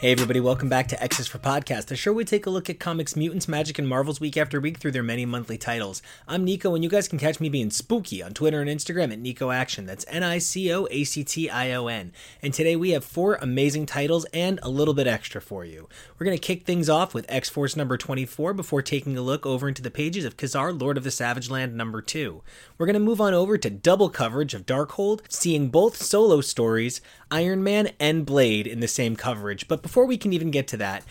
Hey, everybody, welcome back to X's for Podcast, the show we take a look at comics, mutants, magic, and marvels week after week through their many monthly titles. I'm Nico, and you guys can catch me being spooky on Twitter and Instagram at Nico Action. That's N I C O A C T I O N. And today we have four amazing titles and a little bit extra for you. We're going to kick things off with X Force number 24 before taking a look over into the pages of Ka-Zar, Lord of the Savage Land number 2. We're going to move on over to double coverage of Darkhold, seeing both solo stories, Iron Man and Blade in the same coverage. But before we can even get to that,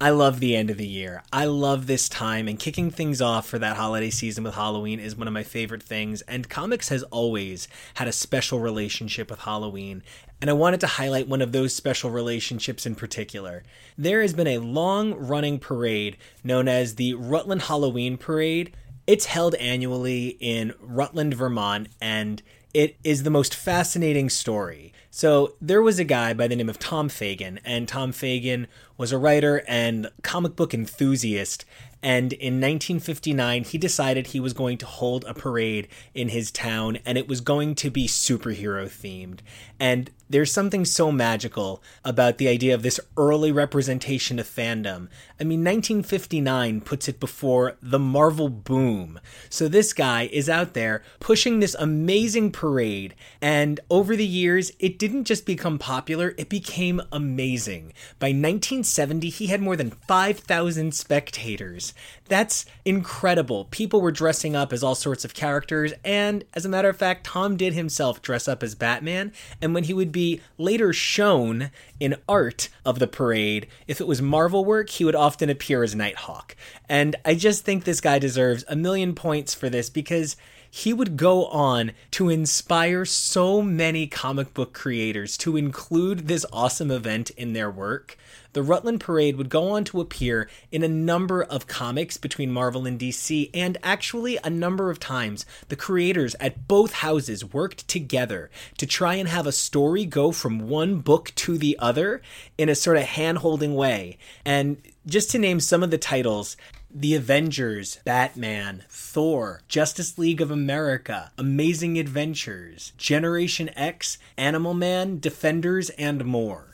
I love the end of the year. I love this time, and kicking things off for that holiday season with Halloween is one of my favorite things. And comics has always had a special relationship with Halloween, and I wanted to highlight one of those special relationships in particular. There has been a long running parade known as the Rutland Halloween Parade. It's held annually in Rutland, Vermont, and it is the most fascinating story. So there was a guy by the name of Tom Fagan, and Tom Fagan was a writer and comic book enthusiast. And in 1959, he decided he was going to hold a parade in his town, and it was going to be superhero themed. And there's something so magical about the idea of this early representation of fandom. I mean, 1959 puts it before the Marvel boom. So this guy is out there pushing this amazing parade, and over the years, it didn't just become popular, it became amazing. By 1970, he had more than 5,000 spectators. That's incredible. People were dressing up as all sorts of characters, and as a matter of fact, Tom did himself dress up as Batman, and when he would be later shown in art of the parade, if it was Marvel work, he would often appear as Nighthawk. And I just think this guy deserves a million points for this because he would go on to inspire so many comic book creators to include this awesome event in their work. The Rutland Parade would go on to appear in a number of comics between Marvel and DC, and actually, a number of times, the creators at both houses worked together to try and have a story go from one book to the other in a sort of hand holding way. And just to name some of the titles, the Avengers, Batman, Thor, Justice League of America, Amazing Adventures, Generation X, Animal Man, Defenders, and more.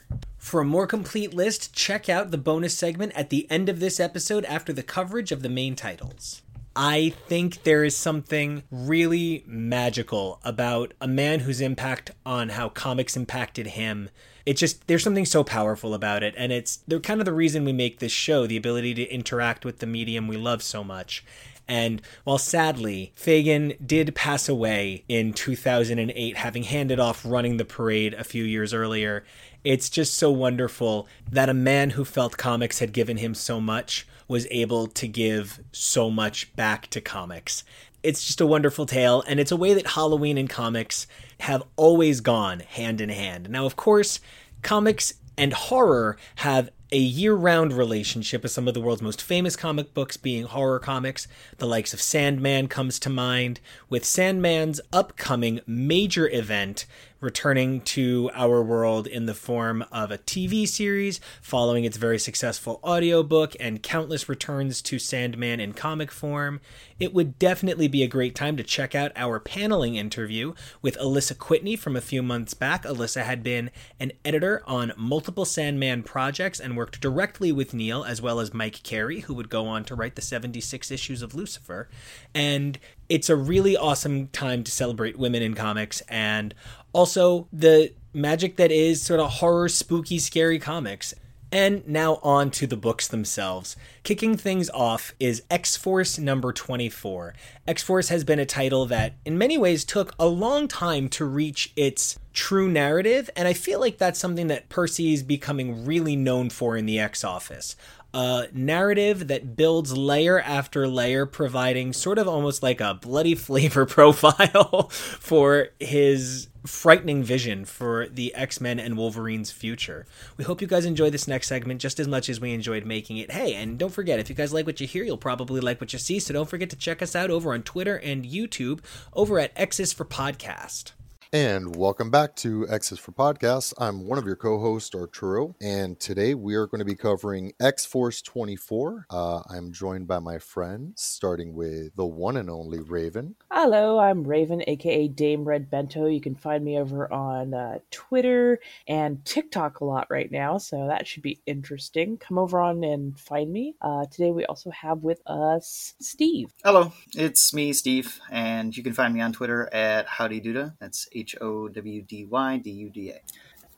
For a more complete list, check out the bonus segment at the end of this episode after the coverage of the main titles. I think there is something really magical about a man whose impact on how comics impacted him. It just there's something so powerful about it and it's they're kind of the reason we make this show, the ability to interact with the medium we love so much. And while sadly, Fagan did pass away in 2008, having handed off running the parade a few years earlier, it's just so wonderful that a man who felt comics had given him so much was able to give so much back to comics. It's just a wonderful tale, and it's a way that Halloween and comics have always gone hand in hand. Now, of course, comics and horror have a year round relationship with some of the world's most famous comic books being horror comics. The likes of Sandman comes to mind, with Sandman's upcoming major event returning to our world in the form of a TV series following its very successful audiobook and countless returns to Sandman in comic form. It would definitely be a great time to check out our paneling interview with Alisa Kwitney from a few months back. Alisa had been an editor on multiple Sandman projects and worked directly with Neil as well as Mike Carey, who would go on to write the 76 issues of Lucifer. And it's a really awesome time to celebrate women in comics and also the magic that is sort of horror, spooky, scary comics. And now on to the books themselves. Kicking things off is X Force number 24. X Force has been a title that, in many ways, took a long time to reach its true narrative, and I feel like that's something that Percy is becoming really known for in the X Office a narrative that builds layer after layer, providing sort of almost like a bloody flavor profile for his frightening vision for the X-Men and Wolverine's future. We hope you guys enjoy this next segment just as much as we enjoyed making it. Hey, and don't forget, if you guys like what you hear, you'll probably like what you see, so don't forget to check us out over on Twitter and YouTube over at X's for Podcast. And welcome back to X's for Podcasts. I'm one of your co hosts, Arturo, and today we are going to be covering X Force 24. Uh, I'm joined by my friends, starting with the one and only Raven. Hello, I'm Raven, aka Dame Red Bento. You can find me over on uh, Twitter and TikTok a lot right now, so that should be interesting. Come over on and find me. Uh, today we also have with us Steve. Hello, it's me, Steve, and you can find me on Twitter at Howdy Duda. That's H O W D Y D U D A.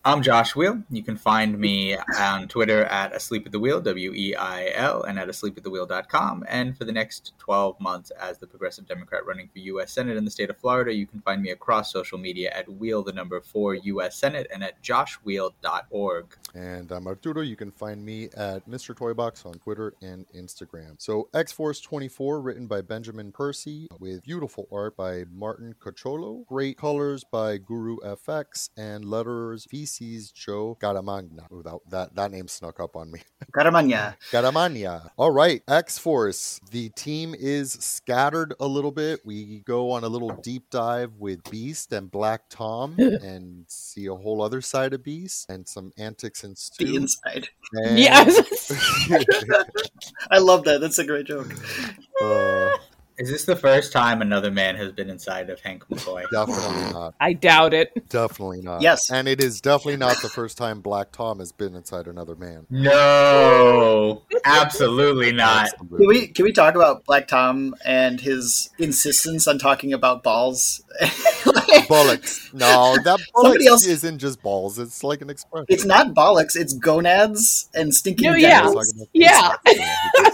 I'm Josh Weil. You can find me on Twitter at Asleep at the Weil, W E I L, and at asleepattheweil.com. And for the next 12 months as the Progressive Democrat running for U.S. Senate in the state of Florida, you can find me across social media at Weil, the number 4 U.S. Senate, and at joshweil.org. And I'm Arturo. You can find me at Mr. Toybox on Twitter and Instagram. So, X Force 24, written by Benjamin Percy, with beautiful art by Martin Coccolo, great colors by Guru FX, and letters VC's Joe Caramagna. Oh, that, that, that name snuck up on me. Caramagna. Caramagna. All right, X Force. The team is scattered a little bit. We go on a little deep dive with Beast and Black Tom and see a whole other side of Beast and some antics ensue. The inside. And- Yeah, I love that. That's a great joke. Uh, Is this the first time another man has been inside of Hank McCoy? definitely not. I doubt it. Definitely not. Yes. And it is definitely not the first time Black Tom has been inside another man. No, absolutely not. Absolutely. Can we can we talk about Black Tom and his insistence on talking about balls? Bullocks. No, that Somebody bullocks else- isn't just balls. It's like an expression. It's not bollocks. It's gonads and stinking No, yeah. genitals. Yeah.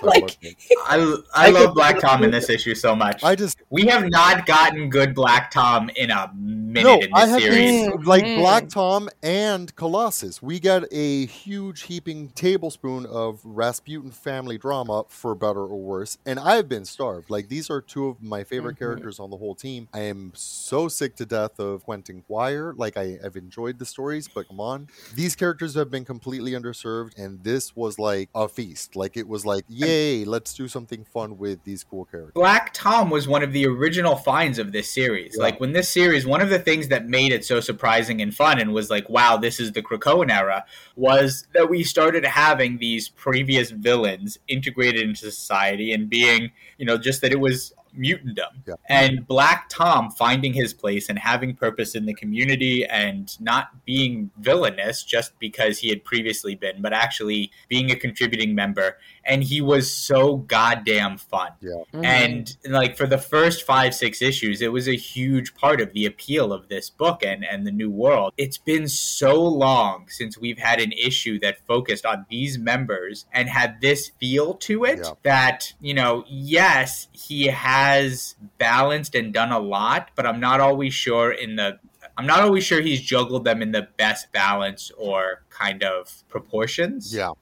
Like- I, I love Black Tom in this issue so much. I just We have not gotten good Black Tom in a minute no, in this I have series. been, like Mhm. Black Tom and Colossus. We get a huge heaping tablespoon of Rasputin family drama, for better or worse, and I've been starved. Like these are two of my favorite Mhm. characters on the whole team. I am so sick to death of Quentin Quire. Like I have enjoyed the stories, but come on, these characters have been completely underserved, and this was like a feast. Like it was like, yay, let's do something fun with these cool characters. Black Tom was one of the original finds of this series. Yeah. Like when this series, one of the things that made it so surprising and fun and was like, wow, this is the Krakoan era, was that we started having these previous villains integrated into society and being, you know, just that it was mutantdom. Yeah. And Black Tom finding his place and having purpose in the community and not being villainous just because he had previously been, but actually being a contributing member. And he was so goddamn fun. Mhm. And like for the first five, six issues, it was a huge part of the appeal of this book and, and the new world. It's been so long since we've had an issue that focused on these members and had this feel to it Yeah. that, you know, yes, he has balanced and done a lot, but I'm not always sure in the I'm not always sure he's juggled them in the best balance or kind of proportions. Yeah.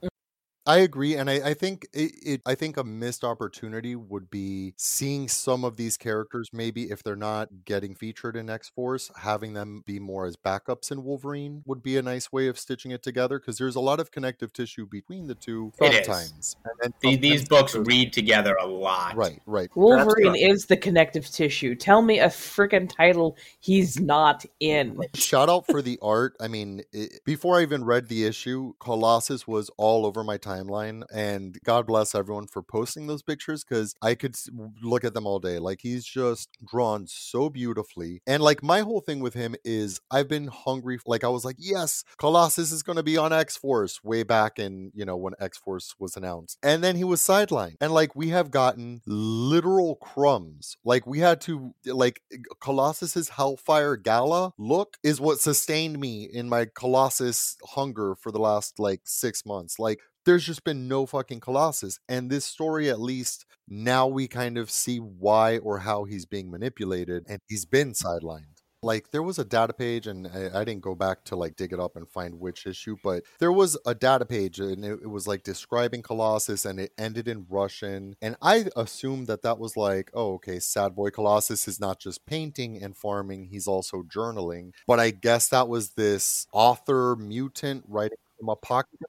I agree, and I, I think it, it. I think a missed opportunity would be seeing some of these characters, maybe if they're not getting featured in X Force, having them be more as backups in Wolverine would be a nice way of stitching it together. Because there's a lot of connective tissue between the two It is. sometimes. And then The- these books there's- read together a lot. Right, right. Wolverine is the connective tissue. Tell me a freaking title he's not in. Shout out for the art. I mean, it, before I even read the issue, Colossus was all over my timeline, and God bless everyone for posting those pictures because I could look at them all day. Like he's just drawn so beautifully, and like my whole thing with him is I've been hungry. Like I was like, yes, Colossus is going to be on X Force way back in you know when X Force was announced, and then he was sidelined, and like we have gotten literal crumbs. Like we had to like Colossus's Hellfire Gala look is what sustained me in my Colossus hunger for the last like six months. Like there's just been no fucking Colossus. And this story, at least now we kind of see why or how he's being manipulated and he's been sidelined. like there was a data page, and I, I didn't go back to like dig it up and find which issue, but there was a data page, and it, it was like describing Colossus, and it ended in Russian, and I assumed that that was like, oh, okay, Sad Boy Colossus is not just painting and farming; he's also journaling. But I guess that was this author mutant writing from a pocket.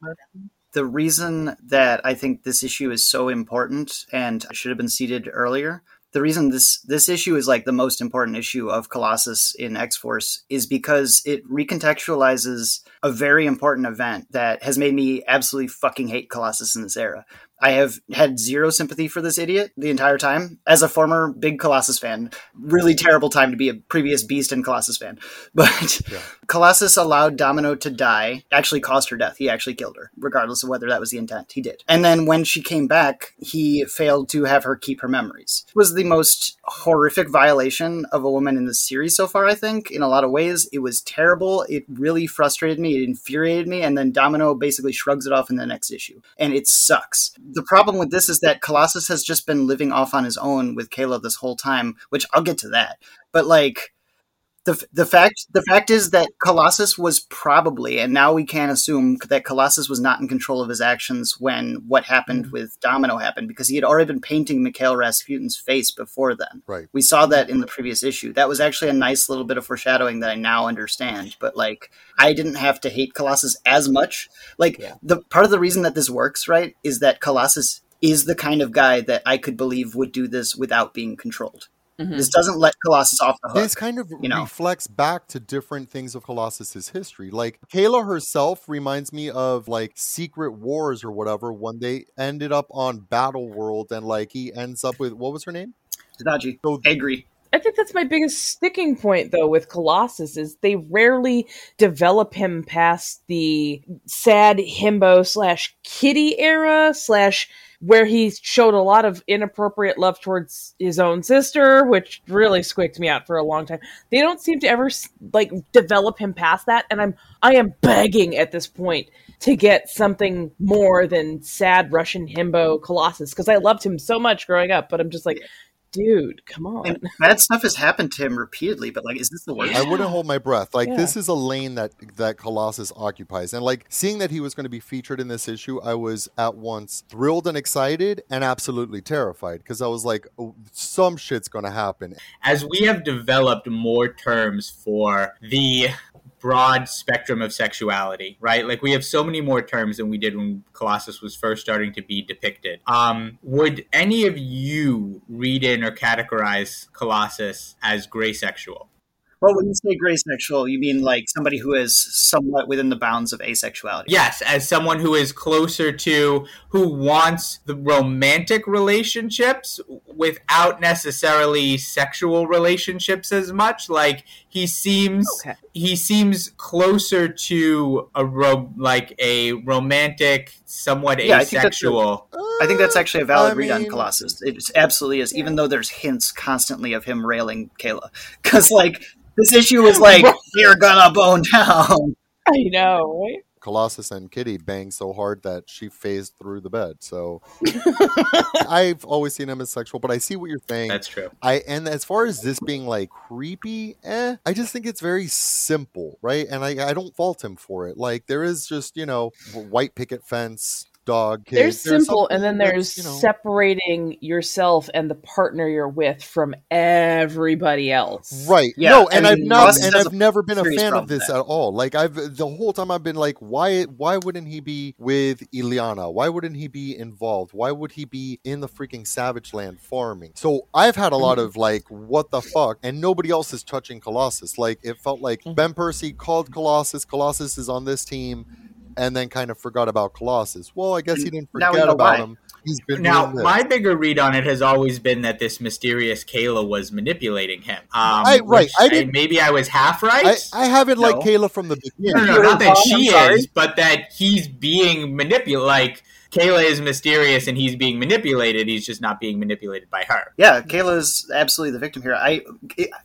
The reason that I think this issue is so important and should have been seated earlier. The reason this this issue is like the most important issue of Colossus in X Force is because it recontextualizes a very important event that has made me absolutely fucking hate Colossus in this era. I have had zero sympathy for this idiot the entire time. As a former big Colossus fan, really terrible time to be a previous Beast and Colossus fan. But Yeah. Colossus allowed Domino to die, actually caused her death. He actually killed her, regardless of whether that was the intent. He did. And then when she came back, he failed to have her keep her memories. It was the most horrific violation of a woman in the series so far, I think, in a lot of ways. It was terrible. It really frustrated me. It infuriated me. And then Domino basically shrugs it off in the next issue. And it sucks. The problem with this is that Colossus has just been living off on his own with Kayla this whole time, which I'll get to that. But like, the, the fact the fact is that Colossus was probably and now we can assume that Colossus was not in control of his actions when what happened mm. with Domino happened because he had already been painting Mikhail Rasputin's face before then. Right. We saw that in the previous issue. That was actually a nice little bit of foreshadowing that I now understand. But like I didn't have to hate Colossus as much. Like Yeah. the part of the reason that this works, right, is that Colossus is the kind of guy that I could believe would do this without being controlled. Mhm. This doesn't let Colossus off the hook. This kind of you know. reflects back to different things of Colossus's history. Like Kayla herself reminds me of like Secret Wars or whatever when they ended up on Battle World and like he ends up with what was her name? Tadaji. So I agree. I think that's my biggest sticking point though with Colossus is they rarely develop him past the sad himbo slash kitty era slash where he showed a lot of inappropriate love towards his own sister, which really squeaked me out for a long time. They don't seem to ever like develop him past that, and I'm I am begging at this point to get something more than sad Russian himbo Colossus because I loved him so much growing up, but I'm just like, dude, come on. And bad stuff has happened to him repeatedly, but like, is this the worst? I wouldn't hold my breath. Like Yeah. this is a lane that that Colossus occupies, and like seeing that he was going to be featured in this issue, I was at once thrilled and excited, and absolutely terrified because I was like, oh, some shit's going to happen. as we have developed more terms for the broad spectrum of sexuality, right? Like we have so many more terms than we did when Colossus was first starting to be depicted. Um, would any of you read in or categorize Colossus as gray sexual? Well, when you say gray sexual, you mean like somebody who is somewhat within the bounds of asexuality. Yes, as someone who is closer to who wants the romantic relationships without necessarily sexual relationships as much. Like he seems Okay. he seems closer to a ro- like a romantic, somewhat Yeah, I think that's asexual. I think that's actually a valid uh, I read on Colossus. It absolutely is, even though there's hints constantly of him railing Kayla. Because, like, this issue is like, you're gonna bone down. I know, right? Colossus and Kitty banged so hard that she phased through the bed. So I've always seen him as sexual, but I see what you're saying. That's true. I and as far as this being like creepy, eh, I just think it's very simple, right? And I, I don't fault him for it. Like there is just you know white picket fence, dog. Kid. There's simple, and then there's you know, separating yourself and the partner you're with from everybody else. Right. Yeah, no, and mean, I've not, Colossus and I've never been a fan of this at all. Like I've the whole time I've been like, why? Why wouldn't he be with Illyana? Why wouldn't he be involved? Why would he be in the freaking Savage Land farming? So I've had a lot Mm-hmm. of like, what the fuck? And nobody else is touching Colossus. Like it felt like Mm-hmm. Ben Percy called Colossus. Colossus is on this team. And then kind of forgot about Colossus. Well, I guess he didn't forget about why. him. He's been Now, my bigger read on it has always been that this mysterious Kayla was manipulating him. Um, I- right, I didn't- maybe I was half right. I, I haven't liked Kayla from the beginning. No, no, You're not that she is, but that he's being manipulated. Like Kayla is mysterious and he's being manipulated. He's just not being manipulated by her. Yeah, Kayla is absolutely the victim here. I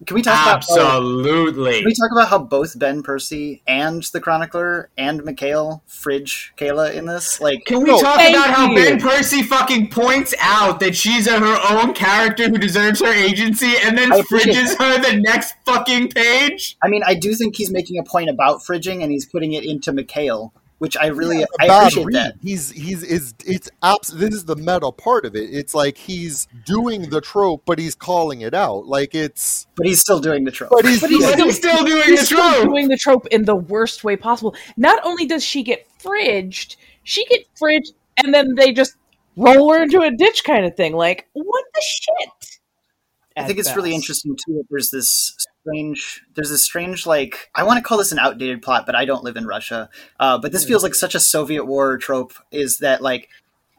can we talk about absolutely. Can we talk about how both Ben Percy and the Chronicler and Mikhail fridge Kayla in this? Like, can we no, talk thank about how. Ben Percy fucking points out that she's a, her own character who deserves her agency, and then I appreciate fridges her the next fucking page? I mean, I do think he's making a point about fridging, and he's putting it into Mikhail, which I really Yeah, I a bad appreciate read. that. He's he's is it's abs- this is the meta part of it. It's like he's doing the trope, but he's calling it out. Like it's But he's still doing the trope. but he's, But he's doing But he's still doing He's the still trope. doing the trope in the worst way possible. Not only does she get fridged, she gets fridged, and then they just roll her into a ditch kind of thing. Like, what the shit? I think it's really interesting too. That there's this strange, there's this strange like I want to call this an outdated plot, but I don't live in Russia. Uh, but this feels like such a Soviet war trope. Is that like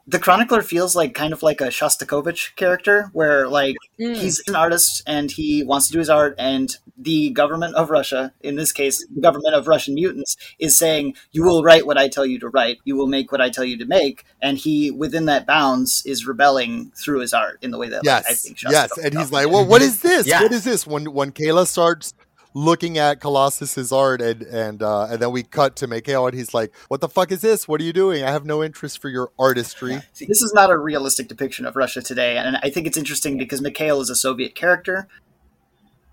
the chronicler feels like kind of like a Shostakovich character, where like Mm. he's an artist and he wants to do his art, and the government of Russia, in this case, the government of Russian mutants, is saying you will write what I tell you to write, you will make what I tell you to make, and he within that bounds is rebelling through his art in the way that like, I yes, think yes, and he's like, well, what is this? Yeah. What is this? When when Kayla starts looking at Colossus's art and and uh, and then we cut to Mikhail and he's like, what the fuck is this? What are you doing? I have no interest for your artistry. this is not a realistic depiction of Russia today, and I think it's interesting because Mikhail is a Soviet character.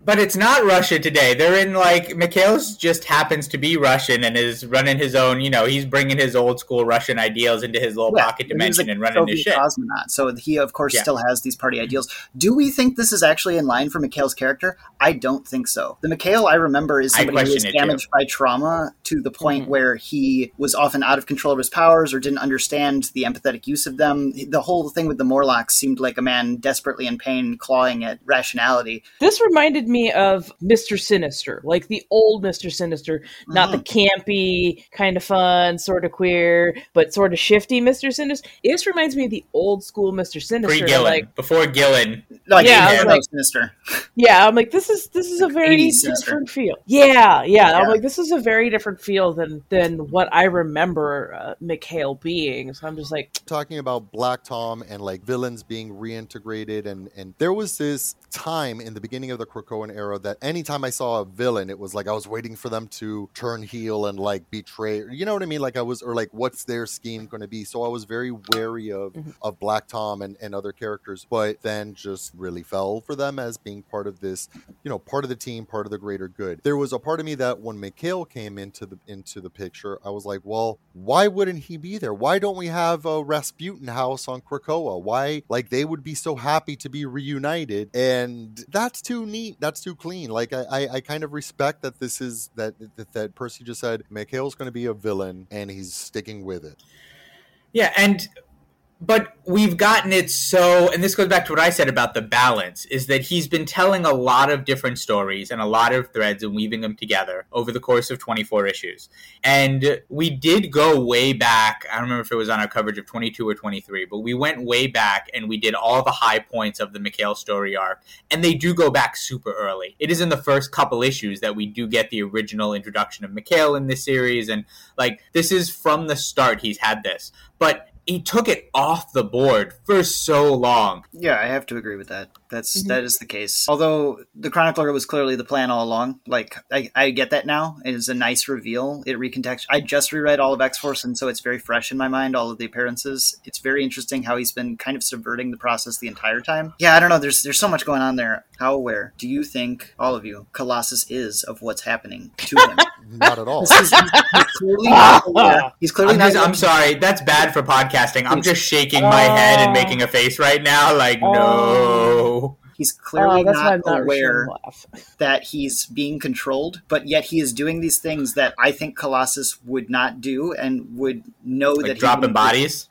But it's not Russia today. They're in like Mikhail's just happens to be Russian and is running his own. You know, he's bringing his old school Russian ideals into his little Yeah, pocket dimension a and running Soviet his shit. cosmonaut, so he of course Yeah. still has these party ideals. Do we think this is actually in line for Mikhail's character? I don't think so. The Mikhail I remember is somebody who was question it, too. damaged by trauma to the point Mhm. where he was often out of control of his powers or didn't understand the empathetic use of them. The whole thing with the Morlocks seemed like a man desperately in pain, clawing at rationality. This reminded me of Mr. Sinister, like the old Mr. Sinister, not the campy, kind of fun, sort of queer, but sort of shifty Mr. Sinister. This reminds me of the old school Mr. Pre Sinister. Gillen, Like, before Gillen. Like, Yeah, I yeah, was like- sinister. yeah, I'm like, this is this is a very different feel. Yeah, yeah, I'm like, this is a very different feel than than what I remember uh, Mikhail being. So I'm just like, talking about Black Tom and like villains being reintegrated and and there was this time in the beginning of the Krakoan era that anytime I saw a villain it was like I was waiting for them to turn heel and like betray you know what I mean? Like I was or like what's their scheme going to be? So I was very wary of Mhm. of Black Tom and and other characters but then just really fell for them as being part of this you know part of the team part of the greater good. There was a part of me that when Mikhail came into the into the picture I was like well why wouldn't he be there? Why don't we have a Rasputin house on Krakoa? Why like they would be so happy to be reunited? And that's too neat. that's too clean. Like I I, I kind of respect that this is that that, that Percy just said Mikhail's going to be a villain and he's sticking with it. Yeah, and but we've gotten it so and this goes back to what I said about the balance is that he's been telling a lot of different stories and a lot of threads and weaving them together over the course of 24 issues. And we did go way back. I don't remember if it was on our coverage of 22 or 23, but we went way back and we did all the high points of the Mikhail story arc. And they do go back super early. It is in the first couple issues that we do get the original introduction of Mikhail in this series. And like, this is from the start, he's had this. But he took it off the board for so long. Yeah, I have to agree with that. That's Mhm. that is the case. Although the Chronicler was clearly the plan all along. Like I, I get that now. It is a nice reveal. It recontext. I just reread all of X Force, and so it's very fresh in my mind. All of the appearances. It's very interesting how he's been kind of subverting the process the entire time. Yeah, I don't know. There's there's so much going on there. How aware do you think all of you Colossus is of what's happening to him? not at all He's, he's clearly not aware. He's clearly I'm, not. just, I'm sorry, that's bad for podcasting. I'm just shaking my head and making a oh. face right now, like oh. no. He's clearly oh, that's why I'm not not aware aware. That he's being controlled, but yet he is doing these things that I think Colossus would not do and would know that Like he dropping wouldn't- bodies.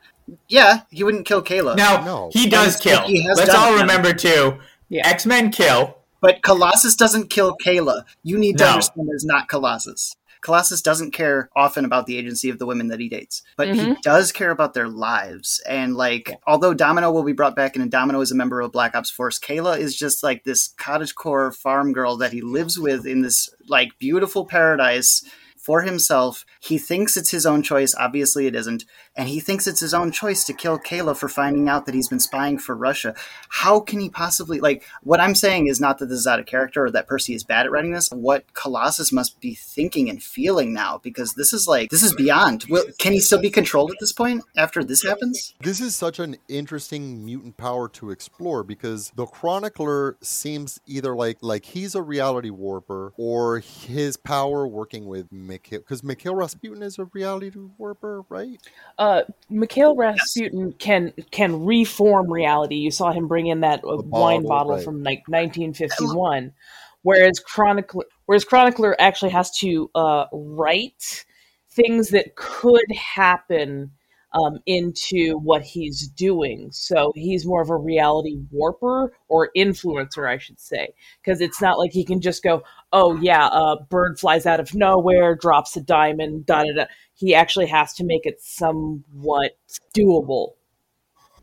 Yeah, he wouldn't kill Kayla. Now No. he does And kill. he has Let's all it. remember too. Yeah. X Men kill. But Colossus doesn't kill Kayla. You need to No. understand there's not Colossus. Colossus doesn't care often about the agency of the women that he dates, but he Mhm. does care about their lives. And like, although Domino will be brought back and Domino is a member of Black Ops Force, Kayla is just like this cottagecore farm girl that he lives with in this like beautiful paradise for himself. He thinks it's his own choice. Obviously, it isn't. And he thinks it's his own choice to kill Kayla for finding out that he's been spying for Russia. How can he possibly like? What I'm saying is not that this is out of character or that Percy is bad at writing this. What Colossus must be thinking and feeling now, because this is like this is beyond. Will, can he still be controlled at this point after this happens? This is such an interesting mutant power to explore because the chronicler seems either like like he's a reality warper or his power working with Mikhail because Mikhail Rasputin is a reality warper, right? Uh, Uh, Mikhail Rasputin can can reform reality. You saw him bring in that uh, wine bottle, bottle right. from like 1951, whereas Chronicler whereas Chronicler actually has to uh, write things that could happen um, into what he's doing. So he's more of a reality warper or influencer, I should say, because it's not like he can just go, "Oh yeah, a bird flies out of nowhere, drops a diamond." Da da da. He actually has to make it somewhat doable.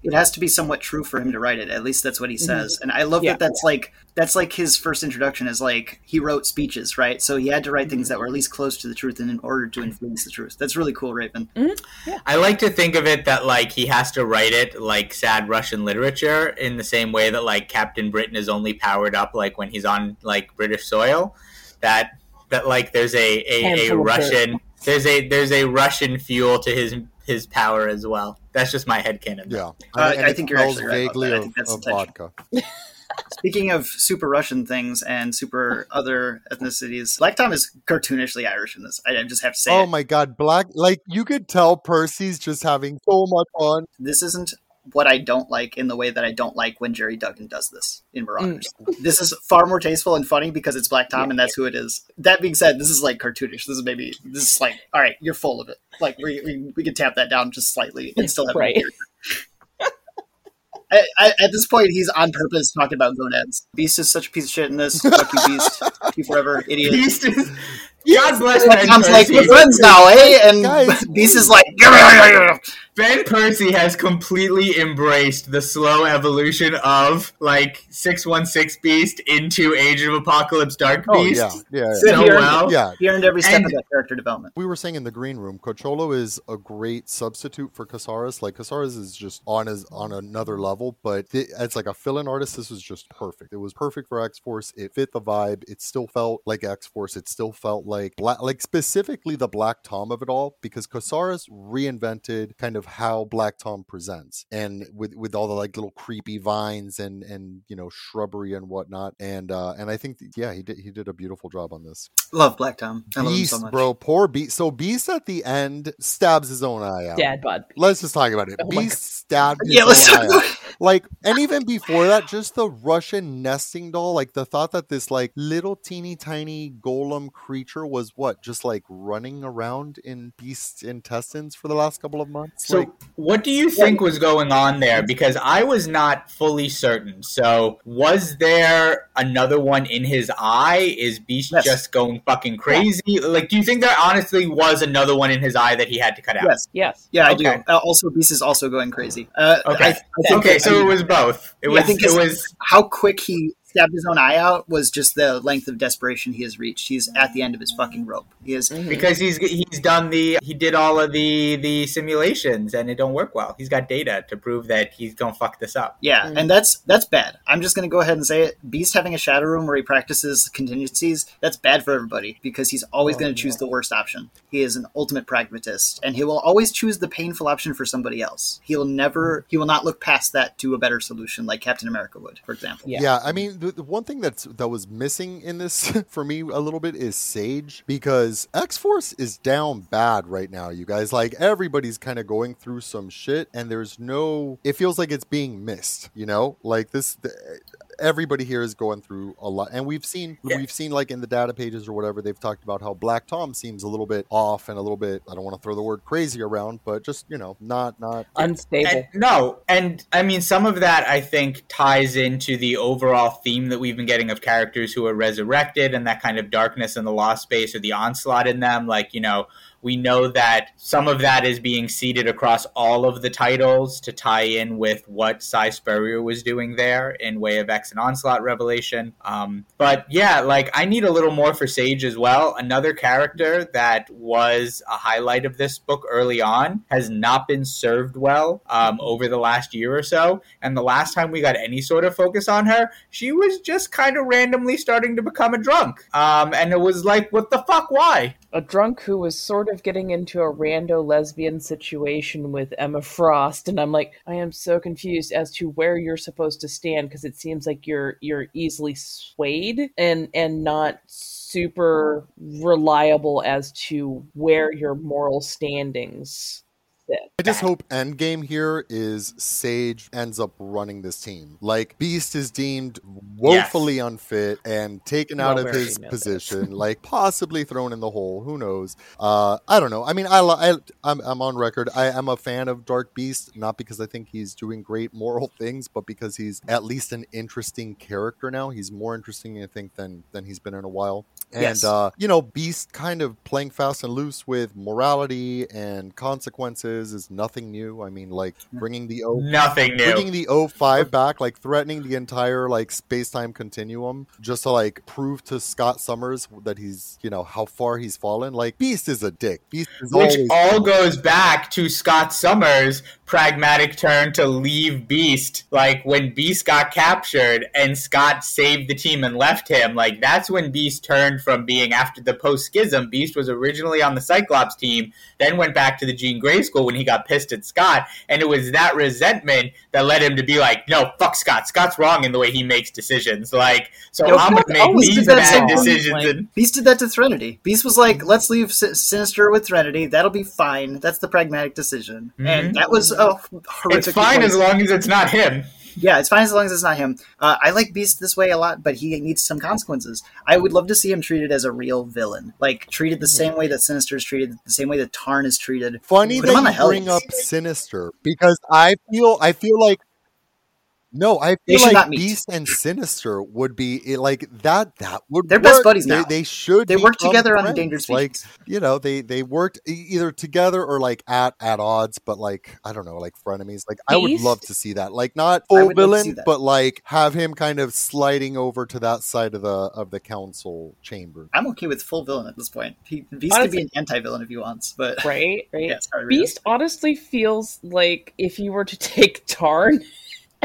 It has to be somewhat true for him to write it. At least that's what he says. And I love Yeah. that that's like that's like his first introduction is like he wrote speeches, right? So he had to write things that were at least close to the truth and in order to influence the truth. That's really cool, Raven. I like to think of it that like he has to write it like sad Russian literature in the same way that like Captain Britain is only powered up like when he's on like British soil. That that like there's a a, a Russian there's a there's a Russian fuel to his his power as well. That's just my head headcanon. Yeah, Uh, and I think you're actually right about that. I of, think that's of vodka. Speaking of super Russian things and super other ethnicities, Black Tom is cartoonishly Irish in this. I I just have to say Oh it. my god, black! Like you could tell Percy's just having so much fun. this isn't what I don't like in the way that I don't like when Gerry Duggan does this in Marauders. This is far more tasteful and funny because it's Black Tom and that's who it is. That being said, this is like cartoonish. This is maybe this is like all right, you're full of it. Like we we, we can tap that down just slightly and still have a Right. I, I, at this point, he's on purpose talking about gonads. Beast is such a piece of shit in this. Fuck you, Beast. You forever, idiot. Beast is, God bless Black Ben Tom's like, Percy. we're friends now, eh? And Guys. Beast is like, Ben Percy has completely embraced the slow evolution of like 616 Beast into Age of Apocalypse Dark Oh Beast. yeah, yeah, yeah. Good, So he earned well. yeah. he earned every step And- of that character development. We were saying in the green room, Coccolo is a great substitute for Casares. Like Casares is just on his on another level, but th- as like a fill-in artist, this was just perfect. It was perfect for X Force. It fit the vibe. It still felt like X Force. It still felt like black, like specifically the Black Tom of it all, because Casares reinvented kind of how Black Tom presents, and with with all the like little creepy vines and and you know shrubbery and whatnot, and uh and I think yeah he did he did a beautiful job on this. Love Black Tom. I love him Beast, so much. bro. Poor Beast. So Beast at the end stabs his own eye out. Dad bod. Let's just talk about it. Oh Beast stabbed his Yeah, let's own talk eye about. Like, and even before that, just the Russian nesting doll. Like the thought that this like little teeny tiny golem creature was what, just like running around in Beast's intestines for the last couple of months. So, like, what do you think was going on there? Because I was not fully certain. So, was there another one in his eye? Is Beast Yes. just going fucking crazy? Like, do you think there honestly was another one in his eye that he had to cut out? Yes. Yes. Yeah, I do. Uh, also, Beast is also going crazy. Uh, Okay. I, I think okay, that- so I mean, it was both. It Yeah, was. I think it was. how quick he stabbed his own eye out was just the length of desperation he has reached. He's at the end of his fucking rope. He is. Because he's he's done the he did all of the the simulations and it don't work well. He's got data to prove that he's gonna fuck this up. Yeah, Mm. and that's that's bad. I'm just gonna go ahead and say it. Beast having a shadow room where he practices contingencies, that's bad for everybody because he's always Oh, gonna choose the worst option. He is an ultimate pragmatist, and he will always choose the painful option for somebody else. He will never he will not look past that to a better solution like Captain America would, for example. Yeah. Yeah, I mean, the, one thing that's that was missing in this for me a little bit is Sage because X Force is down bad right now. You guys, like everybody's kind of going through some shit, and there's no. It feels like it's being missed. You know, like this. The, everybody here is going through a lot and we've seen Yeah. we've seen like in the data pages or whatever they've talked about how black tom seems a little bit off and a little bit i don't want to throw the word crazy around but just you know not not Unstable. And, no, and I mean some of that I think ties into the overall theme that we've been getting of characters who are resurrected and that kind of darkness in the lost space or the onslaught in them. Like you know, We know that some of that is being seeded across all of the titles to tie in with what Si Spurrier was doing there in Way of X and Onslaught Revelation. Um, but yeah, like I need a little more for Sage as well. Another character that was a highlight of this book early on has not been served well um, over the last year or so. And the last time we got any sort of focus on her, she was just kind of randomly starting to become a drunk. Um, and it was like, what the fuck? Why? A drunk who was sort of getting into a rando lesbian situation with Emma Frost, and I'm like, I am so confused as to where you're supposed to stand because it seems like you're you're easily swayed and and not super reliable as to where your moral standings I just hope Endgame here is Sage ends up running this team. Like Beast is deemed woefully yes. unfit and taken well, out of his position, like possibly thrown in the hole. Who knows? Uh, I don't know. I mean, I, I I'm, I'm on record. I am a fan of Dark Beast, not because I think he's doing great moral things, but because he's at least an interesting character now. He's more interesting, I think, than than he's been in a while. And yes. uh, you know, Beast kind of playing fast and loose with morality and consequences is nothing new. I mean, like bringing the O nothing new, bringing the O five back, like threatening the entire like space time continuum, just to like prove to Scott Summers that he's you know how far he's fallen. Like Beast is a dick. Beast is which all goes back to Scott Summers' pragmatic turn to leave Beast. Like when Beast got captured and Scott saved the team and left him. Like that's when Beast turned from being after the post schism. Beast was originally on the Cyclops team, then went back to the Jean Grey school when he got pissed at Scott, and it was that resentment that led him to be like, "No, fuck Scott. Scott's wrong in the way he makes decisions. Like, so Yo, I'm gonna make these bad decisions." Like, and... Beast did that to Threnody. Beast was like, "Let's leave Sinister with Threnody. That'll be fine. That's the pragmatic decision." Mm-hmm. And that was a horrific. It's fine as long as it's not him. Yeah, it's fine as long as it's not him. Uh, I like Beast this way a lot, but he needs some consequences. I would love to see him treated as a real villain, like treated the same way that Sinister is treated, the same way that Tarn is treated. Funny Put that you bring up Sinister because I feel I feel like no, I feel like Beast and Sinister would be eh, like that. That would they're work. best buddies now. They, they should. They work together friends. on Endangered Species. Like you know, they they worked either together or like at at odds, but like I don't know, like frenemies. Like Beast? I would love to see that. Like not full villain, but like have him kind of sliding over to that side of the of the council chamber. I'm okay with full villain at this point. He, Beast honestly, could be an anti villain if he wants, but right, right. Yeah, sorry, Beast honestly feels like if you were to take Tarn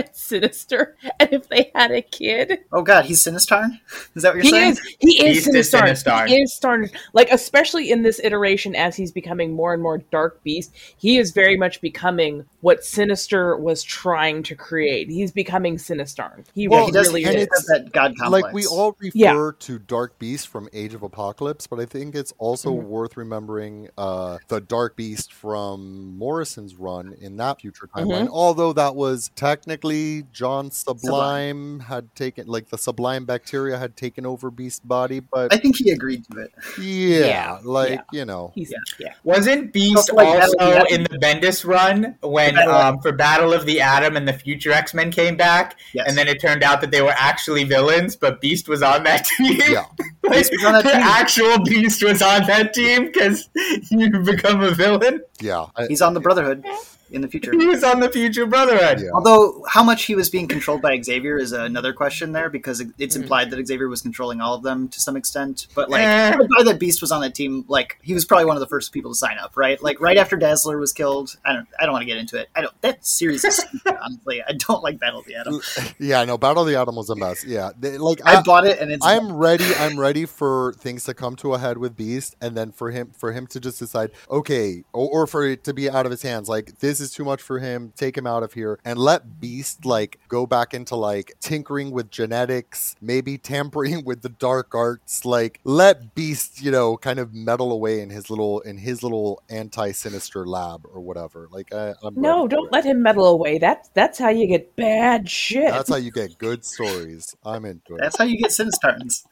and Sinister, and if they had a kid. Oh God, he's Sinistarn. Is that what you're he saying? Is, he is he's Sinistarn. He is Star. Like especially in this iteration, as he's becoming more and more Dark Beast, he is very much becoming what Sinister was trying to create. He's becoming Sinistarn. He well, really and is. that God complex. Like we all refer yeah. to Dark Beast from Age of Apocalypse, but I think it's also mm-hmm. worth remembering uh, the Dark Beast from Morrison's run in that future timeline. Mm-hmm. Although that was technically technically John Sublime, Sublime, had taken like the Sublime bacteria had taken over Beast's body, but I think he agreed to it. Yeah, yeah like yeah. you know, He's, yeah. Wasn't Beast like also in the Bendis run when um, for Battle of the Atom and the Future X Men came back, yes. and then it turned out that they were actually villains, but Beast was on that team. Yeah, like, the actual Beast was on that team because you become a villain. Yeah, I, he's on the Brotherhood in the future. He was on the future Brotherhood. Yeah. Although, how much he was being controlled by Xavier is another question there, because it's mm. implied that Xavier was controlling all of them to some extent. But like, eh. by that Beast was on that team, like he was probably one of the first people to sign up, right? Like right after Dazzler was killed. I don't. I don't want to get into it. I don't. That series is stupid, honestly. I don't like Battle of the Atom. Yeah, no, Battle of the Atom was a mess. Yeah, they, like I, I, bought it, and it's. I'm ready. I'm ready for things to come to a head with Beast, and then for him for him to just decide, okay, or, or for it to be out of his hands. Like this is too much for him him, take him out of here, and let Beast like go back into like tinkering with genetics, maybe tampering with the dark arts. Like let Beast, you know, kind of meddle away in his little in his little anti-sinister lab or whatever. Like I, am no, don't let him meddle away. That's that's how you get bad shit. That's how you get good stories. I'm into it. That's how you get Sinistarns.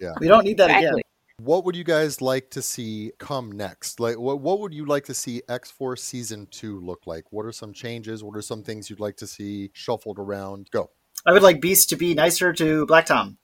yeah, we don't need that exactly. again. What would you guys like to see come next? Like, what what would you like to see X Force season two look like? What are some changes? What are some things you'd like to see shuffled around? Go. I would like Beast to be nicer to Black Tom.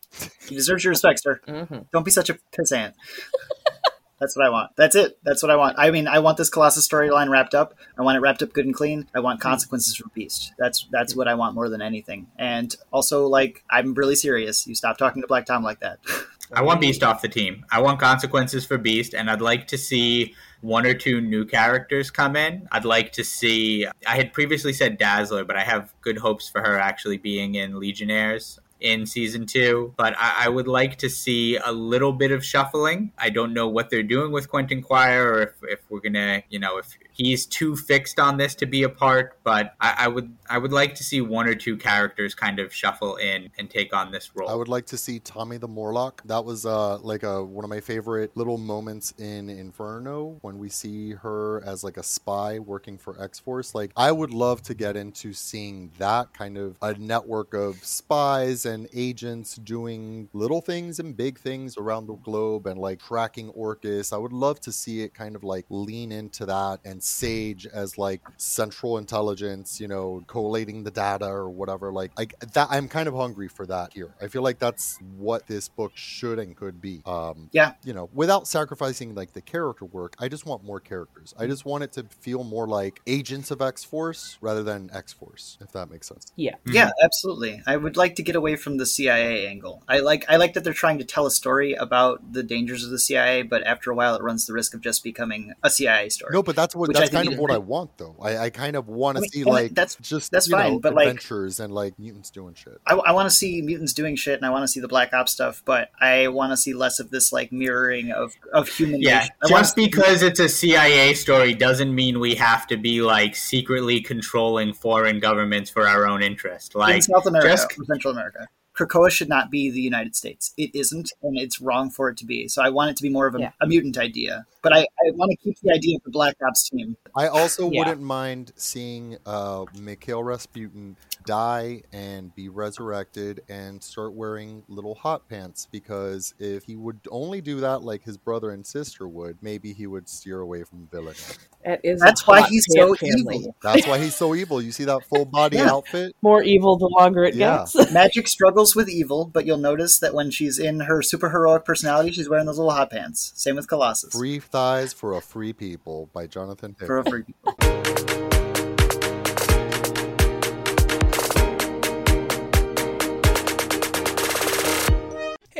He deserves your respect, sir. Mm-hmm. Don't be such a pissant. That's what I want. That's it. That's what I want. I mean, I want this Colossus storyline wrapped up. I want it wrapped up good and clean. I want consequences for Beast. That's that's what I want more than anything. And also, like, I'm really serious. You stop talking to Black Tom like that. I want Beast off the team. I want consequences for Beast, and I'd like to see one or two new characters come in. I'd like to see. I had previously said Dazzler, but I have good hopes for her actually being in Legionnaires in season two, but I, I, would like to see a little bit of shuffling. I don't know what they're doing with Quentin Quire or if, if we're gonna, you know, if he's too fixed on this to be a part, but I, I, would I would like to see one or two characters kind of shuffle in and take on this role. I would like to see Tommy the Morlock. That was uh like a one of my favorite little moments in Inferno when we see her as like a spy working for X Force. Like I would love to get into seeing that kind of a network of spies and agents doing little things and big things around the globe and like tracking Orchis. I would love to see it kind of like lean into that and Sage as like central intelligence, you know, collating the data or whatever. Like, like that, I'm kind of hungry for that here. I feel like that's what this book should and could be. Um, yeah, you know, without sacrificing like the character work, I just want more characters. I just want it to feel more like agents of X Force rather than X Force, if that makes sense. Yeah, mm-hmm. yeah, absolutely. I would like to get away from the CIA angle. I like, I like that they're trying to tell a story about the dangers of the CIA, but after a while, it runs the risk of just becoming a CIA story. No, but that's what that's kind of what I want, though. I, I kind of want to I mean, see like that's just that's fine, know, but adventures like, and like mutants doing shit. I, I want to see mutants doing shit, and I want to see the Black Ops stuff, but I want to see less of this like mirroring of of human. Yeah, just because it's a CIA story doesn't mean we have to be like secretly controlling foreign governments for our own interest. Like in South America, just, Central America. Krakoa should not be the United States. It isn't, and it's wrong for it to be. So I want it to be more of a, yeah. a mutant idea. But I, I want to keep the idea of the Black Ops team. I also yeah. wouldn't mind seeing uh, Mikhail Rasputin die and be resurrected and start wearing little hot pants because if he would only do that like his brother and sister would, maybe he would steer away from villainy. That is That's why he's so family. evil. That's why he's so evil. You see that full body yeah. outfit? More evil the longer it yeah. gets. Magik struggles with evil, but you'll notice that when she's in her super heroic personality, she's wearing those little hot pants. Same with Colossus. Free Thighs for a Free People by Jonathan For a free people.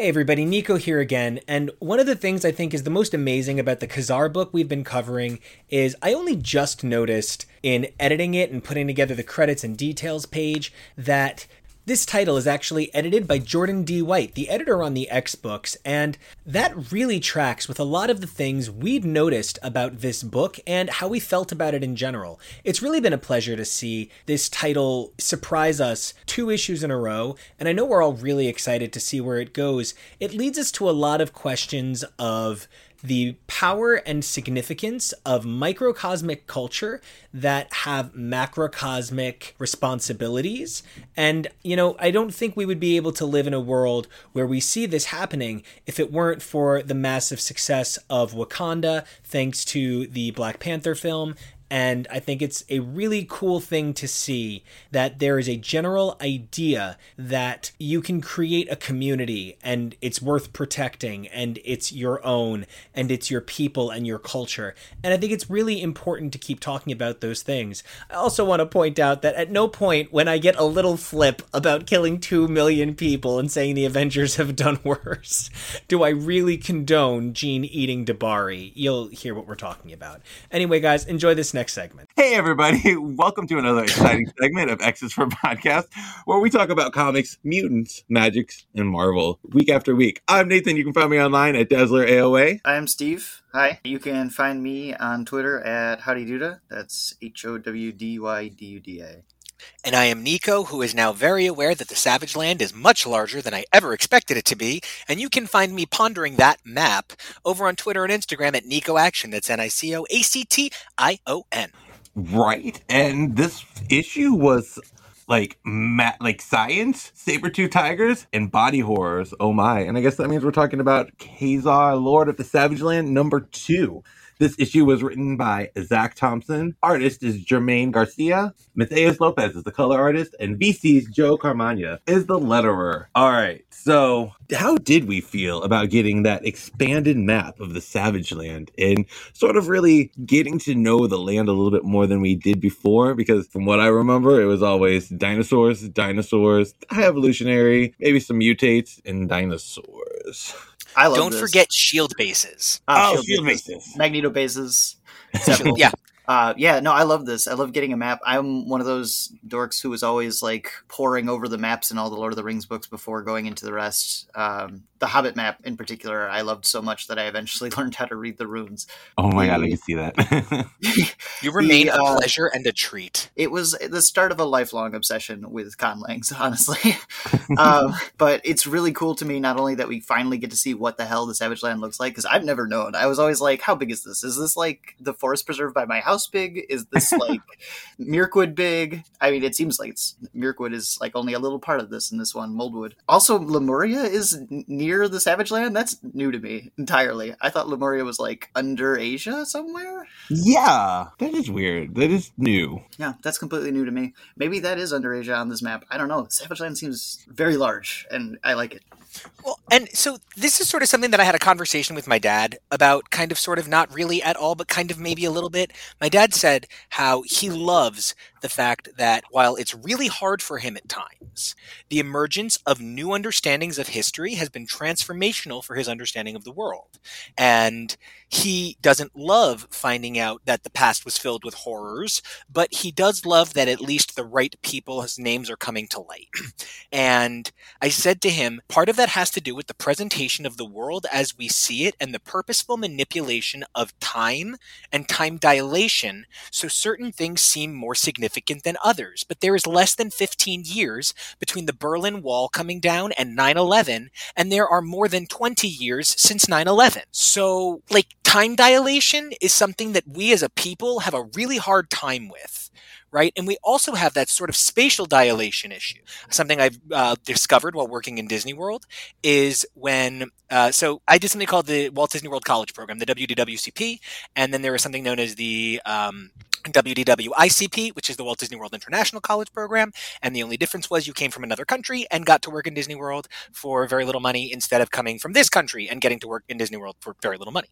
Hey everybody, Nico here again, and one of the things I think is the most amazing about the Ka-Zar book we've been covering is I only just noticed in editing it and putting together the credits and details page that this title is actually edited by Jordan D. White, the editor on the X books, and that really tracks with a lot of the things we'd noticed about this book and how we felt about it in general. It's really been a pleasure to see this title surprise us two issues in a row, and I know we're all really excited to see where it goes. It leads us to a lot of questions of the power and significance of microcosmic culture that have macrocosmic responsibilities. And, you know, I don't think we would be able to live in a world where we see this happening if it weren't for the massive success of Wakanda, thanks to the Black Panther film and I think it's a really cool thing to see that there is a general idea that you can create a community and it's worth protecting and it's your own and it's your people and your culture. And I think it's really important to keep talking about those things. I also want to point out that at no point when I get a little flip about killing 2 million people and saying the Avengers have done worse, do I really condone Jean eating Dabari. You'll hear what we're talking about. Anyway, guys, enjoy this next next segment. Hey, everybody. Welcome to another exciting segment of X's for Podcast, where we talk about comics, mutants, magics, and Marvel week after week. I'm Nathan. You can find me online at Dazzler AOA. I'm Steve. Hi. You can find me on Twitter at Howdy That's H O W D Y D U D A. And I am Nico, who is now very aware that the Savage Land is much larger than I ever expected it to be, and you can find me pondering that map over on Twitter and Instagram at Nico Action. That's N I C O A C T I O N. Right, and this issue was like ma- like science, saber tooth tigers, and body horrors. Oh my! And I guess that means we're talking about Ka-Zar, Lord of the Savage Land, number two. This issue was written by Zac Thompson. Artist is Germán García. Matheus Lopes is the color artist, and VC's Joe Caramagna is the letterer. All right, so how did we feel about getting that expanded map of the Savage Land and sort of really getting to know the land a little bit more than we did before? Because from what I remember, it was always dinosaurs, dinosaurs, high evolutionary, maybe some mutates, and dinosaurs. I love Don't this. forget shield bases. Ah, oh, field bases. Magneto bases. Yeah. Uh, yeah, no, I love this. I love getting a map. I'm one of those dorks who was always like poring over the maps in all the Lord of the Rings books before going into the rest. Um, the Hobbit map in particular, I loved so much that I eventually learned how to read the runes. Oh my god, I can see that. You remain The, a uh, pleasure and a treat. It was the start of a lifelong obsession with conlangs, honestly. um, but it's really cool to me not only that we finally get to see what the hell the Savage Land looks like, because I've never known. I was always like, how big is this? Is this like the forest preserve by my house big? Is this like Mirkwood big? I mean, it seems like it's Mirkwood is like only a little part of this in this one, Moldwood. Also, Lemuria is n- near the Savage Land. That's new to me entirely. I thought Lemuria was like under Asia somewhere. yeah, that is weird. That is new. Yeah, that's completely new to me. Maybe that is under Asia on this map. I don't know. Savage Land seems very large, and I like it. Well, and so this is sort of something that I had a conversation with my dad about, kind of, sort of, not really at all, but kind of maybe a little bit. My dad said how he loves the fact that while it's really hard for him at times, the emergence of new understandings of history has been transformational for his understanding of the world. And he doesn't love finding out that the past was filled with horrors, but he does love that at least the right people's names are coming to light. and I said to him, part of that has to do with the presentation of the world as we see it and the purposeful manipulation of time and time dilation so certain things seem more significant than others. But there is less than 15 years between the Berlin Wall coming down and 9 11, and there are more than 20 years since 9 11. So, like, time dilation is something that we as a people have a really hard time with right? And we also have that sort of spatial dilation issue. Something I've uh, discovered while working in Disney World is when, uh, so I did something called the Walt Disney World College Program, the WDWCP, and then there was something known as the um, WDWICP, which is the Walt Disney World International College Program. And the only difference was you came from another country and got to work in Disney World for very little money instead of coming from this country and getting to work in Disney World for very little money.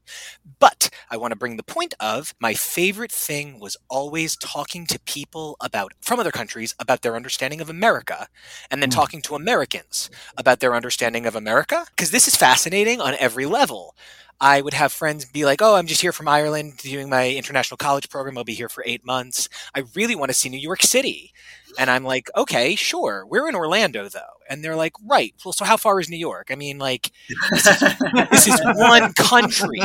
But I want to bring the point of my favorite thing was always talking to people about from other countries about their understanding of America and then Mm. talking to Americans about their understanding of America because this is fascinating on every level. I would have friends be like, "Oh, I'm just here from Ireland doing my international college program. I'll be here for 8 months. I really want to see New York City." And I'm like, "Okay, sure. We're in Orlando though." And they're like, "Right. Well, so how far is New York?" I mean, like this is one country.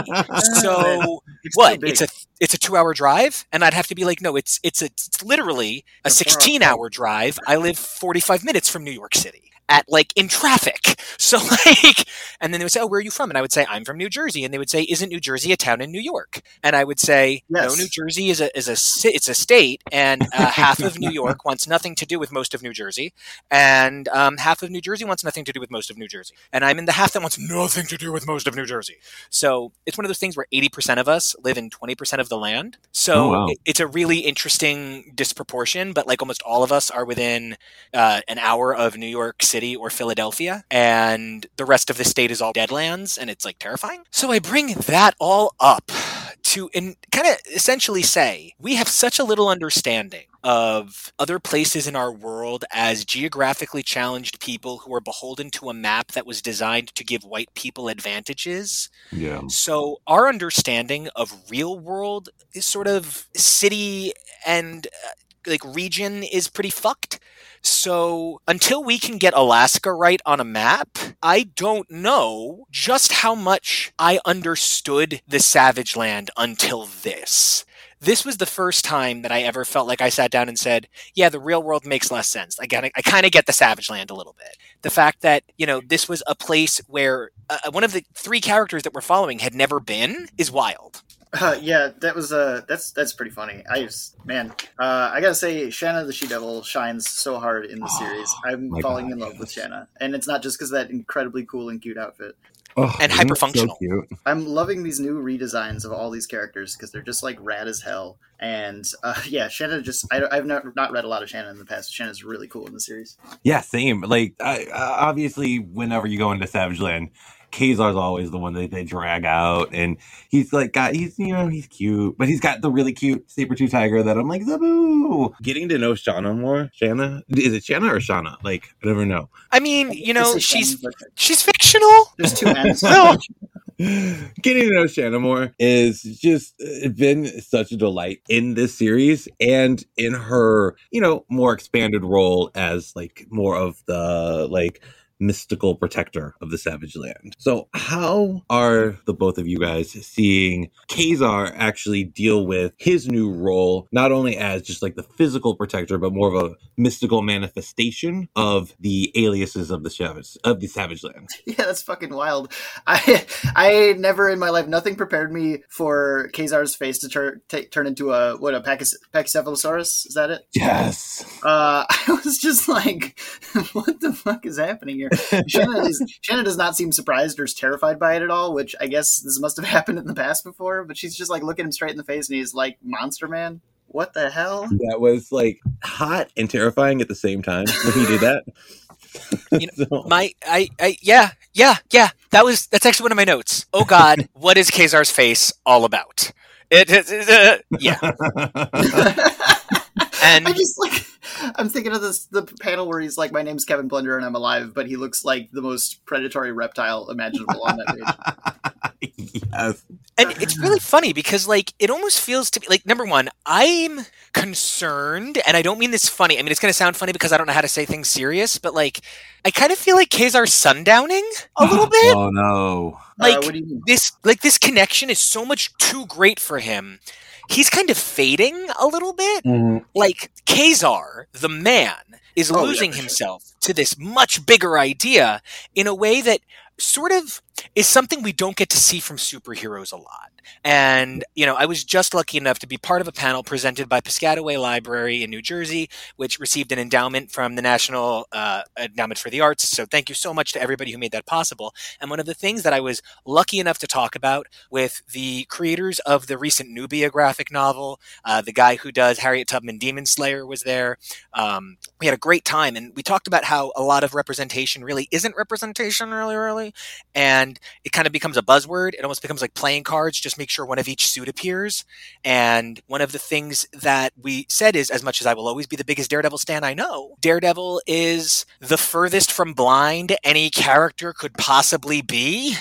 So It's what? It's a it's a two hour drive, and I'd have to be like, no, it's it's a it's literally a It's a four-hour sixteen hour drive. I live forty five minutes from New York City at like in traffic. So like, and then they would say, oh, where are you from? And I would say, I'm from New Jersey, and they would say, isn't New Jersey a town in New York? And I would say, no, New Jersey is a is a it's a state, and uh, half of New York wants nothing to do with most of New Jersey, and um, half of New Jersey wants nothing to do with most of New Jersey, and I'm in the half that wants nothing to do with most of New Jersey. So it's one of those things where 80% of us live in 20% of the land. So Oh, wow. it- it's a really interesting disproportion, but like almost all of us are within uh, an hour of New York City or Philadelphia, and the rest of the state is all deadlands, and it's like terrifying. So I bring that all up to and kind of essentially say we have such a little understanding of other places in our world as geographically challenged people who are beholden to a map that was designed to give white people advantages. Yeah. So our understanding of real world is sort of city and uh, like region is pretty fucked. So until we can get Alaska right on a map, I don't know just how much I understood the Savage Land until this. This was the first time that I ever felt like I sat down and said, "Yeah, the real world makes less sense." I I kind of get the Savage Land a little bit. The fact that you know this was a place where uh, one of the three characters that we're following had never been is wild. Uh, yeah, that was uh, that's that's pretty funny. I just man, uh, I gotta say, Shanna the She Devil shines so hard in the series. I'm falling God, in love with yes. Shanna, and it's not just because of that incredibly cool and cute outfit. Oh, And isn't it hyperfunctional. So. I'm loving these new redesigns of all these characters because they're just like rad as hell. And uh, yeah, Shanna just I, I've not, not read a lot of Shanna in the past. Shanna's really cool in the series. Yeah, same. Like, I, uh, obviously, whenever you go into Savage Land, Kazar's always the one that they drag out, and he's like got he's you know he's cute, but he's got the really cute saber tooth tiger that I'm like Zabu. Getting to know Shauna more, Shanna is it Shanna or Shauna? Like I never know. I mean, you know, she's Shanna, she's fictional. there's two ends. No. Getting to know Shanna more is just uh, been such a delight in this series and in her, you know, more expanded role as like more of the like mystical protector of the Savage Land. So, how are the both of you guys seeing Kazar actually deal with his new role, not only as just like the physical protector, but more of a mystical manifestation of the aliases of the Savage of the Savage Land? yeah, that's fucking wild. I I never in my life nothing prepared me for Kazar's face to turn ta turn into a what a Pachys- Pachycephalosaurus. Is that it? Yes. Uh, I was just like, what the fuck is happening here? Shanna, is, Shanna does not seem surprised or terrified by it at all, which I guess this must have happened in the past before. But she's just like looking him straight in the face, and he's like, "Monster Man, what the hell?" that was like hot and terrifying at the same time when he did that. You So- My, I, I, yeah, yeah, yeah. That was that's actually one of my notes. Oh God, what is Kazar's face all about? It, it, it, uh, yeah, and I just like I'm thinking of this the panel where he's like, "My name's Kevin Plunder and I'm alive," but he looks like the most predatory reptile imaginable on that page. yes. and it's really funny because like it almost feels to me like number one, I'm concerned, and I don't mean this funny. I mean it's going to sound funny because I don't know how to say things serious, but like I kind of feel like Kazar's sundowning a little bit. Oh no. Like uh, what do you mean? this like this connection is so much too great for him. He's kind of fading a little bit. Mm-hmm. Like Kazar, the man, is Oh, yeah, losing for sure. himself to this much bigger idea in a way that sort of is something we don't get to see from superheroes a lot. And, you know, I was just lucky enough to be part of a panel presented by Piscataway Library in New Jersey, which received an endowment from the National uh, Endowment for the Arts. So thank you so much to everybody who made that possible. And one of the things that I was lucky enough to talk about with the creators of the recent Nubia graphic novel, uh, the guy who does Harriet Tubman Demon Slayer was there. Um, we had a great time, and we talked about how a lot of representation really isn't representation, really, really, and it kind of becomes a buzzword. It almost becomes like playing cards. Just make sure one of each suit appears. And one of the things that we said is, as much as I will always be the biggest Daredevil stan I know, Daredevil is the furthest from blind any character could possibly be.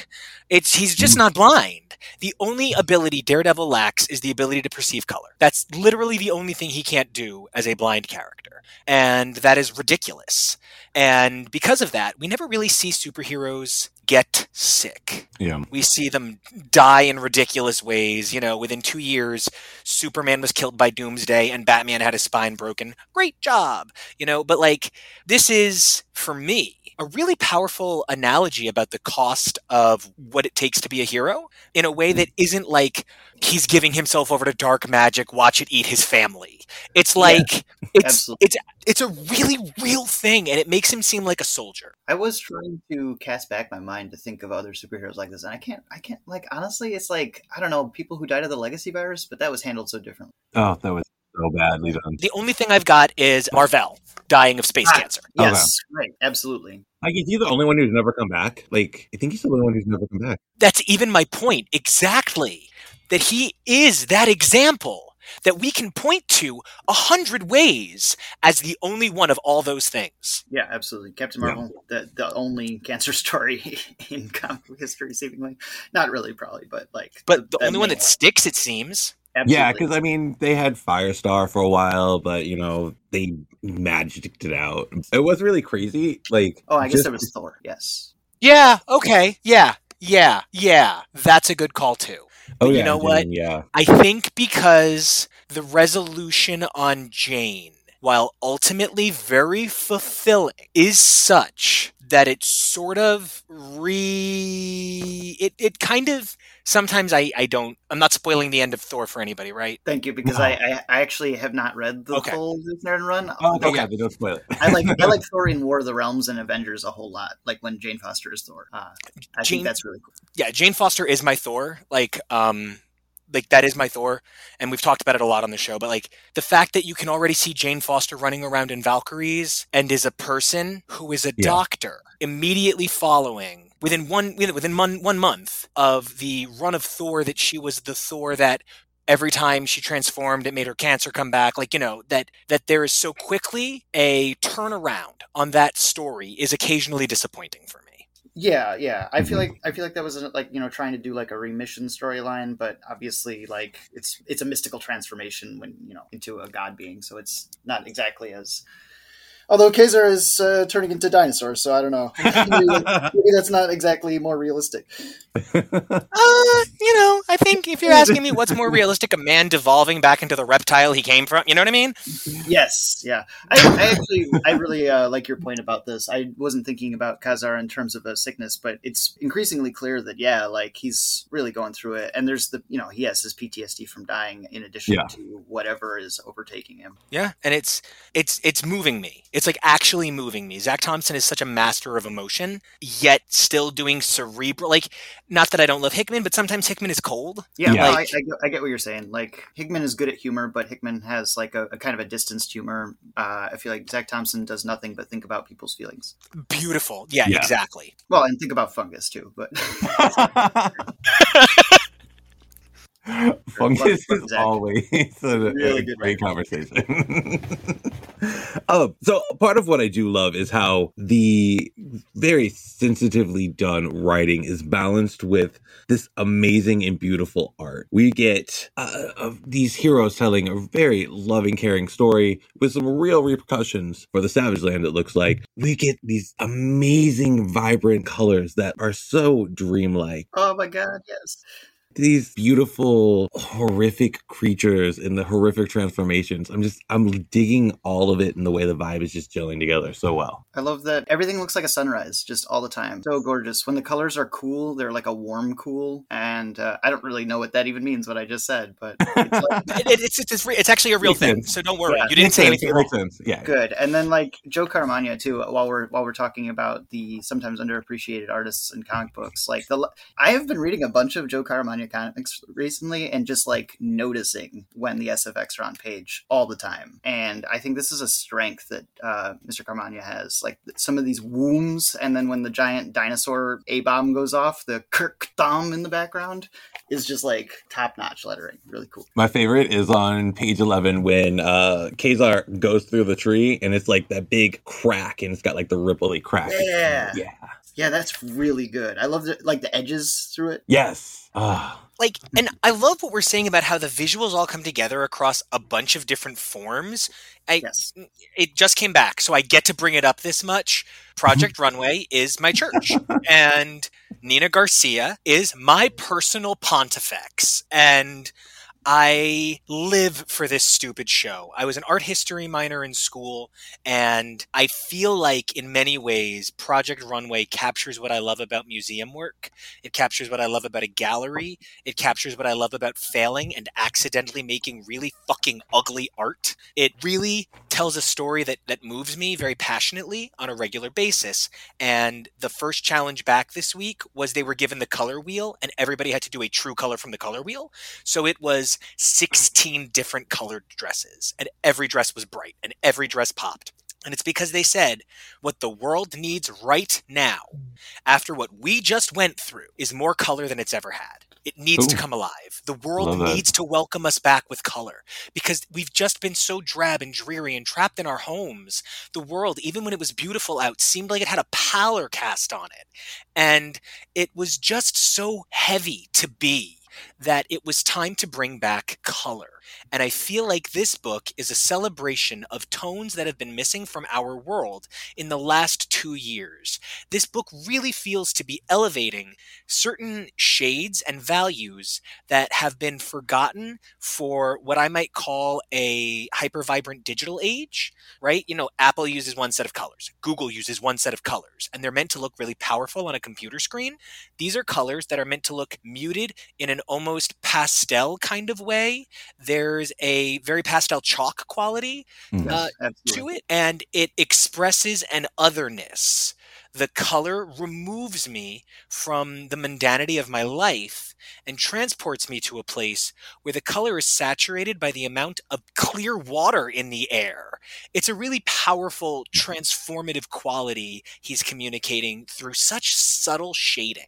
It's he's just hmm. not blind. The only ability Daredevil lacks is the ability to perceive color. That's literally the only thing he can't do as a blind character. And that is ridiculous. And because of that, we never really see superheroes get sick. Yeah. We see them die in ridiculous ways. You know, within two years, Superman was killed by Doomsday and Batman had his spine broken. Great job. You know, but like, this is, for me, a really powerful analogy about the cost of what it takes to be a hero in a way hmm. that isn't like he's giving himself over to dark magic, watch it eat his family. It's like it's absolutely. it's it's a really real thing and it makes him seem like a soldier. I was trying to cast back my mind to think of other superheroes like this, and I can't. I can't. Like honestly, it's like I don't know people who died of the legacy virus, but that was handled so differently. Oh, that was so badly done. The only thing I've got is Marvel dying of space Ah. cancer. Okay. Yes, right, absolutely. Like, is he the only one who's never come back? Like, I think he's the only one who's never come back. That's even my point. Exactly. That he is that example that we can point to a hundred ways as the only one of all those things. Yeah, absolutely. Captain Yeah. Marvel, the the only cancer story in comic book history, seemingly. Not really, probably, but like. But the only one main that sticks, it seems. Absolutely. Yeah, because I mean, they had Firestar for a while, but you know, they magicked it out. It was really crazy. Like, Oh, I guess just- there was Thor. Yes. Yeah, okay. Yeah, yeah, yeah. That's a good call too. Oh yeah, you yeah, know what? Yeah, I think because the resolution on Jane, while ultimately very fulfilling, is such that it sort of re it it kind of sometimes I I don't I'm not spoiling the end of Thor for anybody, right? Thank you, because No. I, I I actually have not read the Okay. full Disney run. Oh, okay, Okay. yeah, they don't spoil it. I like I like Thor in War of the Realms and Avengers a whole lot. Like when Jane Foster is Thor. Uh, I Jane- think that's really cool. yeah, Jane Foster is my Thor. Like, um, like that is my Thor, and we've talked about it a lot on the show. But like the fact that you can already see Jane Foster running around in Valkyries and is a person who is a Yeah. doctor immediately following within one within one one month of the run of Thor that she was the Thor that every time she transformed it made her cancer come back like you know that that there is so quickly a turnaround on that story is occasionally disappointing for me Yeah, yeah. I feel Mhm. like I feel like that was like you know trying to do like a remission storyline, but obviously like it's it's a mystical transformation when you know into a god being, so it's not exactly as. Although Kazar is uh, turning into dinosaurs, so I don't know. maybe, maybe that's not exactly more realistic. Uh, you know, I think if you're asking me what's more realistic, a man devolving back into the reptile he came from, you know what I mean? Yes, yeah. I, I actually, I really uh, like your point about this. I wasn't thinking about Kazar in terms of a sickness, but it's increasingly clear that yeah, like he's really going through it, and there's the you know he has his PTSD from dying in addition Yeah. to whatever is overtaking him. Yeah, and it's it's it's moving me. It's like actually moving me. Zac Thompson is such a master of emotion, yet still doing cerebral. Like, not that I don't love Hickman, but sometimes Hickman is cold. Yeah, Yeah. well, I, I, get- I get what you're saying. Like Hickman is good at humor, but Hickman has like a, a kind of a distanced humor. Uh, I feel like Zac Thompson does nothing but think about people's feelings. Beautiful. Yeah, Yeah. exactly. Well, and think about fungus too. But Fungus is always a, Really a good great conversation. oh, so part of what I do love is how the very sensitively done writing is balanced with this amazing and beautiful art. We get uh, of these heroes telling a very loving, caring story with some real repercussions for the Savage Land. It looks like we get these amazing, vibrant colors that are so dreamlike oh my god, yes. These beautiful horrific creatures and the horrific transformations i'm just i'm digging all of it and the way the vibe is just gelling together so well I love that everything looks like a sunrise just all the time. So gorgeous. When the colors are cool, they're like a warm cool, and uh, I don't really know what that even means. What I just said, but it's like, It, it- it's, it's it's actually a real Makes thing. sense. So don't worry. Yeah. You didn't Makes say anything It wrong. makes sense yeah good. And then like Joe Caramagna too. While we're while we're talking about the sometimes underappreciated artists in comic books, like the I have been reading a bunch of Joe Caramagna comics recently, and just like noticing when the SFX are on page all the time. And I think this is a strength that uh, Mr. Caramagna has. Like some of these wombs, and then when the giant dinosaur A bomb goes off, the Kirk Dom in the background is just like top notch lettering. Really cool. my favorite is on page 11 when uh Kazar goes through the tree and it's like that big crack and it's got like the ripply crack Yeah. yeah Yeah, that's really good. I love the, like the edges through it. yes ah like and i love what we're saying about how the visuals all come together across a bunch of different forms i Yes. it just came back so i get to bring it up this much project runway is my church and nina garcia is my personal pontifex and I live for this stupid show. I was an art history minor in school, and I feel like in many ways, Project Runway captures what I love about museum work. It captures what I love about a gallery. It captures what I love about failing and accidentally making really fucking ugly art. It really tells a story that, that moves me very passionately on a regular basis. And the first challenge back this week was they were given the color wheel, and everybody had to do a true color from the color wheel. So it was 16 different colored dresses, and every dress was bright, and every dress popped. And it's because they said what the world needs right now, after what we just went through, is more color than it's ever had. It needs to come alive. The world needs to welcome us back with color because we've just been so drab and dreary and trapped in our homes. The world, even when it was beautiful out, seemed like it had a pallor cast on it. And it was just so heavy to be that it was time to bring back color. And I feel like this book is a celebration of tones that have been missing from our world in the last two years. This book really feels to be elevating certain shades and values that have been forgotten for what I might call a hyper vibrant digital age, right? You know, Apple uses one set of colors, Google uses one set of colors, and they're meant to look really powerful on a computer screen. These are colors that are meant to look muted in an almost pastel kind of way. There's a very pastel chalk quality Mm. uh, to it, and it expresses an otherness. The color removes me from the mundanity of my life and transports me to a place where the color is saturated by the amount of clear water in the air. It's a really powerful, mm-hmm. transformative quality he's communicating through such subtle shading.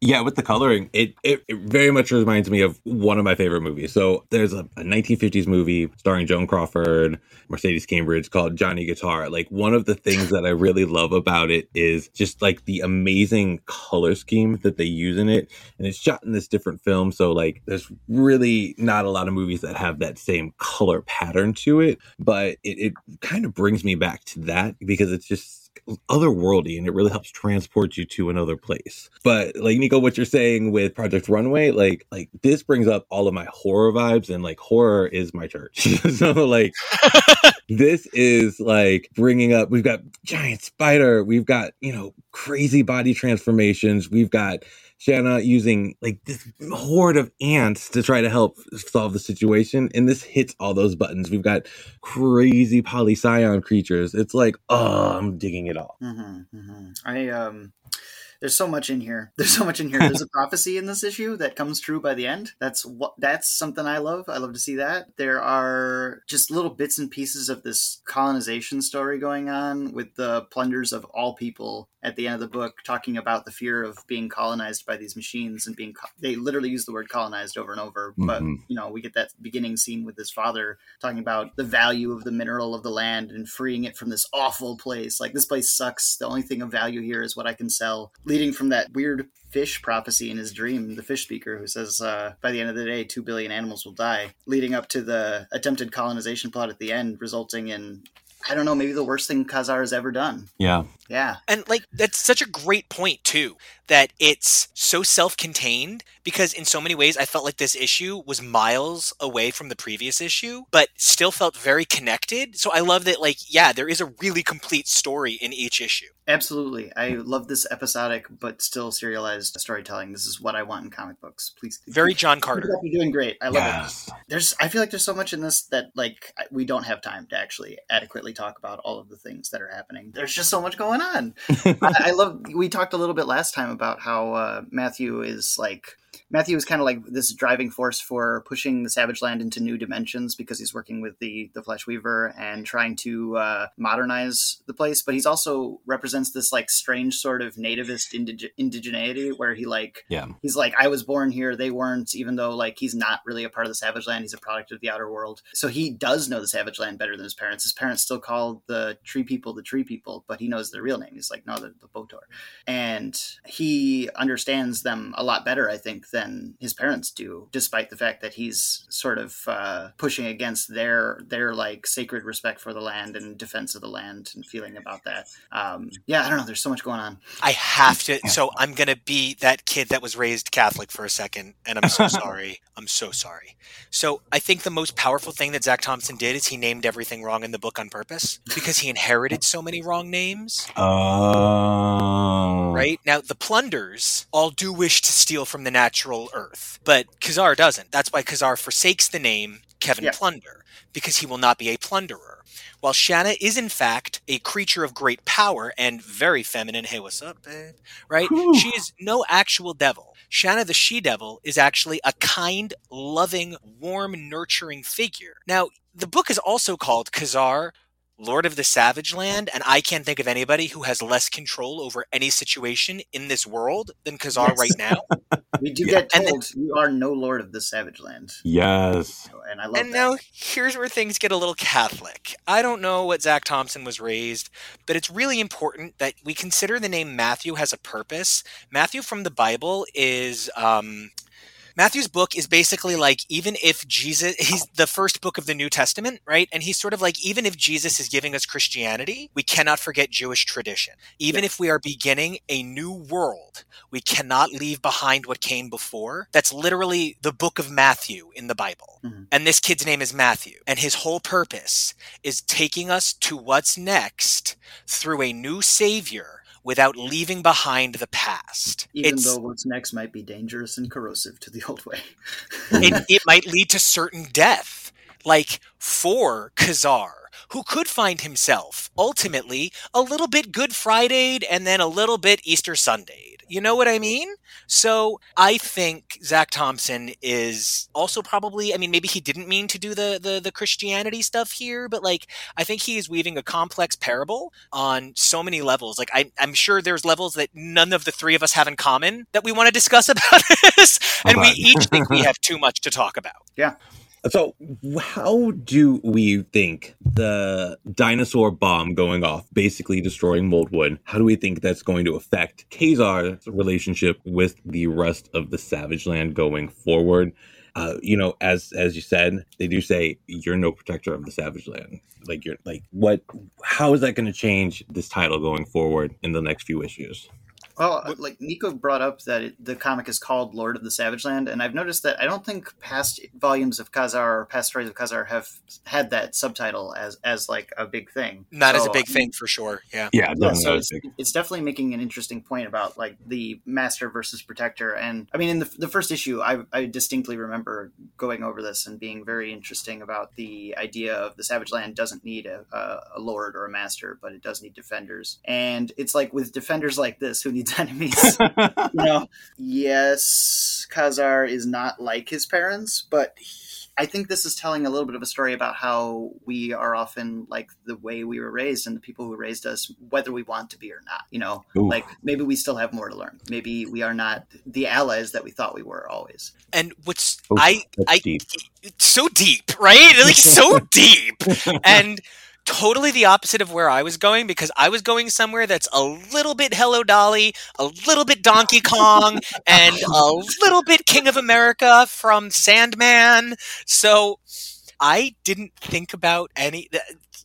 Yeah, with the coloring, it, it it very much reminds me of one of my favorite movies. So there's a, a 1950s movie starring Joan Crawford, Mercedes McCambridge called Johnny Guitar. Like one of the things that I really love about it is just like the amazing color scheme that they use in it, and it's shot in this different film. So like there's really not a lot of movies that have that same color pattern to it, but it, it kind of brings me back to that because it's just otherworldly and it really helps transport you to another place. But like Nico, what you're saying with Project Runway, like like this brings up all of my horror vibes and like horror is my church. so like this is like bringing up we've got giant spider, we've got, you know, crazy body transformations, we've got Shanna using like this horde of ants to try to help solve the situation. And this hits all those buttons. We've got crazy polyscion creatures. It's like, oh, I'm digging it all. hmm hmm I um, there's so much in here. There's so much in here. There's a prophecy in this issue that comes true by the end. That's what that's something I love. I love to see that. There are just little bits and pieces of this colonization story going on with the plunders of all people at the end of the book talking about the fear of being colonized by these machines and being co- they literally use the word colonized over and over but Mhm. you know we get that beginning scene with his father talking about the value of the mineral of the land and freeing it from this awful place like this place sucks the only thing of value here is what i can sell leading from that weird fish prophecy in his dream the fish speaker who says uh, by the end of the day 2 billion animals will die leading up to the attempted colonization plot at the end resulting in i don't know maybe the worst thing kazar has ever done Yeah. Yeah And like that's such a great point too that it's so self-contained because in so many ways I felt like this issue was miles away from the previous issue but still felt very connected. So I love that like yeah, there is a really complete story in each issue. Absolutely. I love this episodic but still serialized storytelling. This is what I want in comic books. Please. Very John Carter. You're doing great. I love it. There's I feel like there's so much in this that like we don't have time to actually adequately talk about all of the things that are happening. There's just so much going on. I, I love we talked a little bit last time about how uh, Matthew is like Matthew is kind of like this driving force for pushing the Savage Land into new dimensions because he's working with the the Flesh Weaver and trying to uh, modernize the place. But he's also represents this like strange sort of nativist indig- indigeneity where he like Yeah. he's like I was born here, they weren't. Even though like he's not really a part of the Savage Land, he's a product of the outer world. So he does know the Savage Land better than his parents. His parents still call the Tree People the Tree People, but he knows their real name. He's like no, they're the Botor and he understands them a lot better, I think, than his parents do, despite the fact that he's sort of uh, pushing against their their like sacred respect for the land and defense of the land and feeling about that. Um, yeah, I don't know. There's so much going on. I have to so I'm going to be that kid that was raised Catholic for a second and I'm so sorry. I'm so sorry. So I think the most powerful thing that Zac Thompson did is he named everything wrong in the book on purpose because he inherited so many wrong names. Oh. right? Now, the plunders all do wish to steal from the natural earth, but Kazar doesn't. That's why Kazar forsakes the name Kevin Yeah. Plunder, because he will not be a plunderer. While Shanna is, in fact, a creature of great power and very feminine. Hey, what's up, babe? Right? Whew. She is no actual devil. Shanna the she devil is actually a kind, loving, warm, nurturing figure. Now, the book is also called Kazar, Lord of the Savage Land, and I can't think of anybody who has less control over any situation in this world than Kazar Yes. right now. We do Yeah. get And told you are no lord of the Savage Land, Yes. and I love and that. now here's where things get a little Catholic. I don't know what Zac Thompson was raised, but it's really important that we consider the name Matthew has a purpose. Matthew from the Bible is um, Matthew's book is basically like even if Jesus he's the first book of the New Testament, right? And he's sort of like even if Jesus is giving us Christianity, we cannot forget Jewish tradition. Even if we are beginning a new world, we cannot leave behind what came before. That's literally the book of Matthew in the Bible. Mhm. And this kid's name is Matthew. And his whole purpose is taking us to what's next through a new savior without leaving behind the past. Even It's- though what's next might be dangerous and corrosive to the old way. it, it might lead to certain death. Like for Kazar, who could find himself ultimately a little bit Good Friday and then a little bit Easter Sunday. You know what I mean? So I think Zac Thompson is also probably. I mean, maybe he didn't mean to do the the, the Christianity stuff here, but like I think he is weaving a complex parable on so many levels. Like I, I'm sure there's levels that none of the three of us have in common that we want to discuss about this, and we each think we have too much to talk about. So, how do we think the dinosaur bomb going off, basically destroying Moldwood, how do we think that's going to affect Kazar's relationship with the rest of the Savage Land going forward? Uh, you know, as as you said, they do say you're no protector of the Savage Land. Like you're like what? How is that going to change this title going forward in the next few issues? Oh, well, like Nico brought up that it, the comic is called Lord of the Savage Land, and I've noticed that I don't think past volumes of Kazar or past stories of Kazar have had that subtitle as as like a big thing. Not as a big thing for sure. Yeah. Yeah, Yeah, so it's, it's definitely making an interesting point about like the master versus protector, and I mean, in the, the first issue, I, I distinctly remember going over this and being very interesting about the idea of the Savage Land doesn't need a, a, a lord or a master, but it does need defenders, and it's like with defenders like this, who needs enemies? you know, yes, Kazar is not like his parents, but he- I think this is telling a little bit of a story about how we are often like the way we were raised and the people who raised us, whether we want to be or not. You know, Ooh. like maybe we still have more to learn. Maybe we are not the allies that we thought we were always. And what's Oof, I I deep. so deep, right? Like so deep. And totally the opposite of where I was going because I was going somewhere that's a little bit Hello Dolly, a little bit Donkey Kong, and a little bit King of America from Sandman. So I didn't think about any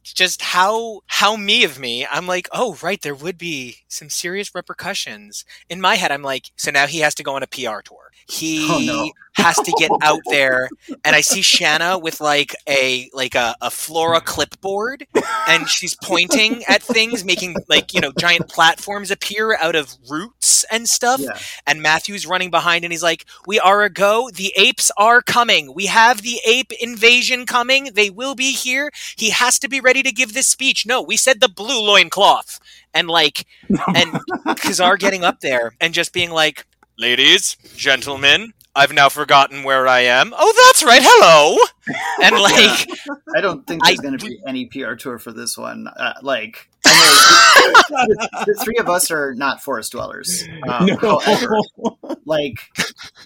just how how me of me i'm like oh right there would be some serious repercussions in my head i'm like so now he has to go on a pr tour he Oh, no. Has to get out there and i see shanna with like a like a, a flora clipboard and she's pointing at things making like you know giant platforms appear out of roots and stuff Yeah. and Matthew's running behind and he's like, We are a go. The apes are coming. We have the ape invasion coming. They will be here. He has to be ready to give this speech. No, we said the blue loincloth. And like, and Kazar getting up there and just being like, Ladies, gentlemen, I've now forgotten where I am. Oh, that's right. Hello. And like, I don't think there's going to be any PR tour for this one. Uh, like, the, the three of us are not forest dwellers. Um, However, like,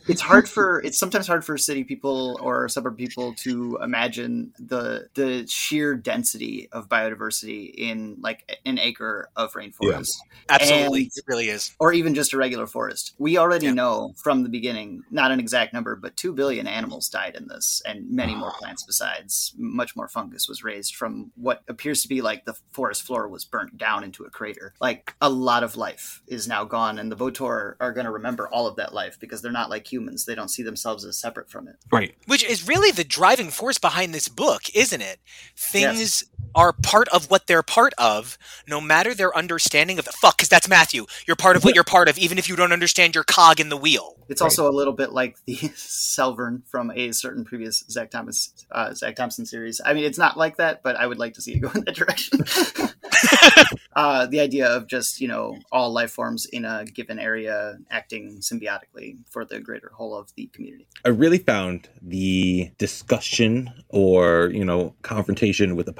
it's hard for it's sometimes hard for city people or suburb people to imagine the the sheer density of biodiversity in like an acre of rainforest. absolutely, And- it really is. or even just a regular forest. We already Yeah. know from the beginning, not an exact number, but 2 billion animals died in this, and many more plants besides. Much more fungus was raised from what appears to be like the forest floor was burnt down into a crater. Like a lot of life is now gone, and the Votor are going to remember all of that life because they're not like humans. They don't see themselves as separate from it. Right. Which is really the driving force behind this book, isn't it? Things are part of what they're part of, no matter their understanding of the fuck, because that's Matthew. You're part of what you're part of, even if you don't understand your cog in the wheel. It's also a little bit like the Selvern from a certain previous Zach Thomas uh, Zac Thompson series. I mean, it's not like that, but I would like to see it go in that direction. uh, the idea of just you know all life forms in a given area acting symbiotically for the greater whole of the community. I really found the discussion or, you know, confrontation with the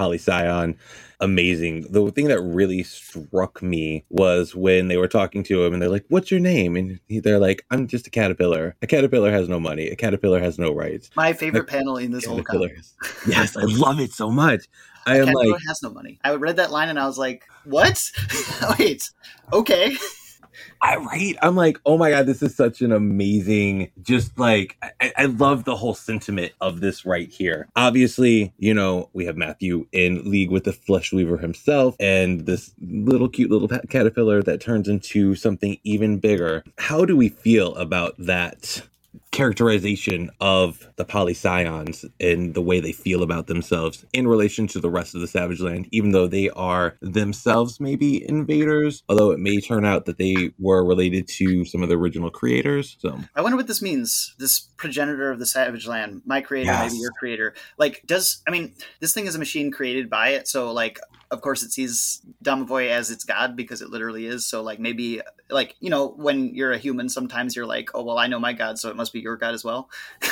Amazing. The thing that really struck me was when they were talking to him and they're like, What's your name? And he- they're like, I'm just a caterpillar. A caterpillar has no money. A caterpillar has no rights. My favorite panel in this whole comic. yes, I love it so much. I am Caterpillar like, has no money. I read that line and I was like, "What? Wait, okay." I right. I'm like, oh my god, this is such an amazing. Just like I, I love the whole sentiment of this right here. Obviously, you know we have Matthew in league with the Flesh Weaver himself, and this little cute little caterpillar that turns into something even bigger. How do we feel about that? Characterization of the polyscions and the way they feel about themselves in relation to the rest of the savage land even though they are themselves maybe invaders although it may turn out that they were related to some of the original creators so I wonder what this means. This progenitor of the savage land, my creator, Yes. maybe your creator. Like, does I mean this thing is a machine created by it? So, like, of course, it sees Domovoy as its god because it literally is. So, like, maybe, like, you know, when you're a human, sometimes you're like, oh well, I know my god, so it must be your god as well.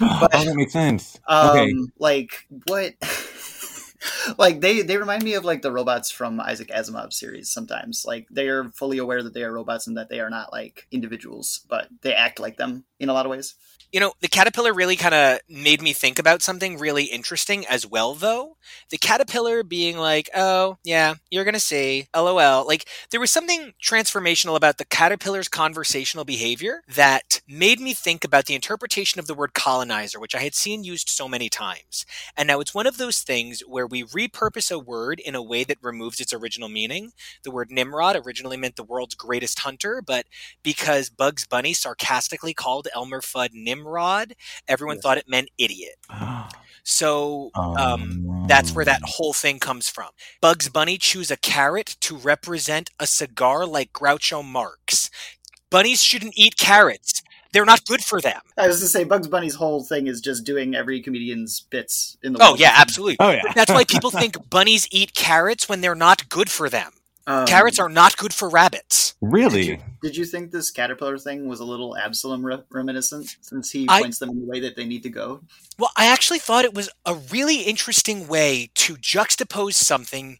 oh that makes sense Um, okay like what? like they they remind me of like the robots from Isaac Asimov series. Sometimes, like they are fully aware that they are robots and that they are not like individuals, but they act like them in a lot of ways. You know, the caterpillar really kind of made me think about something really interesting as well, though. The caterpillar being like, oh, yeah, you're going to see, lol. Like, there was something transformational about the caterpillar's conversational behavior that made me think about the interpretation of the word colonizer, which I had seen used so many times. And now it's one of those things where we repurpose a word in a way that removes its original meaning. The word Nimrod originally meant the world's greatest hunter, but because Bugs Bunny sarcastically called Elmer Fudd Nimrod, everyone Yes. thought it meant idiot. So um, that's where that whole thing comes from. Bugs Bunny chews a carrot to represent a cigar like Groucho Marx. Bunnies shouldn't eat carrots. They're not good for them. I was to say, Bugs Bunny's whole thing is just doing every comedian's bits in the Oh world. yeah, absolutely. oh yeah That's why people think bunnies eat carrots when they're not good for them. Um, Carrots are not good for rabbits. really Did you think this caterpillar thing was a little Absalom re- reminiscent, since he I- points them in the way that they need to go? Well, I actually thought it was a really interesting way to juxtapose something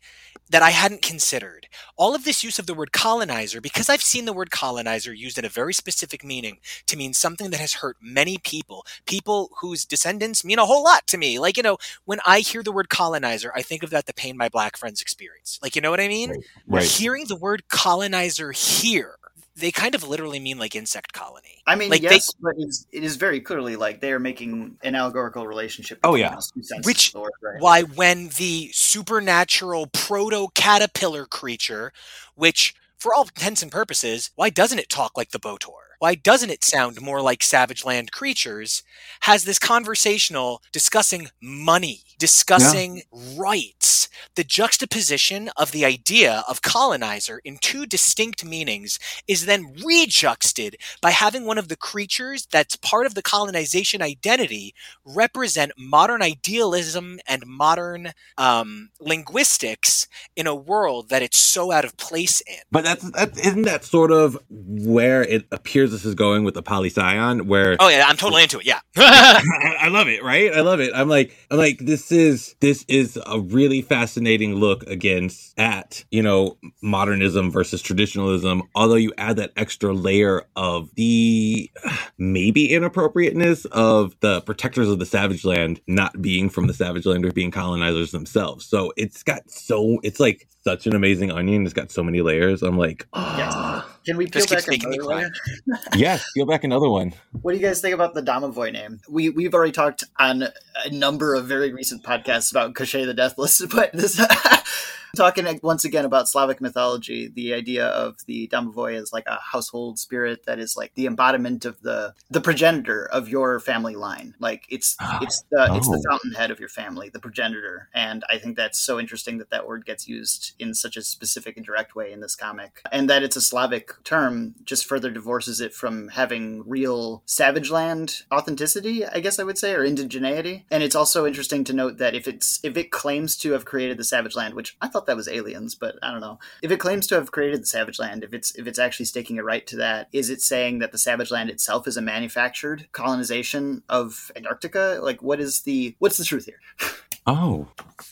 that I hadn't considered. All of this use of the word colonizer, because I've seen the word colonizer used in a very specific meaning to mean something that has hurt many people, people whose descendants mean a whole lot to me. Like, you know, when I hear the word colonizer, I think of that the pain my black friends experience. Like, you know what I mean? right Hearing the word colonizer here, they kind of literally mean like insect colony. I mean, Like, they- yes, but it's, it is very clearly like they are making an allegorical relationship. Oh, yeah. those two senses Which- word, right? why when the supernatural proto caterpillar creature which for all intents and purposes why doesn't it talk like the botor why doesn't it sound more like savage land creatures has this conversational discussing money discussing rights the juxtaposition of the idea of colonizer in two distinct meanings is then rejuxted by having one of the creatures that's part of the colonization identity represent modern idealism and modern um, linguistics in a world that it's so out of place in. But that's that isn't that sort of where it appears this is going with the polyscion, where Oh yeah, I'm totally into it. Yeah. I, I love it, right? I love it. I'm like, I'm like, this is this is a really fascinating look against at you know modernism versus traditionalism. Although you add that extra layer of the maybe inappropriateness of the protectors of the savage land not being from the savage land or being colonizers themselves. So it's got so it's like such an amazing onion. It's got so many layers. I'm like, Yes. ah. Can we peel back another layer? yes, peel back another one. What do you guys think about the Domovoy name? We we've already talked on a number of very recent podcasts about Koschei the Deathless, but this talking once again about Slavic mythology, the idea of the Domovoy as like a household spirit that is like the embodiment of the the progenitor of your family line. Like it's ah, it's the it's the Oh. fountainhead of your family, the progenitor. And I think that's so interesting that that word gets used in such a specific and direct way in this comic, and that it's a Slavic term just further divorces it from having real savage land authenticity, I guess I would say, or indigeneity. And it's also interesting to note that if it's if it claims to have created the savage land, which I thought that was aliens, but I don't know. If it claims to have created the savage land, if it's if it's actually staking a right to that, is it saying that the savage land itself is a manufactured colonization of Antarctica? Like what is the what's the truth here? Oh,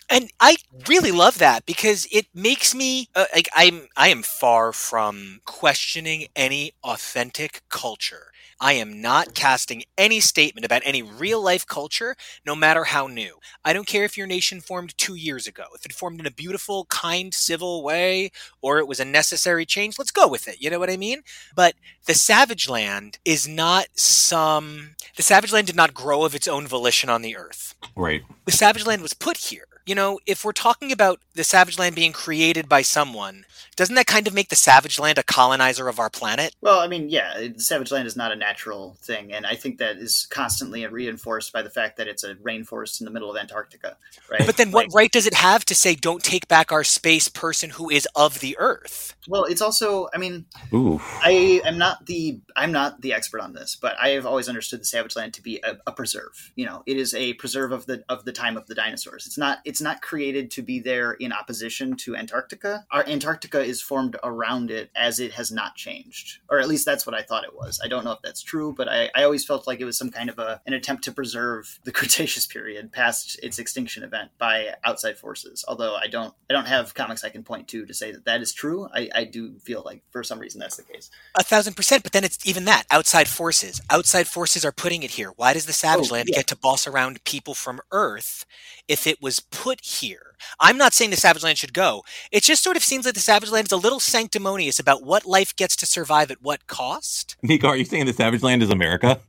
and I really love that because it makes me uh, like I'm I am far from questioning any authentic culture. I am not casting any statement about any real life culture, no matter how new. I don't care if your nation formed two years ago, if it formed in a beautiful, kind, civil way, or it was a necessary change. Let's go with it. You know what I mean? But the Savage Land is not some. The Savage Land did not grow of its own volition on the earth. Right. The Savage Land was put here. You know, if we're talking about the Savage Land being created by someone, doesn't that kind of make the Savage Land a colonizer of our planet? Well, I mean, yeah, the Savage Land is not a natural thing, and I think that is constantly reinforced by the fact that it's a rainforest in the middle of Antarctica, right? But then what Like- right does it have to say, don't take back our space person who is of the Earth? Well, it's also, I mean, Ooh. I am not the I'm not the expert on this, but I have always understood the Savage Land to be a, a preserve. You know, it is a preserve of the of the time of the dinosaurs. It's not it's not created to be there in opposition to Antarctica. Our Antarctica is formed around it as it has not changed, or at least that's what I thought it was. I don't know if that's true, but I, I always felt like it was some kind of a an attempt to preserve the Cretaceous period past its extinction event by outside forces. Although I don't I don't have comics I can point to to say that that is true. I, I do feel like for some reason that's the case. A thousand percent, but then it's even that outside forces. Outside forces are putting it here. Why does the Savage Oh, Land yeah. get to boss around people from Earth if it was put here? I'm not saying the Savage Land should go. It just sort of seems like the Savage Land is a little sanctimonious about what life gets to survive at what cost. Nico, are you saying the Savage Land is America?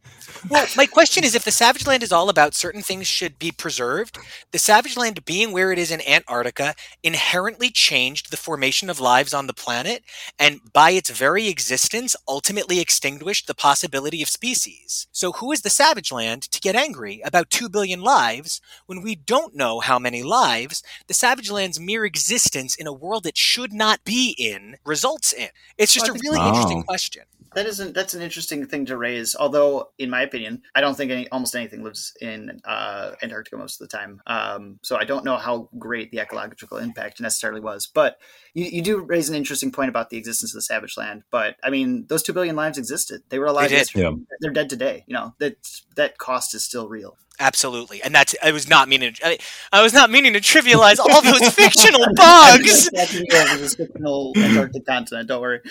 Well, my question is if the Savage Land is all about certain things should be preserved, the Savage Land being where it is in Antarctica inherently changed the formation of lives on the planet and by its very existence ultimately extinguished the possibility of species. So who is the Savage Land to get angry about 2 billion lives when we don't know how many lives the Savage Land's mere existence in a world it should not be in results in? It's just a really interesting question. That isn't. That's an interesting thing to raise. Although, in my opinion, I don't think any, almost anything lives in uh, Antarctica most of the time. Um, so I don't know how great the ecological impact necessarily was. But you, you do raise an interesting point about the existence of the savage land. But I mean, those two billion lives existed. They were alive. did. Yeah. They're dead today. You know that that cost is still real. Absolutely, and that's I was not meaning. I, I was not meaning to trivialize all those fictional bugs. That's a fictional Antarctic continent. Don't worry.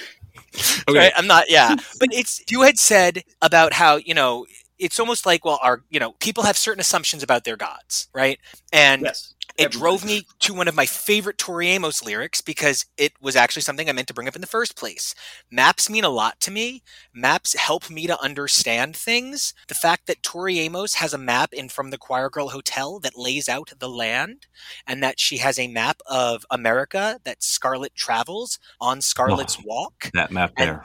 Right? I'm not. Yeah, but it's you had said about how you know it's almost like well, our you know people have certain assumptions about their gods, right? And Yes. It everybody. drove me to one of my favorite Tori Amos lyrics because it was actually something I meant to bring up in the first place. Maps mean a lot to me. Maps help me to understand things. The fact that Tori Amos has a map in From the Choir Girl Hotel that lays out the land, and that she has a map of America that Scarlet travels on Scarlet's Walk That map And- there.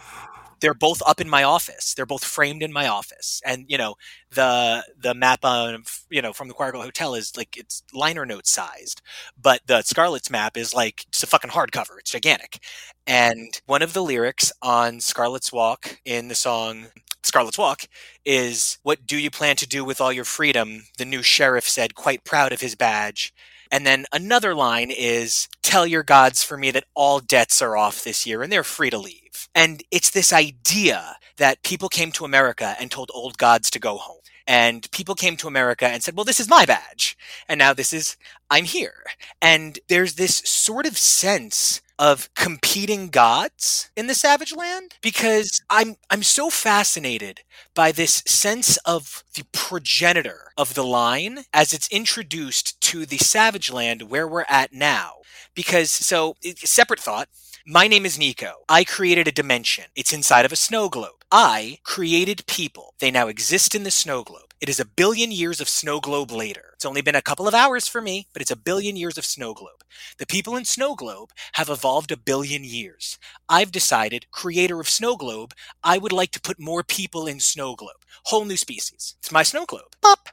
They're both up in my office. They're both framed in my office. And you know, the the map on you know from the Girl Hotel is like it's liner note sized, but the Scarlet's map is like it's a fucking hardcover. It's gigantic. And one of the lyrics on Scarlet's Walk in the song Scarlet's Walk is what do you plan to do with all your freedom? The new sheriff said, quite proud of his badge. And then another line is tell your gods for me that all debts are off this year and they're free to leave. And it's this idea that people came to America and told old gods to go home. And people came to America and said, well, this is my badge. And now this is, I'm here. And there's this sort of sense of competing gods in the savage land because I'm I'm so fascinated by this sense of the progenitor of the line as it's introduced to the savage land where we're at now because so separate thought my name is Nico. I created a dimension. It's inside of a snow globe. I created people. They now exist in the snow globe. It is a billion years of snow globe later. It's only been a couple of hours for me, but it's a billion years of snow globe. The people in Snow Globe have evolved a billion years. I've decided, creator of Snow Globe, I would like to put more people in Snow Globe. Whole new species. It's my Snow Globe. Pop.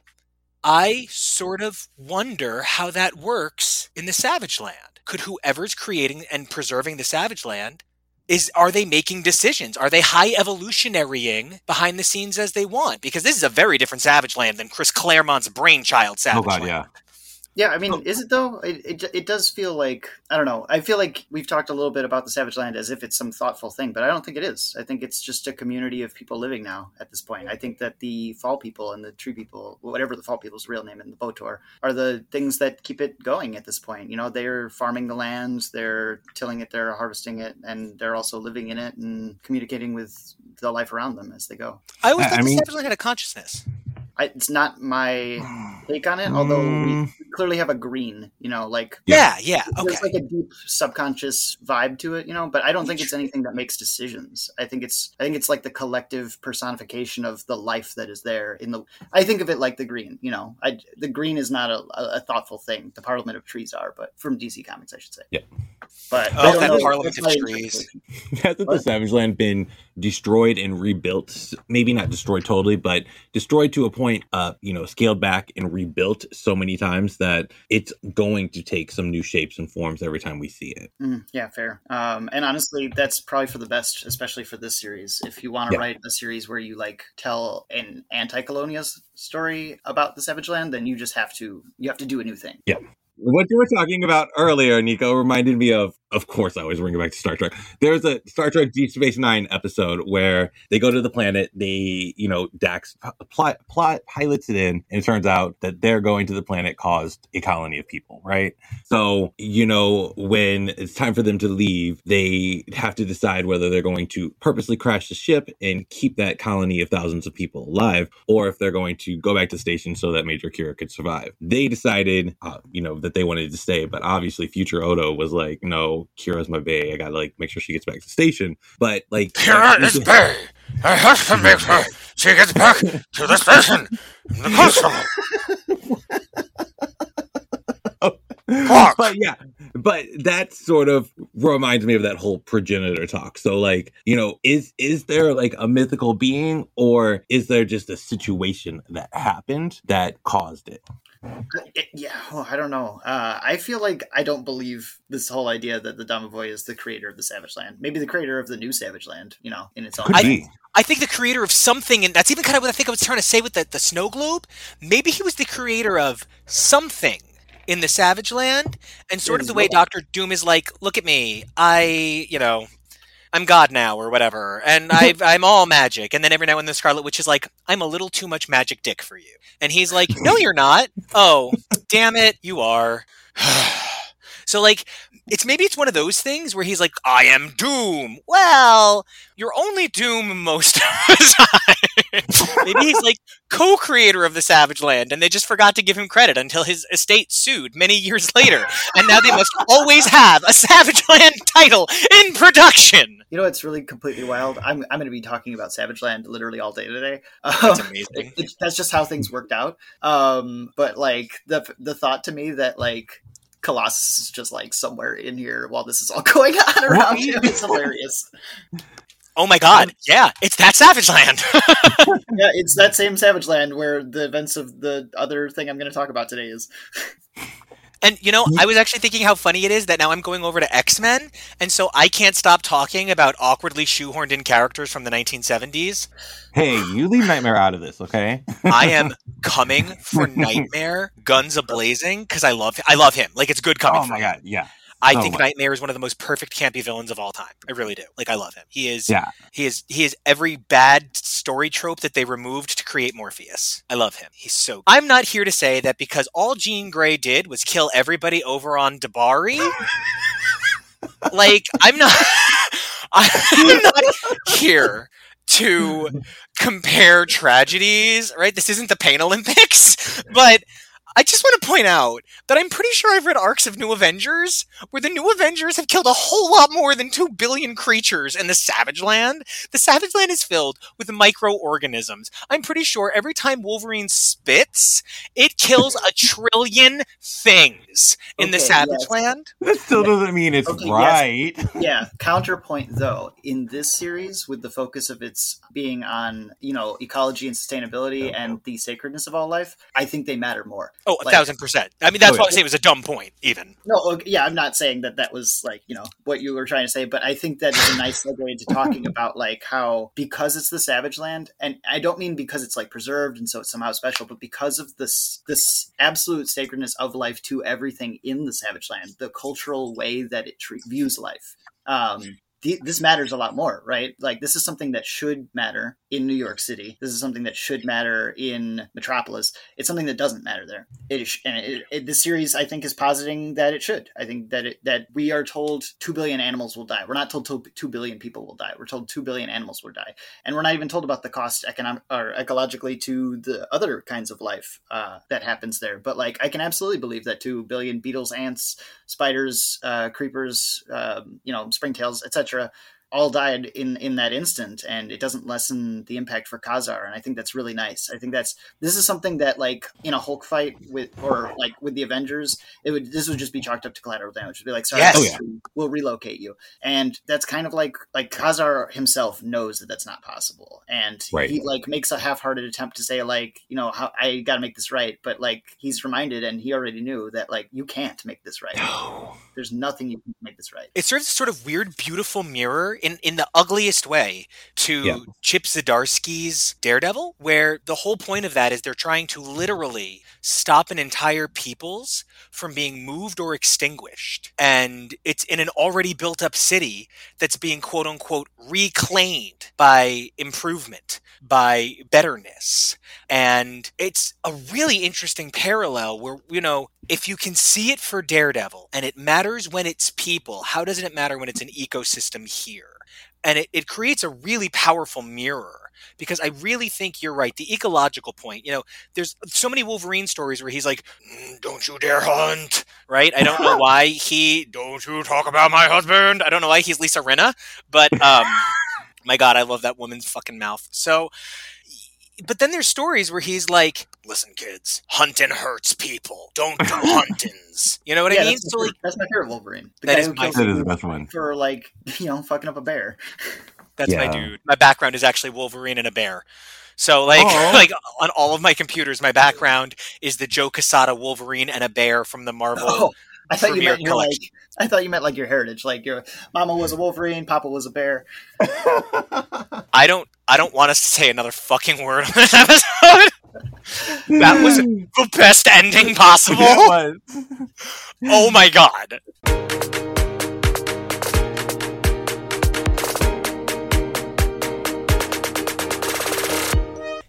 I sort of wonder how that works in the Savage Land. Could whoever's creating and preserving the Savage Land is are they making decisions? Are they high evolutionarying behind the scenes as they want? Because this is a very different Savage Land than Chris Claremont's brainchild Savage Oh Savage god, Land yeah. Yeah, I mean, oh. is it though? It, it it does feel like I don't know. I feel like we've talked a little bit about the Savage Land as if it's some thoughtful thing, but I don't think it is. I think it's just a community of people living now at this point. I think that the Fall People and the Tree People, whatever the Fall People's real name in the Botor, are the things that keep it going at this point. You know, they're farming the land, they're tilling it, they're harvesting it, and they're also living in it and communicating with the life around them as they go. I always thought I the mean- Savage Land had a consciousness. I, it's not my take on it, although Mm. we clearly have a green. You know, like Yeah, yeah, okay. there's like a deep subconscious vibe to it, you know. But I don't think it's anything that makes decisions. I think it's I think it's like the collective personification of the life that is there in the. I think of it like the green. You know, I the green is not a, a, a thoughtful thing. The Parliament of Trees are, but from DC Comics, I should say. Yeah. But Oh, I don't that know. Parliament of Trees. Hasn't the What? Savage Land been destroyed and rebuilt? Maybe not destroyed totally, but destroyed to a point, uh, you know, scaled back and rebuilt so many times that it's going to take some new shapes and forms every time we see it. Mm, yeah, fair. Um, and honestly, that's probably for the best, especially for this series. If you want to Yeah. write a series where you like tell an anti-colonial story about the Savage Land, then you just have to you have to do a new thing. What you were talking about earlier, Nico, reminded me of, of course, I always bring it back to Star Trek. There's a Star Trek Deep Space Nine episode where they go to the planet, they, you know, Dax plot, plot pilots it in, and it turns out that they're going to the planet caused a colony of people, right? So, you know, when it's time for them to leave, they have to decide whether they're going to purposely crash the ship and keep that colony of thousands of people alive, or if they're going to go back to the station so that Major Kira could survive. They decided, uh, you know, that they wanted to stay, but obviously Future Odo was like, no, Kira's my bae. I gotta like make sure she gets back to the station. But like, Kira is Bay. I have to make sure she gets back to the station the console. Oh. Fuck. but yeah, but that sort of reminds me of that whole progenitor talk. So like, you know, is is there like a mythical being or is there just a situation that happened that caused it? It- yeah, oh, I don't know. Uh, I feel like I don't believe this whole idea that the Domovoy is the creator of the Savage Land. Maybe the creator of the new Savage Land. You know, in its own. Could I- I think the creator of something, and that's even kind of what I think I was trying to say with the, the snow globe. Maybe he was the creator of something in the Savage Land, and sort of the way. Doctor Doom is like, look at me, I, you know, I'm God now or whatever, and I, I'm all magic. And then every now and then the Scarlet Witch is like, I'm a little too much magic dick for you, and he's like, No, you're not. Oh, damn it, you are. so like, it's maybe it's one of those things where he's like, I am Doom. Well, you're only Doom most of the time. Maybe he's like co-creator of the Savage Land, and they just forgot to give him credit until his estate sued many years later, and now they must always have a Savage Land title in production. You know, it's really completely wild. I'm I'm going to be talking about Savage Land literally all day today. That's Um, amazing. it- it- that's just how things worked out. Um, but like the the thought to me that like Colossus is just like somewhere in here while this is all going on around you is hilarious. Oh my God! Yeah, it's that Savage Land. Yeah, it's that same Savage Land where the events of the other thing I'm going to talk about today is. And you know, I was actually thinking how funny it is that now I'm going over to X Men, and so I can't stop talking about awkwardly shoehorned in characters from the 1970s. Hey, you leave Nightmare out of this, okay? I am coming for Nightmare, guns a blazing, because I love I love him. Like it's good coming. Oh for my him. god, yeah. I so think. Nightmare is one of the most perfect campy villains of all time. I really do. Like I love him. He is. Yeah. He is. He is every bad story trope that they removed to create Morpheus. I love him. He's so. I'm not here to say that because all Jean Grey did was kill everybody over on D'Bari. like I'm not. I'm not here to compare tragedies, right? This isn't the Pain Olympics, but I just want to point out that I'm pretty sure I've read arcs of New Avengers where the New Avengers have killed a whole lot more than 2 billion creatures in the Savage Land. The Savage Land is filled with microorganisms. I'm pretty sure every time Wolverine spits, it kills a trillion things in the Savage yes. Land. That still doesn't mean it's Okay, yes. right. yeah counterpoint though in this series with the focus of its being on you know ecology and sustainability oh. and the sacredness of all life i think they matter more Oh, a Like- thousand percent. I mean, that's Oh, why yeah. I say it was a dumb point. Even No, yeah, I'm not saying that that was like you know what you were trying to say, but I think that is a nice segue into talking about like how because it's the Savage Land, and I don't mean because it's like preserved and so it's somehow special, but because of this this absolute sacredness of life to everything in the Savage Land, the cultural way that it tre- views life. Um, th- this matters a lot more, right? Like this is something that should matter in New York City. This is something that should matter in Metropolis. It's something that doesn't matter there. It is, and it, it, the series I think is positing that it should. I think that it, that we are told two billion animals will die. We're not told two, billion people will die. We're told two billion animals will die, and we're not even told about the cost economic or ecologically to the other kinds of life uh, that happens there. But like, I can absolutely believe that two billion beetles, ants, spiders, uh, creepers, um, you know, springtails, etc etc all died in in that instant and it doesn't lessen the impact for Kazar and I think that's really nice. I think that's this is something that like in a Hulk fight with or like with the Avengers, it would this would just be chalked up to collateral damage. It'd be like sorry, Yes. Oh, yeah. we'll relocate you. And that's kind of like like Kazar himself knows that that's not possible and Right. he like makes a half-hearted attempt to say like, you know, how I got to make this right, but like he's reminded and he already knew that like you can't make this right. There's nothing you can make this right. it serves a sort of weird, beautiful mirror in in the ugliest way to Yeah. Chip Zdarsky's Daredevil, where the whole point of that is they're trying to literally stop an entire peoples from being moved or extinguished. And it's in an already built up city that's being quote unquote reclaimed by improvement, by betterness. And it's a really interesting parallel where, you know, if you can see it for Daredevil and it matters when it's people, how doesn't it matter when it's an ecosystem here? And it, it creates a really powerful mirror because I really think you're right. The ecological point, you know, there's so many Wolverine stories where he's like, "Mm, don't you dare hunt, right? I don't know why he, don't you talk about my husband. I don't know why he's Lisa Rinna, but um, my God, I love that woman's fucking mouth. So, but then there's stories where he's like, listen, kids, hunting hurts people. Don't do huntings. You know what I mean? that's, So, my, like, that's my favorite Wolverine. The That guy is who my kills That is the best one. for like you know fucking up a bear. That's my dude. My background is actually Wolverine and a bear. So like oh. Aw. like on all of my computers, my background is the Joe Quesada Wolverine and a bear from the Marvel. Oh, I thought you meant your like. I thought you meant like your heritage. Like your mama was a Wolverine, Papa was a bear. I don't I don't want us to say another fucking word on this episode. that was the best ending possible. It was. Oh my god.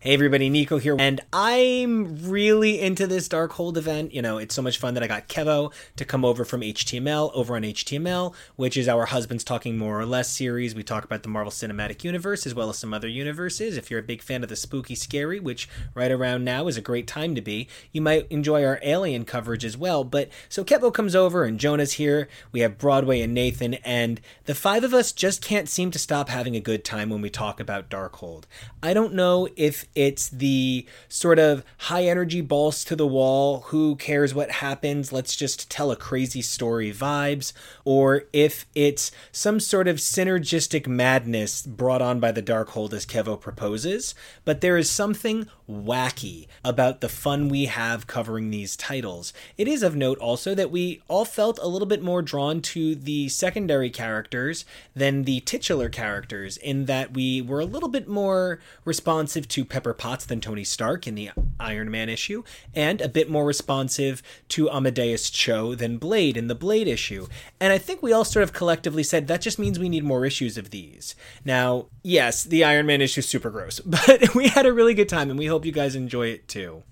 Hey everybody, Nico here, and I'm really into this Darkhold event. You know, it's so much fun that I got Kevo to come over from HTML over on HTML, which is our Husbands Talking More or Less series. We talk about the Marvel Cinematic Universe as well as some other universes. If you're a big fan of the spooky scary, which right around now is a great time to be, you might enjoy our Alien coverage as well. But so Kevo comes over and Jonah's here. We have Broadway and Nathan, and the five of us just can't seem to stop having a good time when we talk about Darkhold. I don't know if it's the sort of high energy balls to the wall, who cares what happens, let's just tell a crazy story vibes, or if it's some sort of synergistic madness brought on by the Darkhold as Kevo proposes, but there is something wacky about the fun we have covering these titles. It is of note also that we all felt a little bit more drawn to the secondary characters than the titular characters, in that we were a little bit more responsive to Pepper Potts than Tony Stark in the Iron Man issue, and a bit more responsive to Amadeus Cho than Blade in the Blade issue. And I think we all sort of collectively said that just means we need more issues of these. Now, yes, the Iron Man issue is super gross, but we had a really good time, and we hope you guys enjoy it too.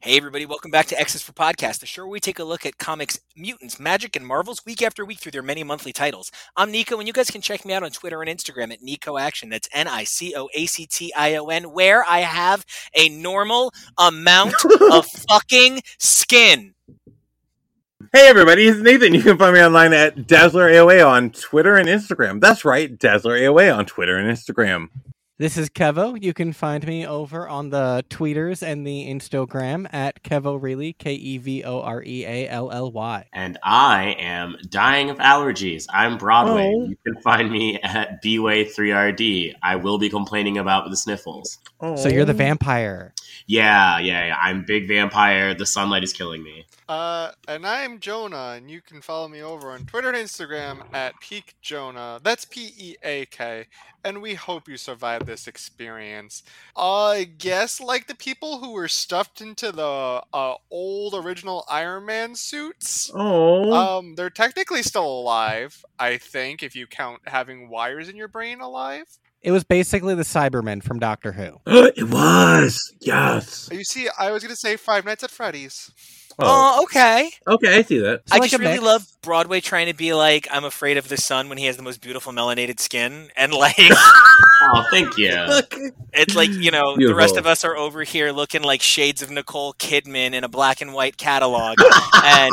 Hey, everybody, welcome back to X's for Podcast, the show where we take a look at comics, mutants, magic, and marvels week after week through their many monthly titles. I'm Nico, and you guys can check me out on Twitter and Instagram at Nico Action. That's N I C O A C T I O N, where I have a normal amount of fucking skin. Hey everybody, it's Nathan. You can find me online at Dazzler AOA on Twitter and Instagram. That's right, Dazzler AOA on Twitter and Instagram. This is Kevo. You can find me over on the tweeters and the Instagram at Kevo Reilly, K E V O R E A L L Y. And I am dying of allergies. I'm Broadway. Oh. You can find me at Bway3RD. I will be complaining about the sniffles. Oh. So you're the vampire. Yeah, yeah, yeah. I'm big vampire. The sunlight is killing me. Uh, and I'm Jonah, and you can follow me over on Twitter and Instagram at Peak Jonah. That's P E A K. And we hope you survive this experience. I guess like the people who were stuffed into the uh, old original Iron Man suits. Oh. Um, they're technically still alive. I think if you count having wires in your brain alive. It was basically the Cybermen from Doctor Who. it was. Yes. You see, I was gonna say Five Nights at Freddy's. Oh. oh, okay. Okay, I see that. I like just really mix. love Broadway trying to be like, I'm afraid of the sun when he has the most beautiful melanated skin. And like, Oh, thank you. it's like, you know, the rest of us are over here looking like shades of Nicole Kidman in a black and white catalog. and,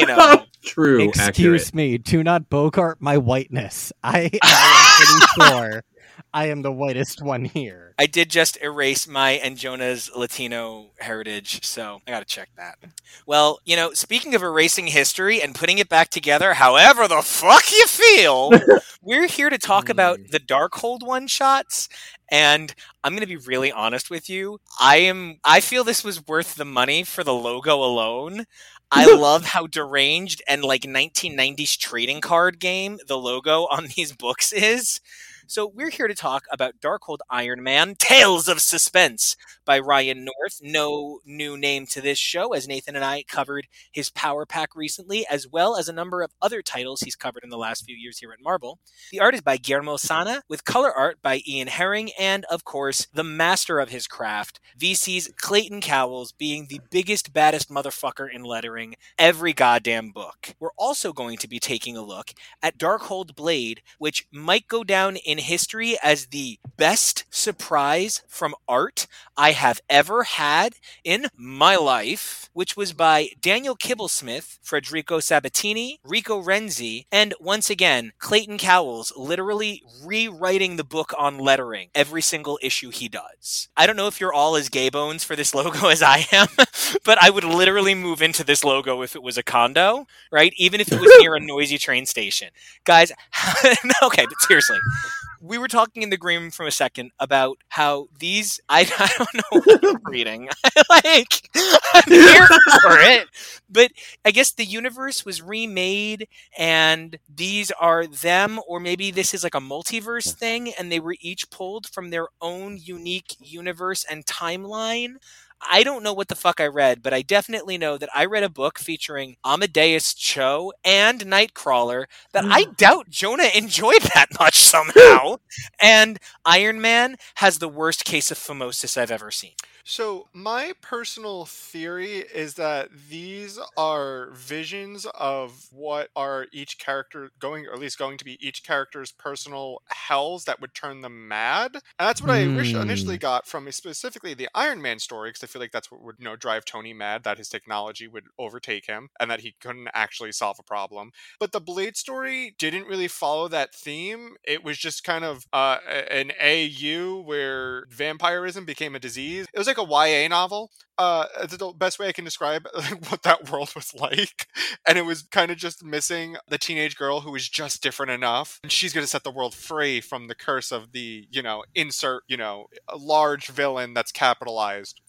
you know, True. Excuse accurate. me, do not bogart my whiteness. I, I am pretty sure I am the whitest one here. I did just erase my and Jonah's Latino heritage, so I gotta check that. Well, you know, speaking of erasing history and putting it back together, however the fuck you feel, we're here to talk about hmm. the Darkhold one shots. And I'm gonna be really honest with you. I am I feel this was worth the money for the logo alone. I love how deranged and like 1990s trading card game the logo on these books is. So we're here to talk about Darkhold Iron Man: Tales of Suspense by Ryan North. No new name to this show, as Nathan and I covered his Power Pack recently, as well as a number of other titles he's covered in the last few years here at Marvel. The art is by Guillermo Sanna, with color art by Ian Herring, and of course, the master of his craft, VC's Clayton Cowles, being the biggest, baddest motherfucker in lettering every goddamn book. We're also going to be taking a look at Darkhold Blade, which might go down in history as the best surprise from art I have ever had in my life, which was by Daniel Kibblesmith, Federico Sabatini, Rico Renzi, and once again, Clayton Cowles literally rewriting the book on lettering every single issue he does. I don't know if you're all as gay bones for this logo as I am, but I would literally move into this logo if it was a condo, right? Even if it was near a noisy train station. Guys, okay, but seriously we were talking in the green room for a second about how these I, I don't know what I'm reading. like I'm here for it. But I guess the universe was remade and these are them, or maybe this is like a multiverse thing, and they were each pulled from their own unique universe and timeline. I don't know what the fuck I read, but I definitely know that I read a book featuring Amadeus Cho and Nightcrawler that I mm. doubt Jonah enjoyed that much somehow. and Iron Man has the worst case of phimosis I've ever seen. So, my personal theory is that these are visions of what are each character going, or at least going to be each character's personal hells that would turn them mad. And that's what I orig- initially got from specifically the Iron Man story, because I feel like that's what would you know drive Tony mad that his technology would overtake him and that he couldn't actually solve a problem. But the Blade story didn't really follow that theme. It was just kind of uh, an AU where vampirism became a disease. It was like a YA novel. Uh, the best way I can describe what that world was like. And it was kind of just missing the teenage girl who was just different enough. And she's to set the world free from the curse of the, you know, insert, you know, large villain that's capitalized.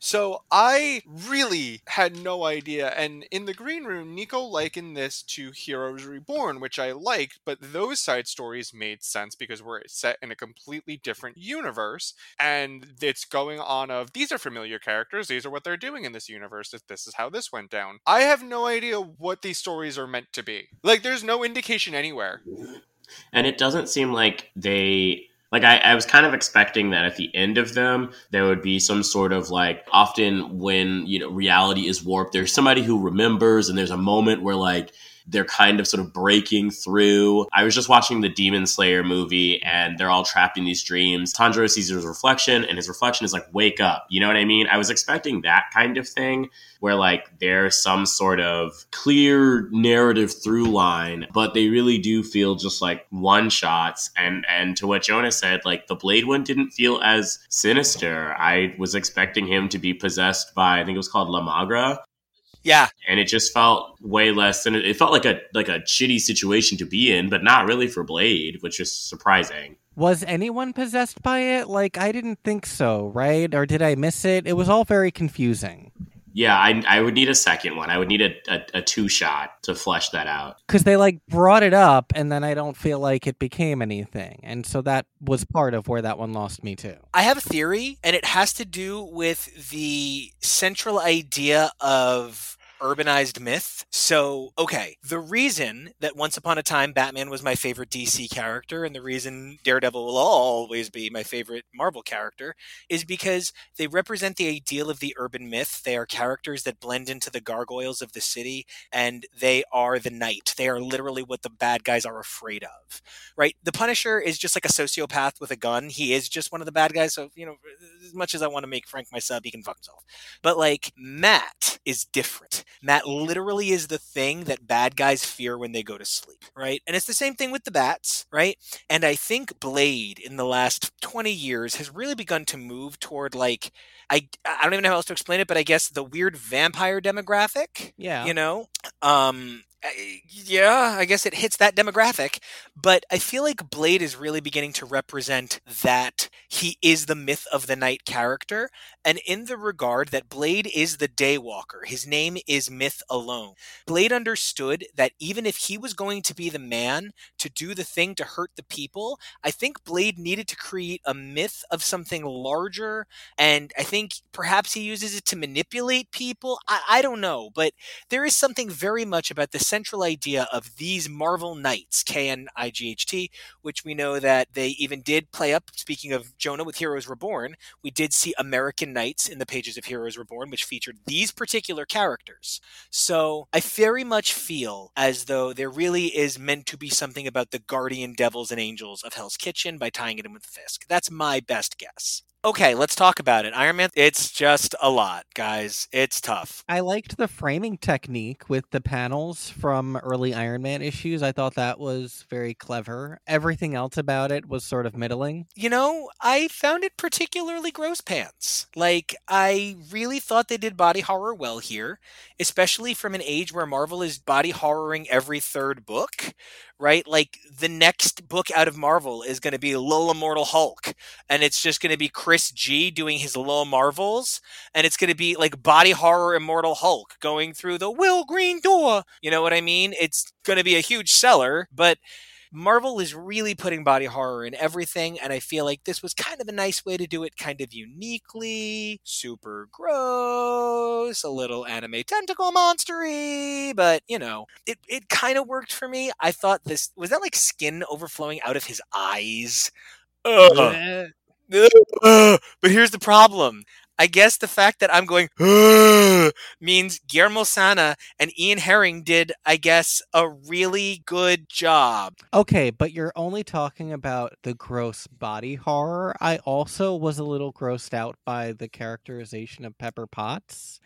So I really had no idea. And in the green room, Nico likened this to Heroes Reborn, which I liked, but those side stories made sense because we're set in a completely different universe. And it's going on of these are familiar characters, these are what they're doing in this universe, if this is how this went down. I have no idea what these stories are meant to be. Like there's no indication anywhere. And it doesn't seem like they like I, I was kind of expecting that at the end of them there would be some sort of like often when you know reality is warped there's somebody who remembers and there's a moment where like they're kind of sort of breaking through. I was just watching the Demon Slayer movie and they're all trapped in these dreams. Tanjiro sees his reflection and his reflection is like, wake up. You know what I mean? I was expecting that kind of thing where like there's some sort of clear narrative through line, but they really do feel just like one shots. And and to what Jonah said, like the Blade one didn't feel as sinister. I was expecting him to be possessed by I think it was called La Magra. Yeah, and it just felt way less than it felt like a like a shitty situation to be in, but not really for Blade, which is surprising. Was anyone possessed by it? Like I didn't think so, right? Or did I miss it? It was all very confusing. Yeah, I, I would need a second one. I would need a, a, a two shot to flesh that out. Because they like brought it up, and then I don't feel like it became anything, and so that was part of where that one lost me too. I have a theory, and it has to do with the central idea of urbanized myth. So, okay, the reason that once upon a time Batman was my favorite DC character and the reason Daredevil will always be my favorite Marvel character is because they represent the ideal of the urban myth. They are characters that blend into the gargoyles of the city and they are the night. They are literally what the bad guys are afraid of. Right? The Punisher is just like a sociopath with a gun. He is just one of the bad guys, so, you know, as much as I want to make Frank my sub, he can fuck himself. But like Matt is different. Matt literally is the thing that bad guys fear when they go to sleep, right? And it's the same thing with the bats, right? And I think Blade in the last 20 years has really begun to move toward like I I don't even know how else to explain it, but I guess the weird vampire demographic. Yeah. You know? Um Uh, yeah, I guess it hits that demographic, but I feel like Blade is really beginning to represent that he is the myth of the night character, and in the regard that Blade is the daywalker. His name is Myth alone. Blade understood that even if he was going to be the man to do the thing to hurt the people, I think Blade needed to create a myth of something larger, and I think perhaps he uses it to manipulate people. I, I don't know, but there is something very much about the central idea of these Marvel Knights, K N I G H T, which we know that they even did play up. Speaking of Jonah with Heroes Reborn, we did see American Knights in the pages of Heroes Reborn, which featured these particular characters. So I very much feel as though there really is meant to be something about the guardian devils and angels of Hell's Kitchen by tying it in with Fisk. That's my best guess. Okay, let's talk about it. Iron Man, it's just a lot, guys. It's tough. I liked the framing technique with the panels from early Iron Man issues. I thought that was very clever. Everything else about it was sort of middling. You know, I found it particularly gross pants. Like, I really thought they did body horror well here, especially from an age where Marvel is body horroring every third book, right? Like the next book out of Marvel is going to be Lola Immortal Hulk, and it's just going to be Chris G doing his Lola Marvels, and it's going to be like body horror Immortal Hulk going through the Will Green door. You know what I mean? It's going to be a huge seller, but Marvel is really putting body horror in everything, and I feel like this was kind of a nice way to do it, kind of uniquely, super gross, a little anime tentacle monstery, but you know, it, it kind of worked for me. I thought this was that like skin overflowing out of his eyes. Ugh. Ugh. But here's the problem. I guess the fact that I'm going means Guillermo Sanna and Ian Herring did, I guess, a really good job. Okay, but you're only talking about the gross body horror. I also was a little grossed out by the characterization of Pepper Potts.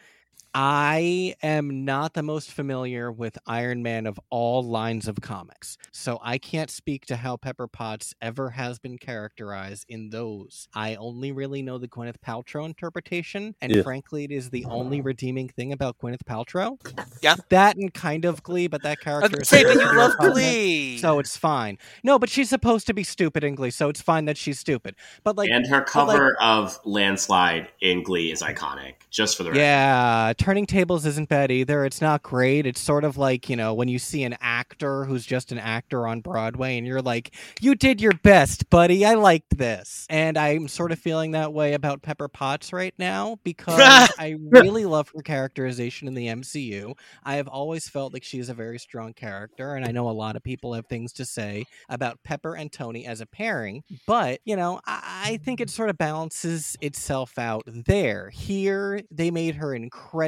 I am not the most familiar with Iron Man of all lines of comics, so I can't speak to how Pepper Potts ever has been characterized in those. I only really know the Gwyneth Paltrow interpretation, and Yeah. frankly, it is the only redeeming thing about Gwyneth Paltrow. Yeah. That and kind of Glee, but that I character was is gonna say, but you love Glee. so it's fine. No, but she's supposed to be stupid in Glee, so it's fine that she's stupid. But like, and her but, like- cover of Landslide in Glee is iconic, just for the record. Yeah, Turning Tables isn't bad either. It's not great. It's sort of like, you know, when you see an actor who's just an actor on Broadway and you're like, you did your best, buddy. I liked this. And I'm sort of feeling that way about Pepper Potts right now because I really love her characterization in the MCU. I have always felt like she's a very strong character, and I know a lot of people have things to say about Pepper and Tony as a pairing, but, you know, I, I think it sort of balances itself out there. Here, they made her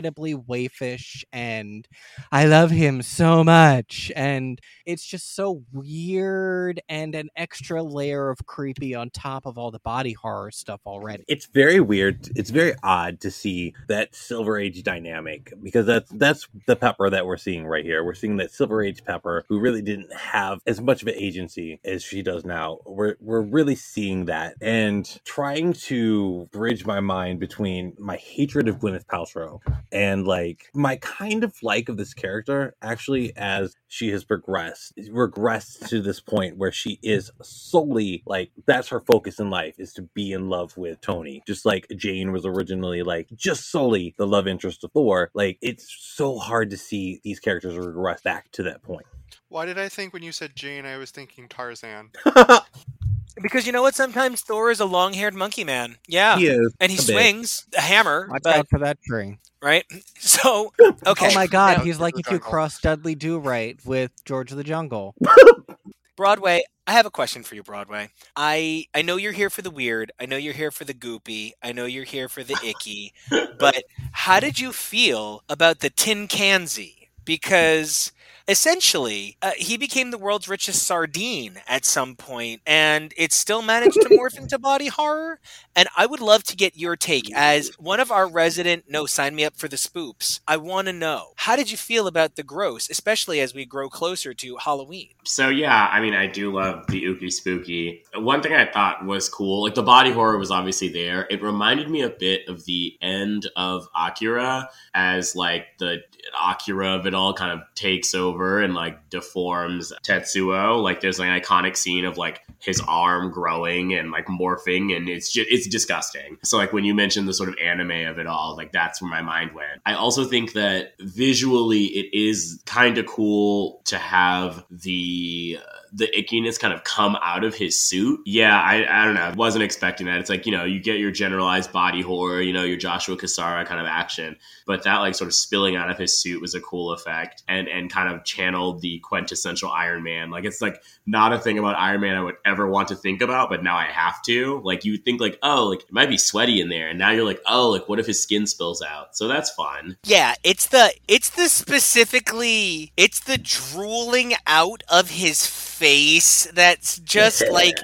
incredibly waifish, and I love him so much. And it's just so weird and an extra layer of creepy on top of all the body horror stuff already. It's very weird. It's very odd to see that Silver Age dynamic because that's that's the Pepper that we're seeing right here. We're seeing that Silver Age Pepper who really didn't have as much of an agency as she does now. We're we're really seeing that and trying to bridge my mind between my hatred of Gwyneth Paltrow and like my kind of like of this character actually as she has progressed regressed to this point where she is solely like that's her focus in life is to be in love with Tony just like Jane was originally like just solely the love interest of Thor like it's so hard to see these characters regress back to that point Why did I think when you said Jane, I was thinking Tarzan? Because you know what? Sometimes Thor is a long-haired monkey man. Yeah, he is and he a bit. swings a hammer, Watch but out for that tree. right. So okay. Oh my god, Yeah, he's like if you cross Dudley Do Right with George of the Jungle. Broadway, I have a question for you, Broadway. I I know you're here for the weird. I know you're here for the goopy. I know you're here for the icky. but how did you feel about the Tin Kanzi? Because essentially, uh, he became the world's richest sardine at some point, and it still managed to morph into body horror. And I would love to get your take as one of our resident. No, sign me up for the spoops. I want to know how did you feel about the gross, especially as we grow closer to Halloween. So yeah, I mean, I do love the ooky spooky. One thing I thought was cool, like the body horror was obviously there. It reminded me a bit of the end of Akira, as like the Akira of it all kind of takes over and like deforms Tetsuo. Like there's like an iconic scene of like his arm growing and like morphing, and it's just it's disgusting. So like when you mentioned the sort of anime of it all, like that's where my mind went. I also think that visually it is kind of cool to have the uh, the ickiness kind of come out of his suit. Yeah, I, I don't know. I Wasn't expecting that. It's like, you know, you get your generalized body horror, you know, your Joshua Kasara kind of action, but that like sort of spilling out of his suit was a cool effect and and kind of channeled the quintessential Iron Man. Like it's like not a thing about Iron Man I would ever want to think about, but now I have to. Like you think like, oh, like it might be sweaty in there, and now you're like, oh, like what if his skin spills out? So that's fun. Yeah, it's the it's the specifically it's the drooling out of his face that's just like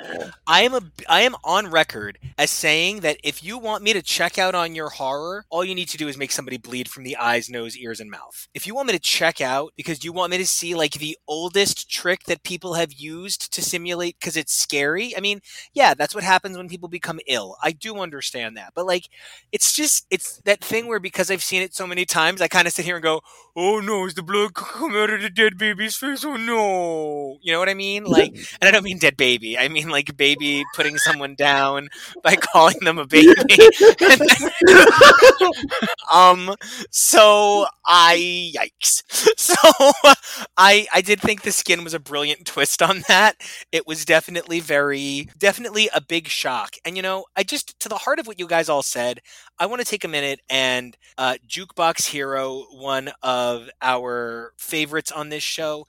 I am a I am on record as saying that if you want me to check out on your horror, all you need to do is make somebody bleed from the eyes, nose, ears, and mouth. If you want me to check out because you want me to see like the oldest trick that people have used to simulate because it's scary, I mean, yeah, that's what happens when people become ill. I do understand that. But like it's just it's that thing where because I've seen it so many times, I kind of sit here and go, "Oh no, is the blood come out of the dead baby's face? Oh no!" You know what I mean? Like, and I don't mean dead baby. I mean like baby putting someone down by calling them a baby. um. So I yikes. So I I did think the skin was a brilliant twist on that. It was definitely very definitely a big shock. And you know, I just to the heart of what you guys all said, I want to take a minute and uh, Jukebox Hero, one of our favorites on this show.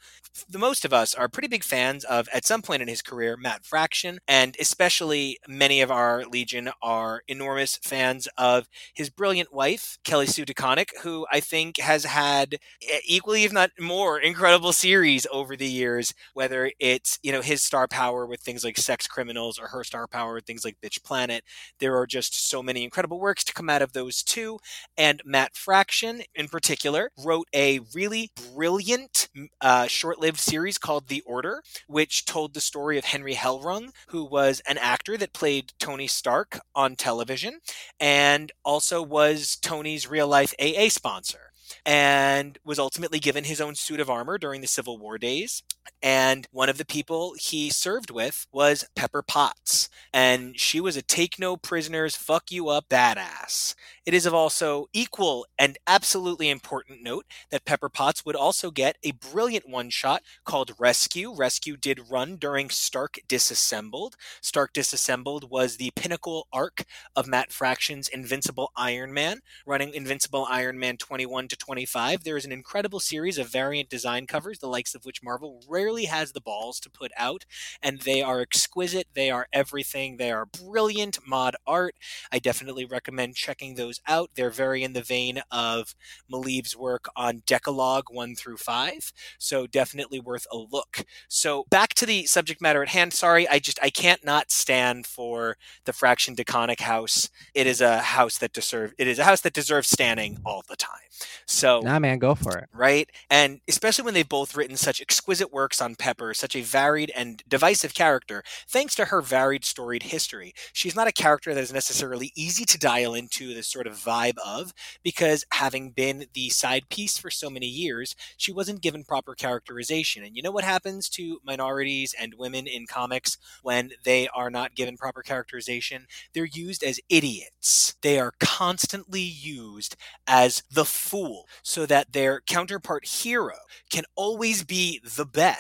The most of us are pretty big fans of, at some point in his career, Matt Fraction, and especially many of our Legion are enormous fans of his brilliant wife, Kelly Sue DeConnick, who I think has had equally, if not more, incredible series over the years. Whether it's you know his star power with things like Sex Criminals or her star power with things like Bitch Planet, there are just so many incredible works to come out of those two. And Matt Fraction, in particular, wrote a really brilliant uh, short-lived series called The Order, which told the story of Henry Hellrung, who was an actor that played Tony Stark on television, and also was Tony's real-life AA sponsor and was ultimately given his own suit of armor during the Civil War days. And one of the people he served with was Pepper Potts. And she was a take no prisoners, fuck you up badass. It is of also equal and absolutely important note that Pepper Potts would also get a brilliant one shot called Rescue. Rescue did run during Stark Disassembled. Stark Disassembled was the pinnacle arc of Matt Fraction's Invincible Iron Man, running Invincible Iron Man 21 to 25. There is an incredible series of variant design covers, the likes of which Marvel rarely has the balls to put out, and they are exquisite. They are everything. They are brilliant mod art. I definitely recommend checking those out. They're very in the vein of Malieve's work on Decalogue 1 through 5, so definitely worth a look. So back to the subject matter at hand. Sorry, I just I can't not stand for the Fraction DeConnick house. It is a house that deserve it is a house that deserves standing all the time. So Nah, man, go for it. right? And especially when they've both written such exquisite works on Pepper, such a varied and divisive character, thanks to her varied storied history. She's not a character that is necessarily easy to dial into this sort of vibe of, because having been the side piece for so many years, she wasn't given proper characterization. And you know what happens to minorities and women in comics when they are not given proper characterization? They're used as idiots. They are constantly used as the fool so that their counterpart hero can always be the best.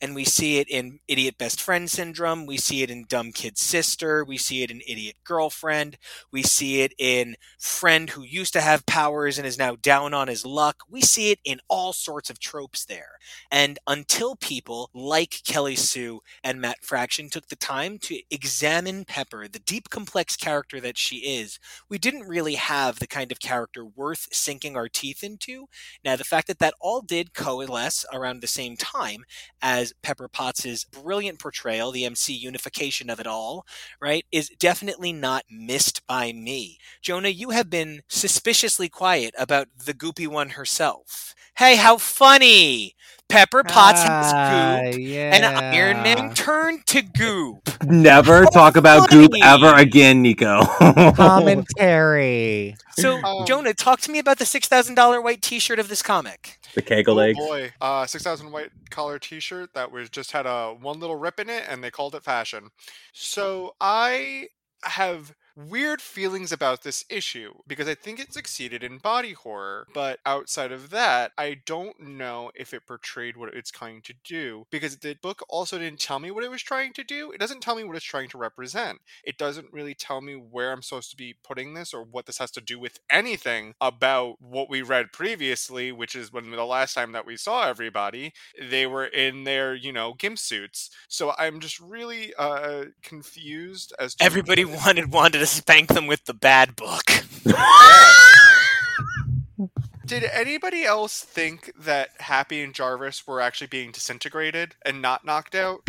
And we see it in idiot best friend syndrome. We see it in dumb kid sister. We see it in idiot girlfriend. We see it in friend who used to have powers and is now down on his luck. We see it in all sorts of tropes there. And until people like Kelly Sue and Matt Fraction took the time to examine Pepper, the deep, complex character that she is, we didn't really have the kind of character worth sinking our teeth into. Now, the fact that that all did coalesce around the same time as Pepper Potts's brilliant portrayal, the MC unification of it all, right, is definitely not missed by me. Jonah, you have been suspiciously quiet about the goopy one herself. Hey, how funny! Pepper Potts has Ah, goop, and Iron. Man turned to goop. Never talk about goop ever again, Nico. Commentary. So, Um, Jonah, talk to me about the six thousand dollar white T-shirt of this comic. The kegel Oh boy, uh, six thousand white collar T-shirt that was just had a one little rip in it, and they called it fashion. So I have weird feelings about this issue because I think it succeeded in body horror, but outside of that, I don't know if it portrayed what it's trying to do because the book also didn't tell me what it was trying to do. It doesn't tell me what it's trying to represent. It doesn't really tell me where I'm supposed to be putting this or what this has to do with anything about what we read previously, which is when the last time that we saw everybody, they were in their, you know, gimp suits. So I'm just really uh confused as to Everybody wanted wanted to spank them with the bad book. Did anybody else think that Happy and Jarvis were actually being disintegrated and not knocked out?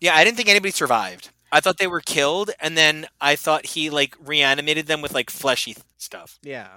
Yeah, I didn't think anybody survived. I thought they were killed, and then I thought he like reanimated them with like fleshy th- stuff. Yeah.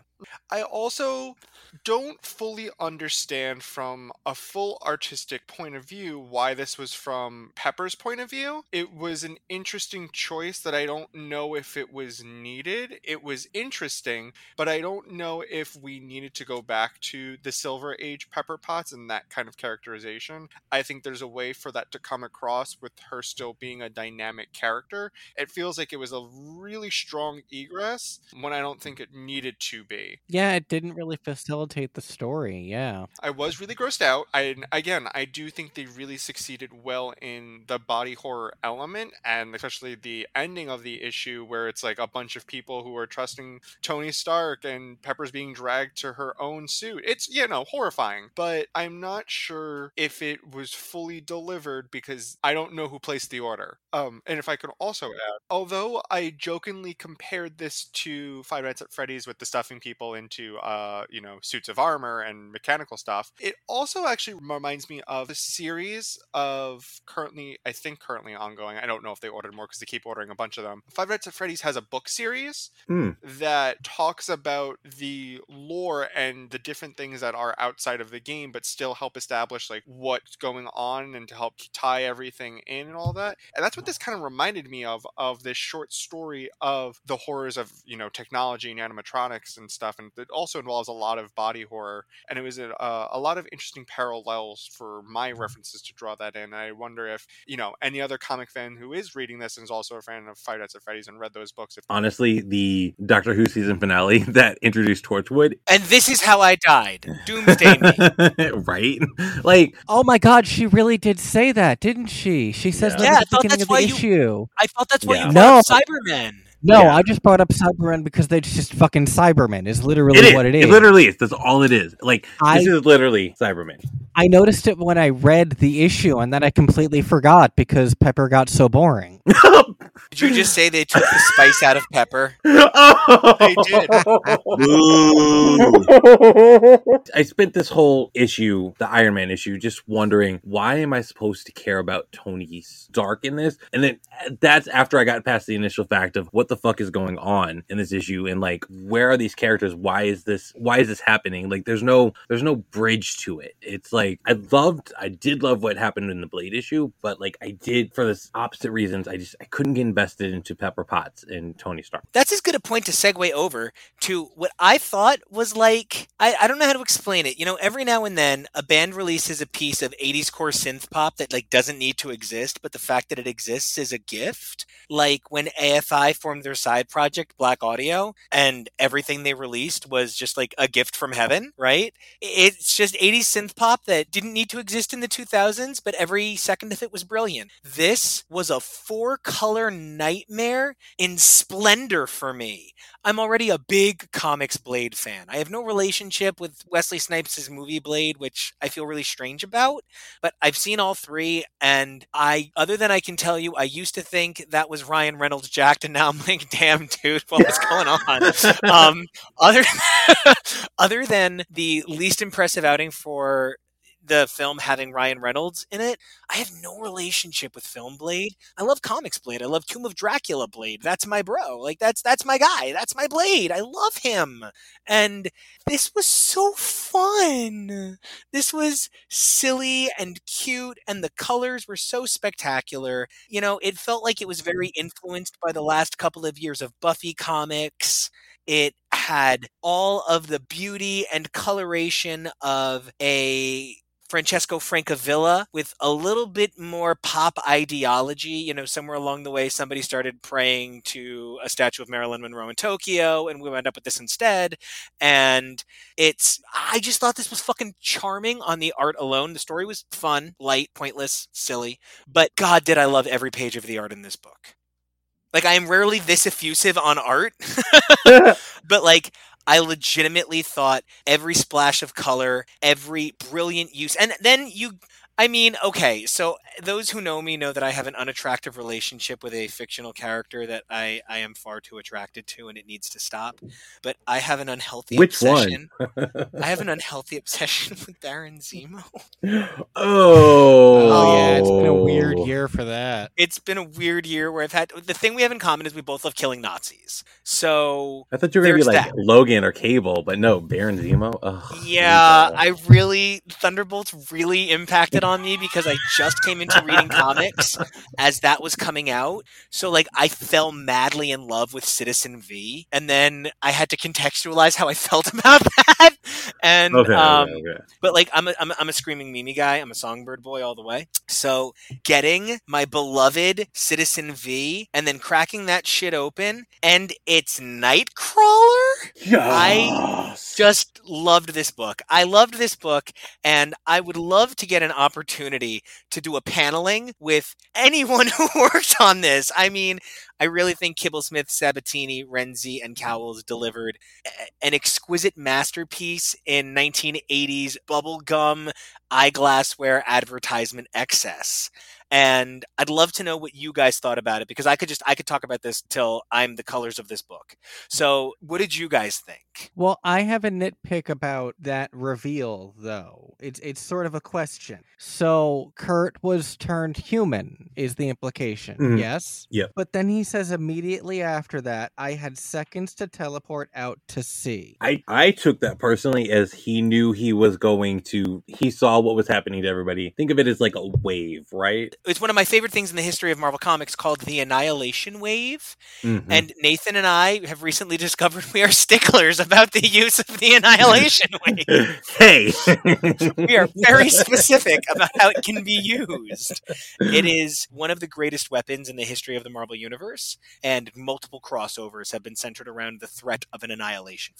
I also don't fully understand from a full artistic point of view why this was from Pepper's point of view. It was an interesting choice that I don't know if it was needed. It was interesting, but I don't know if we needed to go back to the Silver Age Pepper Potts and that kind of characterization. I think there's a way for that to come across with her still being a dynamic character. It feels like it was a really strong egress when I don't think it needed to be. Yeah, it didn't really facilitate the story. Yeah. I was really grossed out. I again, I do think they really succeeded well in the body horror element, and especially the ending of the issue where it's like a bunch of people who are trusting Tony Stark and Pepper's being dragged to her own suit. It's you know horrifying, but I'm not sure if it was fully delivered because I don't know who placed the order. Um, and if I could also add, although I jokingly compared this to Five Nights at Freddy's with the stuffing people into uh, you know suits of armor and mechanical stuff, it also actually reminds me of a series of currently, I think currently ongoing. I don't know if they ordered more because they keep ordering a bunch of them. Five Nights at Freddy's has a book series Hmm. that talks about the lore and the different things that are outside of the game, but still help establish like what's going on and to help tie everything in and all that. And that's what this kind of reminded me of of this short story of the horrors of you know technology and animatronics and stuff, and it also involves a lot of body horror. And it was a, uh, a lot of interesting parallels for my references to draw that in. I wonder if you know any other comic fan who is reading this and is also a fan of Five Nights at Freddy's and read those books. If Honestly, the Doctor Who season finale that introduced Torchwood, And this is how I died. Doomsday me. right? Like, Oh my god, she really did say that, didn't she? She says Yeah. that Yeah, at I thought that's of the why you- I thought that's why Yeah. you brought No. Cybermen. No, Yeah. I just brought up Cybermen because they just fucking Cybermen is literally it is. what it is. It literally is. That's all it is. Like, I- this is literally Cyberman. I noticed it when I read the issue and then I completely forgot because Pepper got so boring. Did you just say they took the spice out of pepper? They did. I spent this whole issue, the Iron Man issue, just wondering why am I supposed to care about Tony Stark in this? And then uh, that's after I got past the initial fact of what the fuck is going on in this issue and like where are these characters? Why is this why is this happening? Like there's no there's no bridge to it. It's like I loved I did love what happened in the Blade issue, but like I did for this opposite reasons, I just I couldn't get invested into Pepper Potts and Tony Stark. That's as good a point to segue over to what I thought was like I, I don't know how to explain it. You know, every now and then a band releases a piece of 80s core synth pop that like doesn't need to exist, but the fact that it exists is a gift. Like when AFI formed their side project, Blaqk Audio, and everything they released was just like a gift from heaven, right? It's just 80s synth pop that didn't need to exist in the 2000s, but every second of it was brilliant. This was a four color nightmare in splendor for me. I'm already a big comics Blade fan. I have no relationship with Wesley Snipes' movie Blade, which I feel really strange about, but I've seen all three, and I, other than I can tell you, I used to think that was Ryan Reynolds jacked, and now I'm like, damn, dude, what was going on? um, other, other than the least impressive outing for the film having Ryan Reynolds in it, I have no relationship with Film Blade. I love comics Blade. I love Tomb of Dracula Blade. That's my bro. Like that's that's my guy. That's my Blade. I love him. And this was so fun. This was silly and cute and the colors were so spectacular. You know, it felt like it was very mm-hmm. influenced by the last couple of years of Buffy comics. It had all of the beauty and coloration of a Francesco Francavilla with a little bit more pop ideology. You know, somewhere along the way, somebody started praying to a statue of Marilyn Monroe in Tokyo, and we wound up with this instead. And it's, I just thought this was fucking charming on the art alone. The story was fun, light, pointless, silly, but God, did I love every page of the art in this book. Like, I am rarely this effusive on art, but like, I legitimately thought every splash of color, every brilliant use, and then you. I mean, okay, so those who know me know that I have an unattractive relationship with a fictional character that I, I am far too attracted to and it needs to stop. But I have an unhealthy Which obsession. one? I have an unhealthy obsession with Baron Zemo. oh, Oh, yeah, it's been a weird oh. year for that. It's been a weird year where I've had the thing we have in common is we both love killing Nazis. So I thought you were gonna be like that. Logan or Cable, but no, Baron Zemo. Ugh, Yeah, I really Thunderbolts really impacted on me because I just came into reading comics as that was coming out. So like I fell madly in love with Citizen V, and then I had to contextualize how I felt about that. And okay, um, okay, okay. but like I'm a, I'm a, I'm a screaming Mimi guy. I'm a songbird boy all the way. So getting my beloved Citizen V and then cracking that shit open and it's Nightcrawler. Yeah. I just loved this book. I loved this book, and I would love to get an opportunity to do a paneling with anyone who worked on this. I mean, I really think Kibblesmith, Sabbatini, Renzi, and Cowles delivered an exquisite masterpiece in 1980s bubblegum eyeglassware advertisement excess. And I'd love to know what you guys thought about it because I could just I could talk about this till I'm the colors of this book. So, what did you guys think? Nitpick. Well, I have a nitpick about that reveal, though. It's it's sort of a question. So Kurt was turned human, is the implication? Mhm. Yes. Yep. But then he says immediately after that, I had seconds to teleport out to sea. I, I took that personally as he knew he was going to he saw what was happening to everybody. Think of it as like a wave, right? It's one of my favorite things in the history of Marvel Comics called the Annihilation Wave. Mhm. And Nathan and I have recently discovered we are sticklers about the use of the Annihilation Wave. hey. we are very specific about how it can be used. It is one of the greatest weapons in the history of the Marvel Universe, and multiple crossovers have been centered around the threat of an annihilation.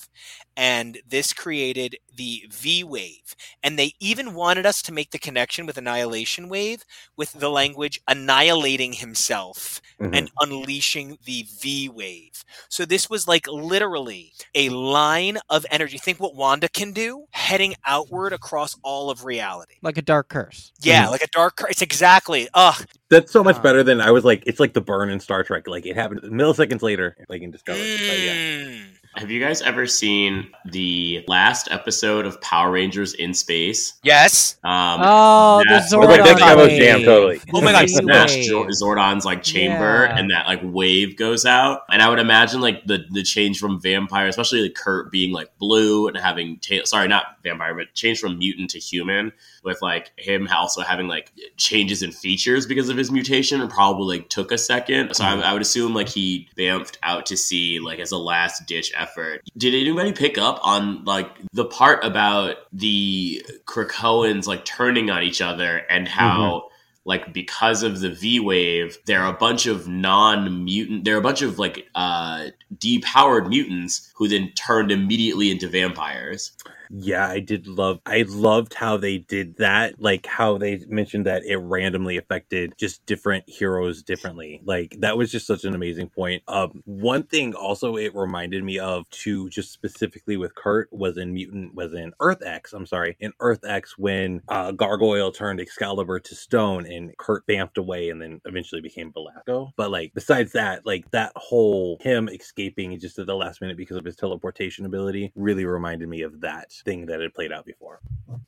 And this created the V Wave. And they even wanted us to make the connection with Annihilation Wave with the language annihilating himself mm-hmm. and unleashing the V Wave. So this was like literally a line of energy. Think what Wanda can do, heading outward across all of reality. Like a dark curse. Yeah, like a dark. curse. It's exactly. Ugh. That's so much Uh, better than I was like. It's like the burn in Star Trek. Like it happened milliseconds later, like in Discovery. But yeah. Have you guys ever seen the last episode of Power Rangers in Space? Yes. Um, Oh, that- Or like Zordon next time I wave. jammed totally. Oh my God, The smash Zordon's like chamber Yeah. and that like wave goes out. And I would imagine like the the change from vampire, especially like Kurt being like blue and having tail sorry, not vampire, but change from mutant to human with like him also having like changes in features because of his mutation and probably like took a second. So I, I would assume like he bamfed out to sea like as a last ditch effort. Did anybody pick up on like the part about the Krakoans like turning on each other and how like because of the V wave, there are a bunch of non-mutant. There are a bunch of like uh, depowered mutants who then turned immediately into vampires. Yeah, I did love. I loved how they did that. Like how they mentioned that it randomly affected just different heroes differently. Like that was just such an amazing point. Um, one thing also it reminded me of too, just specifically with Kurt was in Mutant was in Earth X. I'm sorry, in Earth X when uh, Gargoyle turned Excalibur to stone and Kurt vamped away and then eventually became Belasco. But like besides that, like that whole him escaping just at the last minute because of his teleportation ability really reminded me of that thing that had played out before.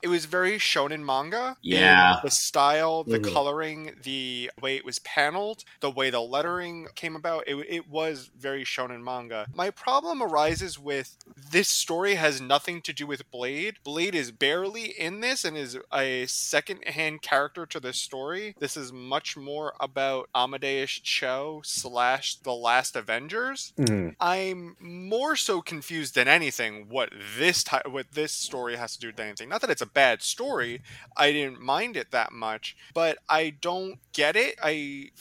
It was very shonen manga. Yeah. the style, the Mhm. coloring, the way it was paneled, the way the lettering came about. It, it was very shonen manga. My problem arises with this story has nothing to do with Blade. Blade is barely in this and is a second-hand character to this story. This is much more about Amadeus Cho slash the Last Avengers. I'm more so confused than anything what this ti- what this story has to do with anything. Not that it's a bad story. I didn't mind it that much, but I don't get it. I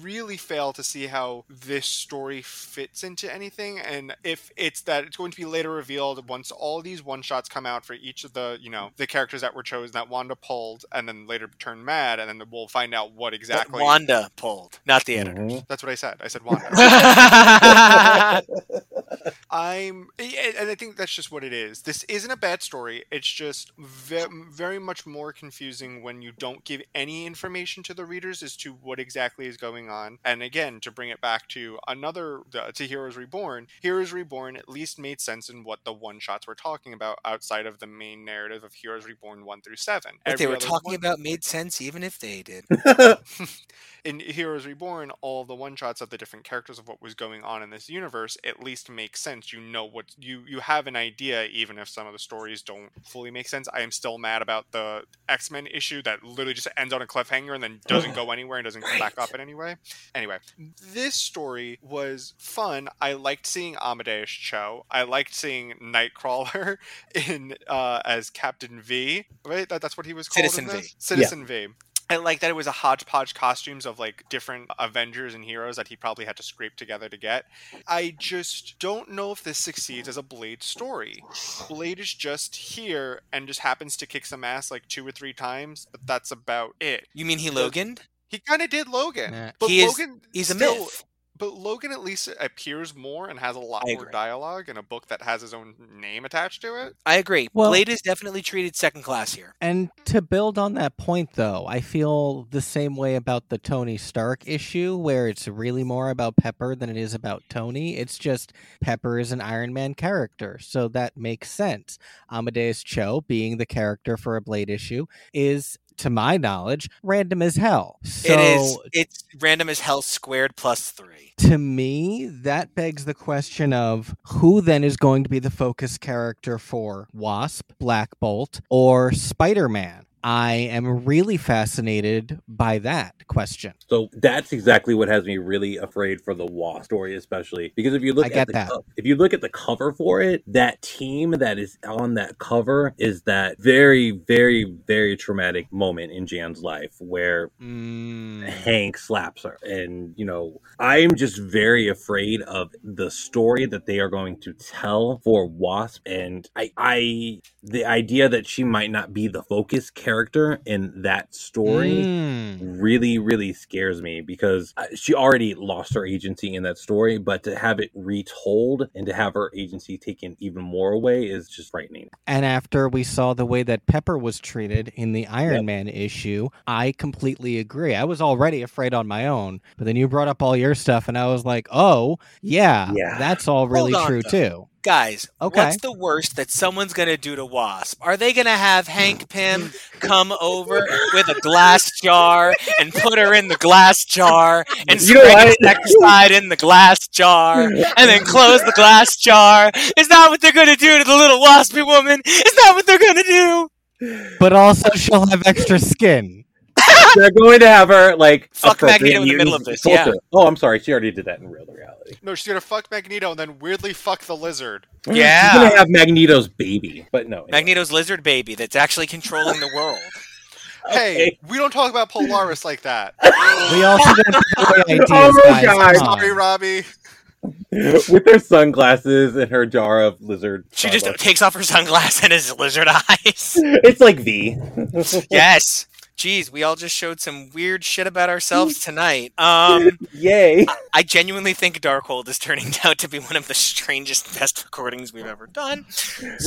really fail to see how this story fits into anything and if it's that it's going to be later revealed once all these one shots come out for each of the, you know, the characters that were chosen that Wanda pulled and then later turned mad and then we'll find out what That exactly Wanda pulled, not the editor. Mhm. That's what I said. I said Wanda. I'm, and I think that's just what it is. This isn't a bad story. It's just ve- very much more confusing when you don't give any information to the readers as to what exactly is going on. And again, to bring it back to another uh, to Heroes Reborn, Heroes Reborn at least made sense in what the one shots were talking about outside of the main narrative of Heroes Reborn one through seven. What they were talking one- about made sense, even if they did. in Heroes Reborn, all the one shots of the different characters of what was going on in this universe at least make sense. You know what you you have an idea, even if some of the stories don't fully make sense. I am still mad about the X Men issue that literally just ends on a cliffhanger and then doesn't go anywhere and doesn't come back up in any way. Anyway, this story was fun. I liked seeing Amadeus Cho. I liked seeing Nightcrawler in uh, as Captain V. Right, that, that's what he was called. Citizen V. Citizen V. I like that it was a hodgepodge costumes of like different Avengers and heroes that he probably had to scrape together to get. I just don't know if this succeeds as a Blade story. Blade is just here and just happens to kick some ass like two or three times, but that's about it. You mean he Loganed? He kind of did Logan, Nah. but He is- Logan He's a still- myth. But Logan at least appears more and has a lot I more agree. dialogue in a book that has his own name attached to it. I agree. Well- Blade is definitely treated second class here. And to build on that point, though, I feel the same way about the Tony Stark issue, where it's really more about Pepper than it is about Tony. It's just Pepper is an Iron Man character, so that makes sense. Amadeus Cho, being the character for a Blade issue, is, to my knowledge, random as hell. So it is. It's random as hell squared plus three. to me, that begs the question of who then is going to be the focus character for Wasp, Black Bolt, or Spider Man. I am really fascinated by that question. So that's exactly what has me really afraid for the Wasp story, especially because if you look I at the that. if you look at the cover for it, that team that is on that cover is that very, very, very traumatic moment in Jan's life where mm. Hank slaps her. And, you know, I'm just very afraid of the story that they are going to tell for Wasp. And I, I, the idea that she might not be the focus character in that story Mm. really, really scares me because uh, she already lost her agency in that story. But to have it retold and to have her agency taken even more away is just frightening. And after we saw the way that Pepper was treated in the Iron Man issue, I completely agree. I was already afraid on my own, but then you brought up all your stuff, and I was like, oh, yeah, Yeah. that's all really Hold true, though. too. Guys, Okay. what's the worst that someone's gonna do to Wasp? Are they gonna have Hank Pym come over with a glass jar and put her in the glass jar and You know spray what? insecticide in the glass jar and then close the glass jar? Is that what they're gonna do to the little waspy woman? Is that what they're gonna do? But also, she'll have extra skin. They're going to have her like Fuck Magneto in the middle of mutants this, yeah. Oh, I'm sorry. She already did that in real reality. No, she's gonna fuck Magneto and then weirdly fuck the lizard. Mm, yeah. She's gonna have Magneto's baby, but no. Magneto's lizard baby that's actually controlling the world. Hey, we don't talk about Polaris like that. We also don't give away ideas, Oh, guys. God. Sorry, Robbie. with her sunglasses and her jar of lizard. She just Starbucks. takes off her sunglasses and his lizard eyes. It's like V. yes. Jeez, we all just showed some weird shit about ourselves tonight. Um, Yay. I genuinely think Darkhold is turning out to be one of the strangest, best recordings we've ever done.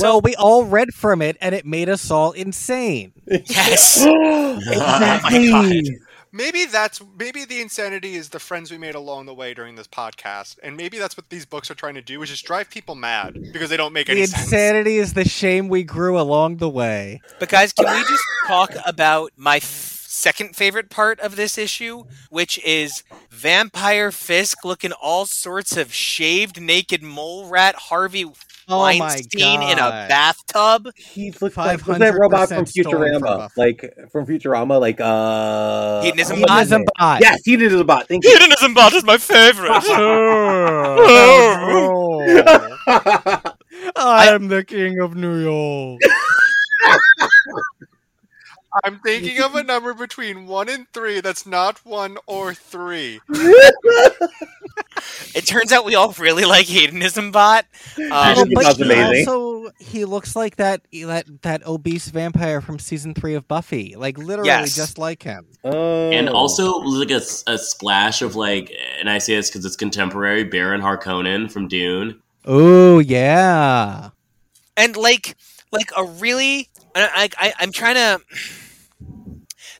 well, we all read from it, and it made us all insane. Yes. exactly. Oh my God. Maybe that's maybe the insanity is the friends we made along the way during this podcast, and maybe that's what these books are trying to do, is just drive people mad because they don't make The any sense. insanity is the shame we grew along the way. But guys, can we just talk about my f- second favorite part of this issue, which is Vampire Fisk looking all sorts of shaved, naked mole rat Harvey Oh my Weinstein in a bathtub? He looks like what's that 500% robot from stolen from Futurama? Like from Futurama, like uh Hedonism oh, Bot? Hedonism Bot. Yes, Hedonism Bot. Thank you. Hedonism Bot is my favorite. I'm the king of New York. I'm thinking of a number between one and three that's not one or three. it turns out we all really like Hedonism Bot. Um, Hedonism Oh, but he amazing. also he looks like that that that obese vampire from season three of Buffy, like literally Yes. just like him. Oh. And also like a, a splash of like, and I say this because it's contemporary, Baron Harkonnen from Dune. Oh yeah. and like like a really I, I i'm trying to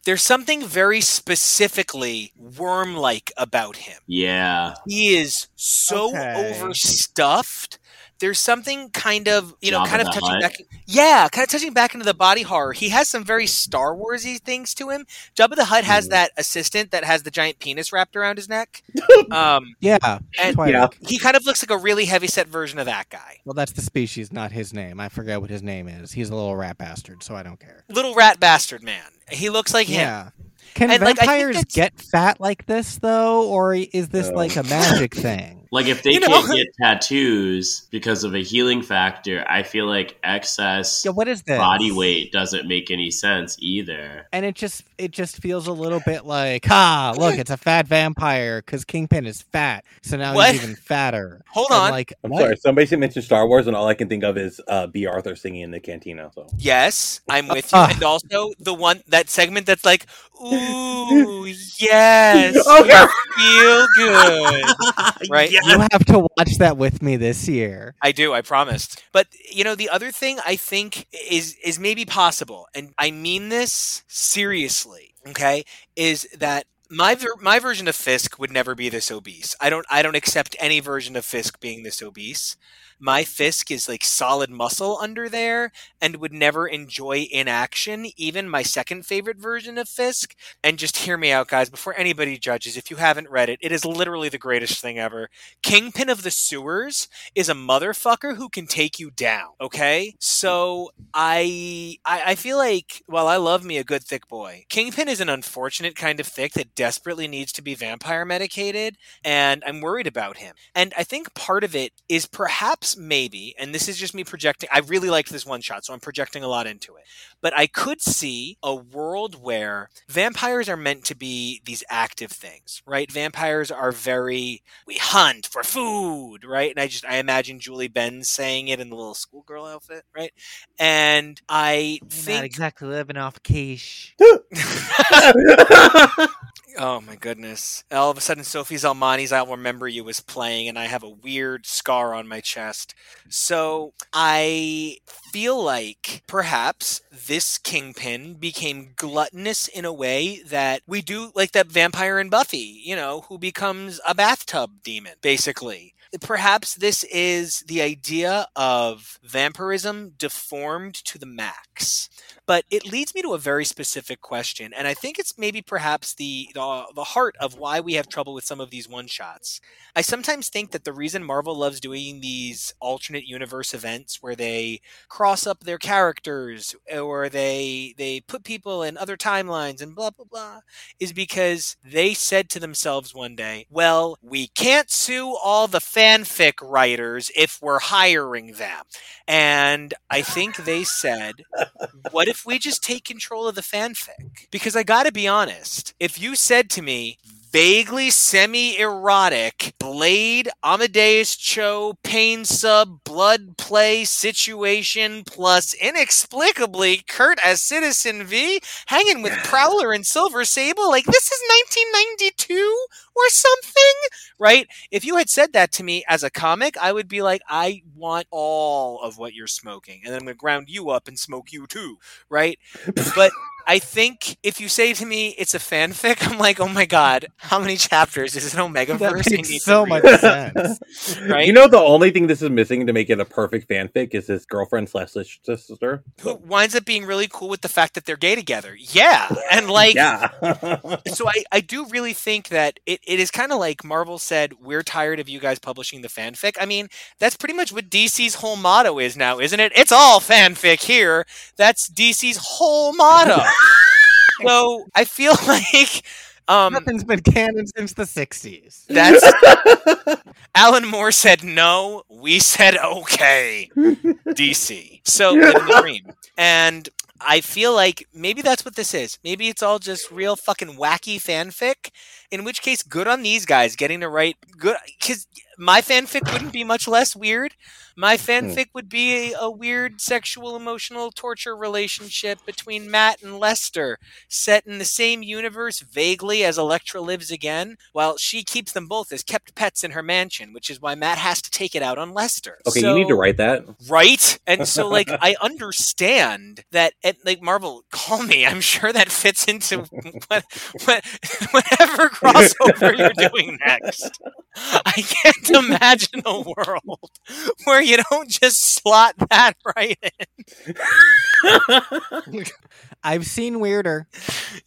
there's something very specifically worm like about him Yeah. he is so Okay. overstuffed there's something kind of you know Jabba kind of touching Hutt. back yeah kind of touching back into the body horror he has some very star warsy things to him Jabba the Hutt has Mm. that assistant that has the giant penis wrapped around his neck um Yeah. And- Yeah. he kind of looks like a really heavy set version of that guy Well, that's the species, not his name. I forget what his name is. He's a little rat bastard, so I don't care. little rat bastard man he looks like him Yeah. Can And, I vampires that's- get fat like this though, or is this No. like a magic thing? Like if they You know- can't get tattoos because of a healing factor, I feel like excess Yeah, what is this? body weight doesn't make any sense either. And it just it just feels a little bit like, ah, look, it's a fat vampire because Kingpin is fat, so now What? he's even fatter. Hold And, on. like I'm what? sorry. Somebody mentioned Star Wars, and all I can think of is uh, Bea Arthur singing in the cantina. So Yes, I'm with you. And also the one that segment that's like, ooh, yes, Oh, yeah. feel good. Right? You have to watch that with me this year. I do, I promised. But you know, the other thing I think is is maybe possible, and I mean this seriously, okay, is that my ver- my version of Fisk would never be this obese. I don't I don't accept any version of Fisk being this obese. My Fisk is like solid muscle under there and would never enjoy inaction, even my second favorite version of Fisk. And just hear me out, guys, before anybody judges. If you haven't read it, it is literally the greatest thing ever. Kingpin of the Sewers is a motherfucker who can take you down. Okay, so I, I I feel like well, I love me a good thick boy, Kingpin is an unfortunate kind of thick that desperately needs to be vampire medicated, and I'm worried about him. And I think part of it is perhaps maybe, and this is just me projecting. I really liked this one shot, so I'm projecting a lot into it. But I could see a world where vampires are meant to be these active things, right? Vampires are very we hunt for food, right? And I just I imagine Julie Benz saying it in the little schoolgirl outfit, right? And I You're not exactly living off quiche. Oh my goodness. All of a sudden Sophie Zelmani's I'll Remember You was playing and I have a weird scar on my chest. So I feel like perhaps this kingpin became gluttonous in a way that we do like that vampire in Buffy, you know, who becomes a bathtub demon, basically. Perhaps this is the idea of vampirism deformed to the max. But it leads me to a very specific question, and I think it's maybe perhaps the, the the heart of why we have trouble with some of these one shots. I sometimes think that the reason Marvel loves doing these alternate universe events where they cross up their characters or they they put people in other timelines and blah blah blah is because they said to themselves one day, "Well, we can't sue all the fanfic writers if we're hiring them." And I think they said, what if we just take control of the fanfic? Because I gotta be honest, if you said to me, vaguely semi erotic Blade Amadeus Cho pain sub blood play situation plus inexplicably Kurt as Citizen V hanging with Prowler and Silver Sable like this is 1992 or something? Right? If you had said that to me as a comic I would be like I want all of what you're smoking and then I'm going to ground you up and smoke you too right? But I think if you say to me it's a fanfic, I'm like, oh my god, how many chapters is it Omega That verse? makes so much sense. Right? You know, the only thing this is missing to make it a perfect fanfic is his girlfriend slash sister. Who winds up being really cool with the fact that they're gay together. Yeah. And like yeah. so I, I do really think that it, it is kind of like Marvel said, we're tired of you guys publishing the fanfic. I mean, that's pretty much what DC's whole motto is now, isn't it? It's all fanfic here. That's DC's whole motto. So I feel like um Nothing's been canon since the '60s. that's Alan Moore said no, we said okay. DC. So living the dream. And I feel like maybe that's what this is. Maybe it's all just real fucking wacky fanfic. In which case, good on these guys getting to write good. Because my fanfic wouldn't be much less weird. My hmm. fanfic would be a, a weird sexual emotional torture relationship between Matt and Lester, set in the same universe vaguely as Elektra lives again, while she keeps them both as kept pets in her mansion, which is why Matt has to take it out on Lester. Okay, you need to write that. Right? And so, like, I understand that, at, like, Marvel, call me. I'm sure that fits into what, what, whatever crossover you're doing next. I can't imagine a world where you don't just slot that right in. I've seen weirder.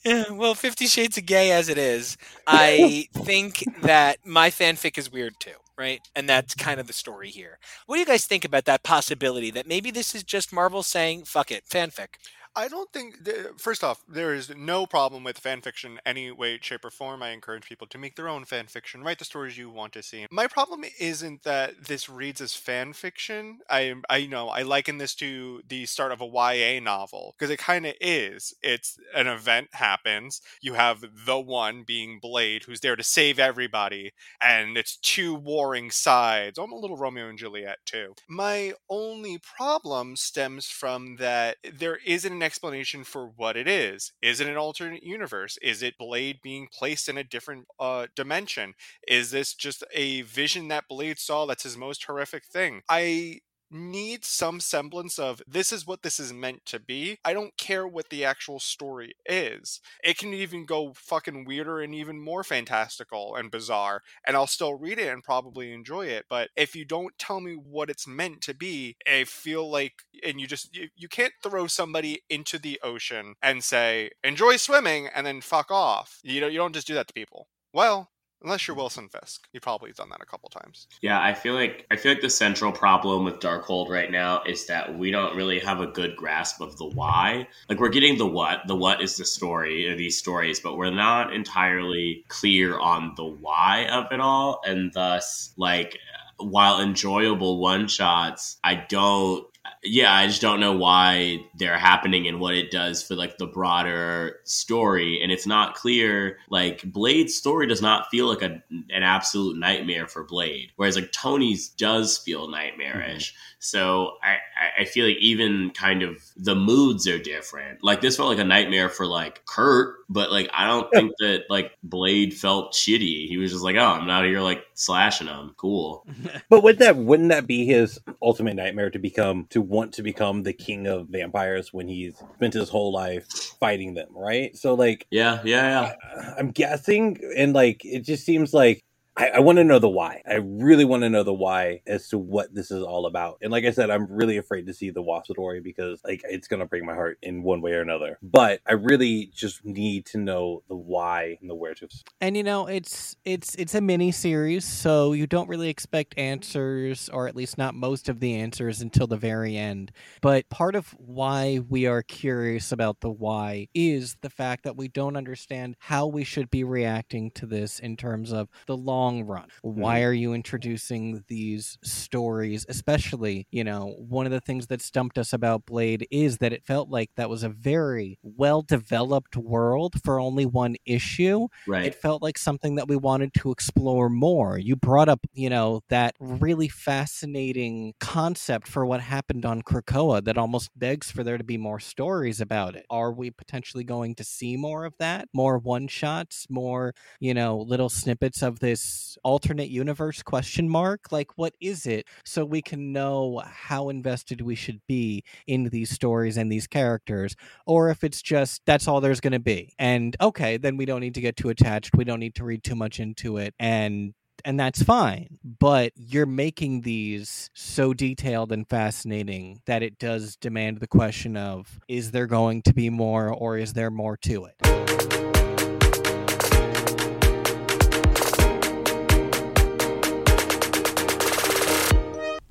Yeah, well, Fifty Shades of Gay as it is, I think that my fanfic is weird too, right? And that's kind of the story here. What do you guys think about that possibility that maybe this is just Marvel saying, fuck it, fanfic? I don't think. th- First off, there is no problem with fan fiction any way, shape, or form. I encourage people to make their own fan fiction, write the stories you want to see. My problem isn't that this reads as fan fiction. I, I know I liken this to the start of a YA novel because it kind of is. It's an event happens. You have the one being Blade, who's there to save everybody, and it's two warring sides. I'm a little Romeo and Juliet too. My only problem stems from that there isn't an explanation for what it is. Is it an alternate universe? Is it Blade being placed in a different uh, dimension? Is this just a vision that Blade saw that's his most horrific thing? I need some semblance of this is what this is meant to be. I don't care what the actual story is. It can even go fucking weirder and even more fantastical and bizarre, and I'll still read it and probably enjoy it. But if you don't tell me what it's meant to be, I feel like, and you just, you, you can't throw somebody into the ocean and say, enjoy swimming, and then fuck off. You know, you don't just do that to people. Well, unless you're Wilson Fisk. You've probably done that a couple times. Yeah, I feel like I feel like the central problem with Darkhold right now is that we don't really have a good grasp of the why. Like we're getting the what, the what is the story of these stories, but we're not entirely clear on the why of it all, and thus like while enjoyable one shots, I don't yeah, I just don't know why they're happening and what it does for like the broader story. And it's not clear. Like Blade's story does not feel like a, an absolute nightmare for Blade, whereas like Tony's does feel nightmarish. Mm-hmm. So I, I- I feel like even kind of the moods are different. Like this felt like a nightmare for like Kurt, but like I don't think that like Blade felt shitty. He was just like, oh, I'm out here like slashing them. Cool. But would that wouldn't that be his ultimate nightmare to become to want to become the king of vampires when he's spent his whole life fighting them, right? So like Yeah, yeah, yeah. I'm guessing and like it just seems like I, I want to know the why. I really want to know the why as to what this is all about. And like I said, I'm really afraid to see the Wasp story because like it's gonna break my heart in one way or another. But I really just need to know the why and the where to. And you know, it's it's it's a mini series, so you don't really expect answers, or at least not most of the answers, until the very end. But part of why we are curious about the why is the fact that we don't understand how we should be reacting to this in terms of the long run. Why mm-hmm. are you introducing these stories? Especially, you know, one of the things that stumped us about Blade is that it felt like that was a very well developed world for only one issue Right. it felt like something that we wanted to explore more. You brought up, you know, that really fascinating concept for what happened on Krakoa that almost begs for there to be more stories about it. Are we potentially going to see more of that? More one shots, more, you know, little snippets of this alternate universe question mark? Like what is it so we can know how invested we should be in these stories and these characters or if it's just that's all there's going to be. And okay, then we don't need to get too attached. We don't need to read too much into it and and that's fine. But you're making these so detailed and fascinating that it does demand the question of is there going to be more or is there more to it?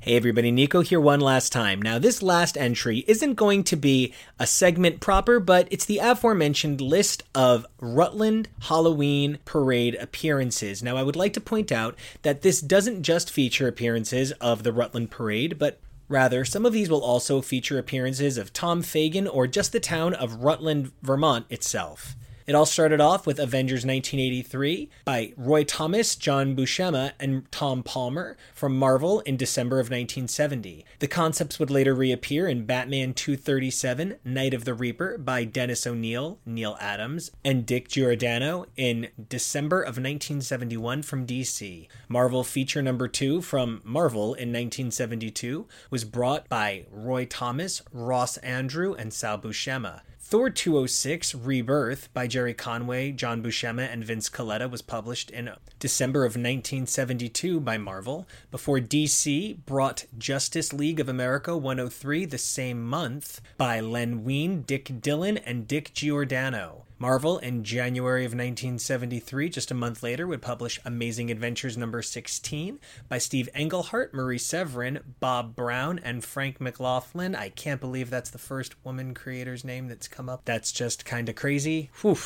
Hey everybody, Nico here one last time. Now, this last entry isn't going to be a segment proper, but it's the aforementioned list of Rutland Halloween Parade appearances. Now, I would like to point out that this doesn't just feature appearances of the Rutland Parade, but Rather, some of these will also feature appearances of Tom Fagan or just the town of Rutland, Vermont itself. It all started off with Avengers 1983 by Roy Thomas, John Buscema, and Tom Palmer from Marvel in December of 1970. The concepts would later reappear in Batman 237, Night of the Reaper by Dennis O'Neil, Neal Adams, and Dick Giordano in December of 1971 from DC. Marvel feature number 2 from Marvel in 1972 was brought by Roy Thomas, Ross Andru, and Sal Buscema. Thor 206 Rebirth by Gerry Conway, John Buscema, and Vince Colletta was published in December of 1972 by Marvel, before DC brought Justice League of America 103 the same month by Len Wein, Dick Dillon, and Dick Giordano. Marvel, in January of 1973, just a month later, would publish Amazing Adventures number 16 by Steve Englehart, Marie Severin, Bob Brown, and Frank McLaughlin. I can't believe that's the first woman creator's name that's come up. That's just kind of crazy. Whew.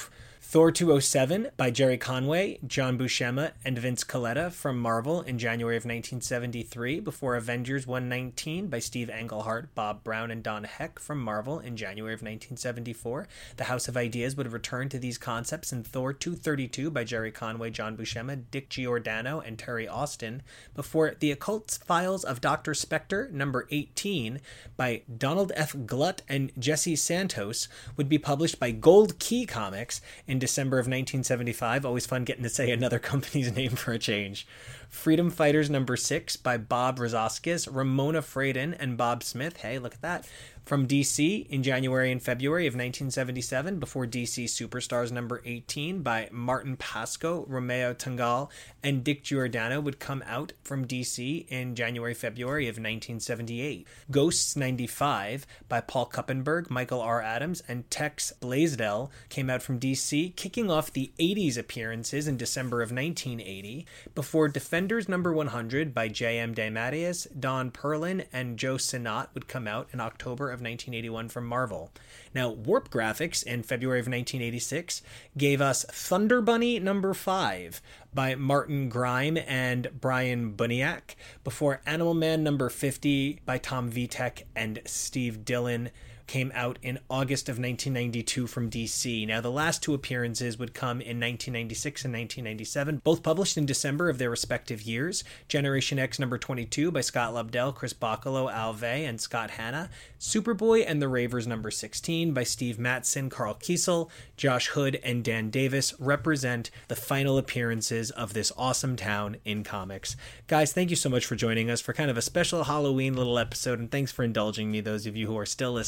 Thor 207 by Gerry Conway, John Buscema, and Vince Colletta from Marvel in January of 1973, before Avengers 119 by Steve Englehart, Bob Brown, and Don Heck from Marvel in January of 1974. The House of Ideas would return to these concepts in Thor 232 by Gerry Conway, John Buscema, Dick Giordano, and Terry Austin, before The Occult Files of Dr. Spektor, number 18 by Donald F. Glut and Jesse Santos, would be published by Gold Key Comics in December of 1975. Always fun getting to say another company's name for a change. Freedom Fighters number six by Bob Rozakis, Ramona Fradon, and Bob Smith. Hey, look at that. From DC in January and February of 1977, before DC Superstars number 18 by Martin Pasko, Romeo Tanghal, and Dick Giordano would come out from DC in January February of 1978. Ghosts 95 by Paul Kupperberg, Michael R. Adams, and Tex Blaisdell came out from DC, kicking off the 80s appearances in December of 1980, before Defenders number 100 by J.M. DeMatteis, Don Perlin, and Joe Sinnott would come out in October of 1981 from Marvel. Now, Warp Graphics in February of 1986 gave us Thunder Bunny number 5 by Martin Greim and Brian Buniak, before Animal Man number 50 by Tom Vitek and Steve Dillon came out in August of 1992 from DC. Now, the last two appearances would come in 1996 and 1997, both published in December of their respective years. Generation X number 22 by Scott Lobdell, Chris Bachalo, Al Vey, and Scott Hanna. Superboy and the Ravers number 16 by Steve Mattsson, Karl Kesel, Josh Hood, and Dan Davis represent the final appearances of this awesome town in comics. Guys, thank you so much for joining us for kind of a special Halloween little episode, and thanks for indulging me, those of you who are still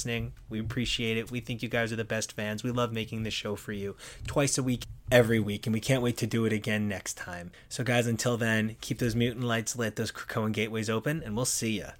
We appreciate it. We think you guys are the best fans. We love making this show for you twice a week, every week, and we can't wait to do it again next time. So, guys, until then, keep those mutant lights lit, those Krakoan gateways open, and we'll see ya.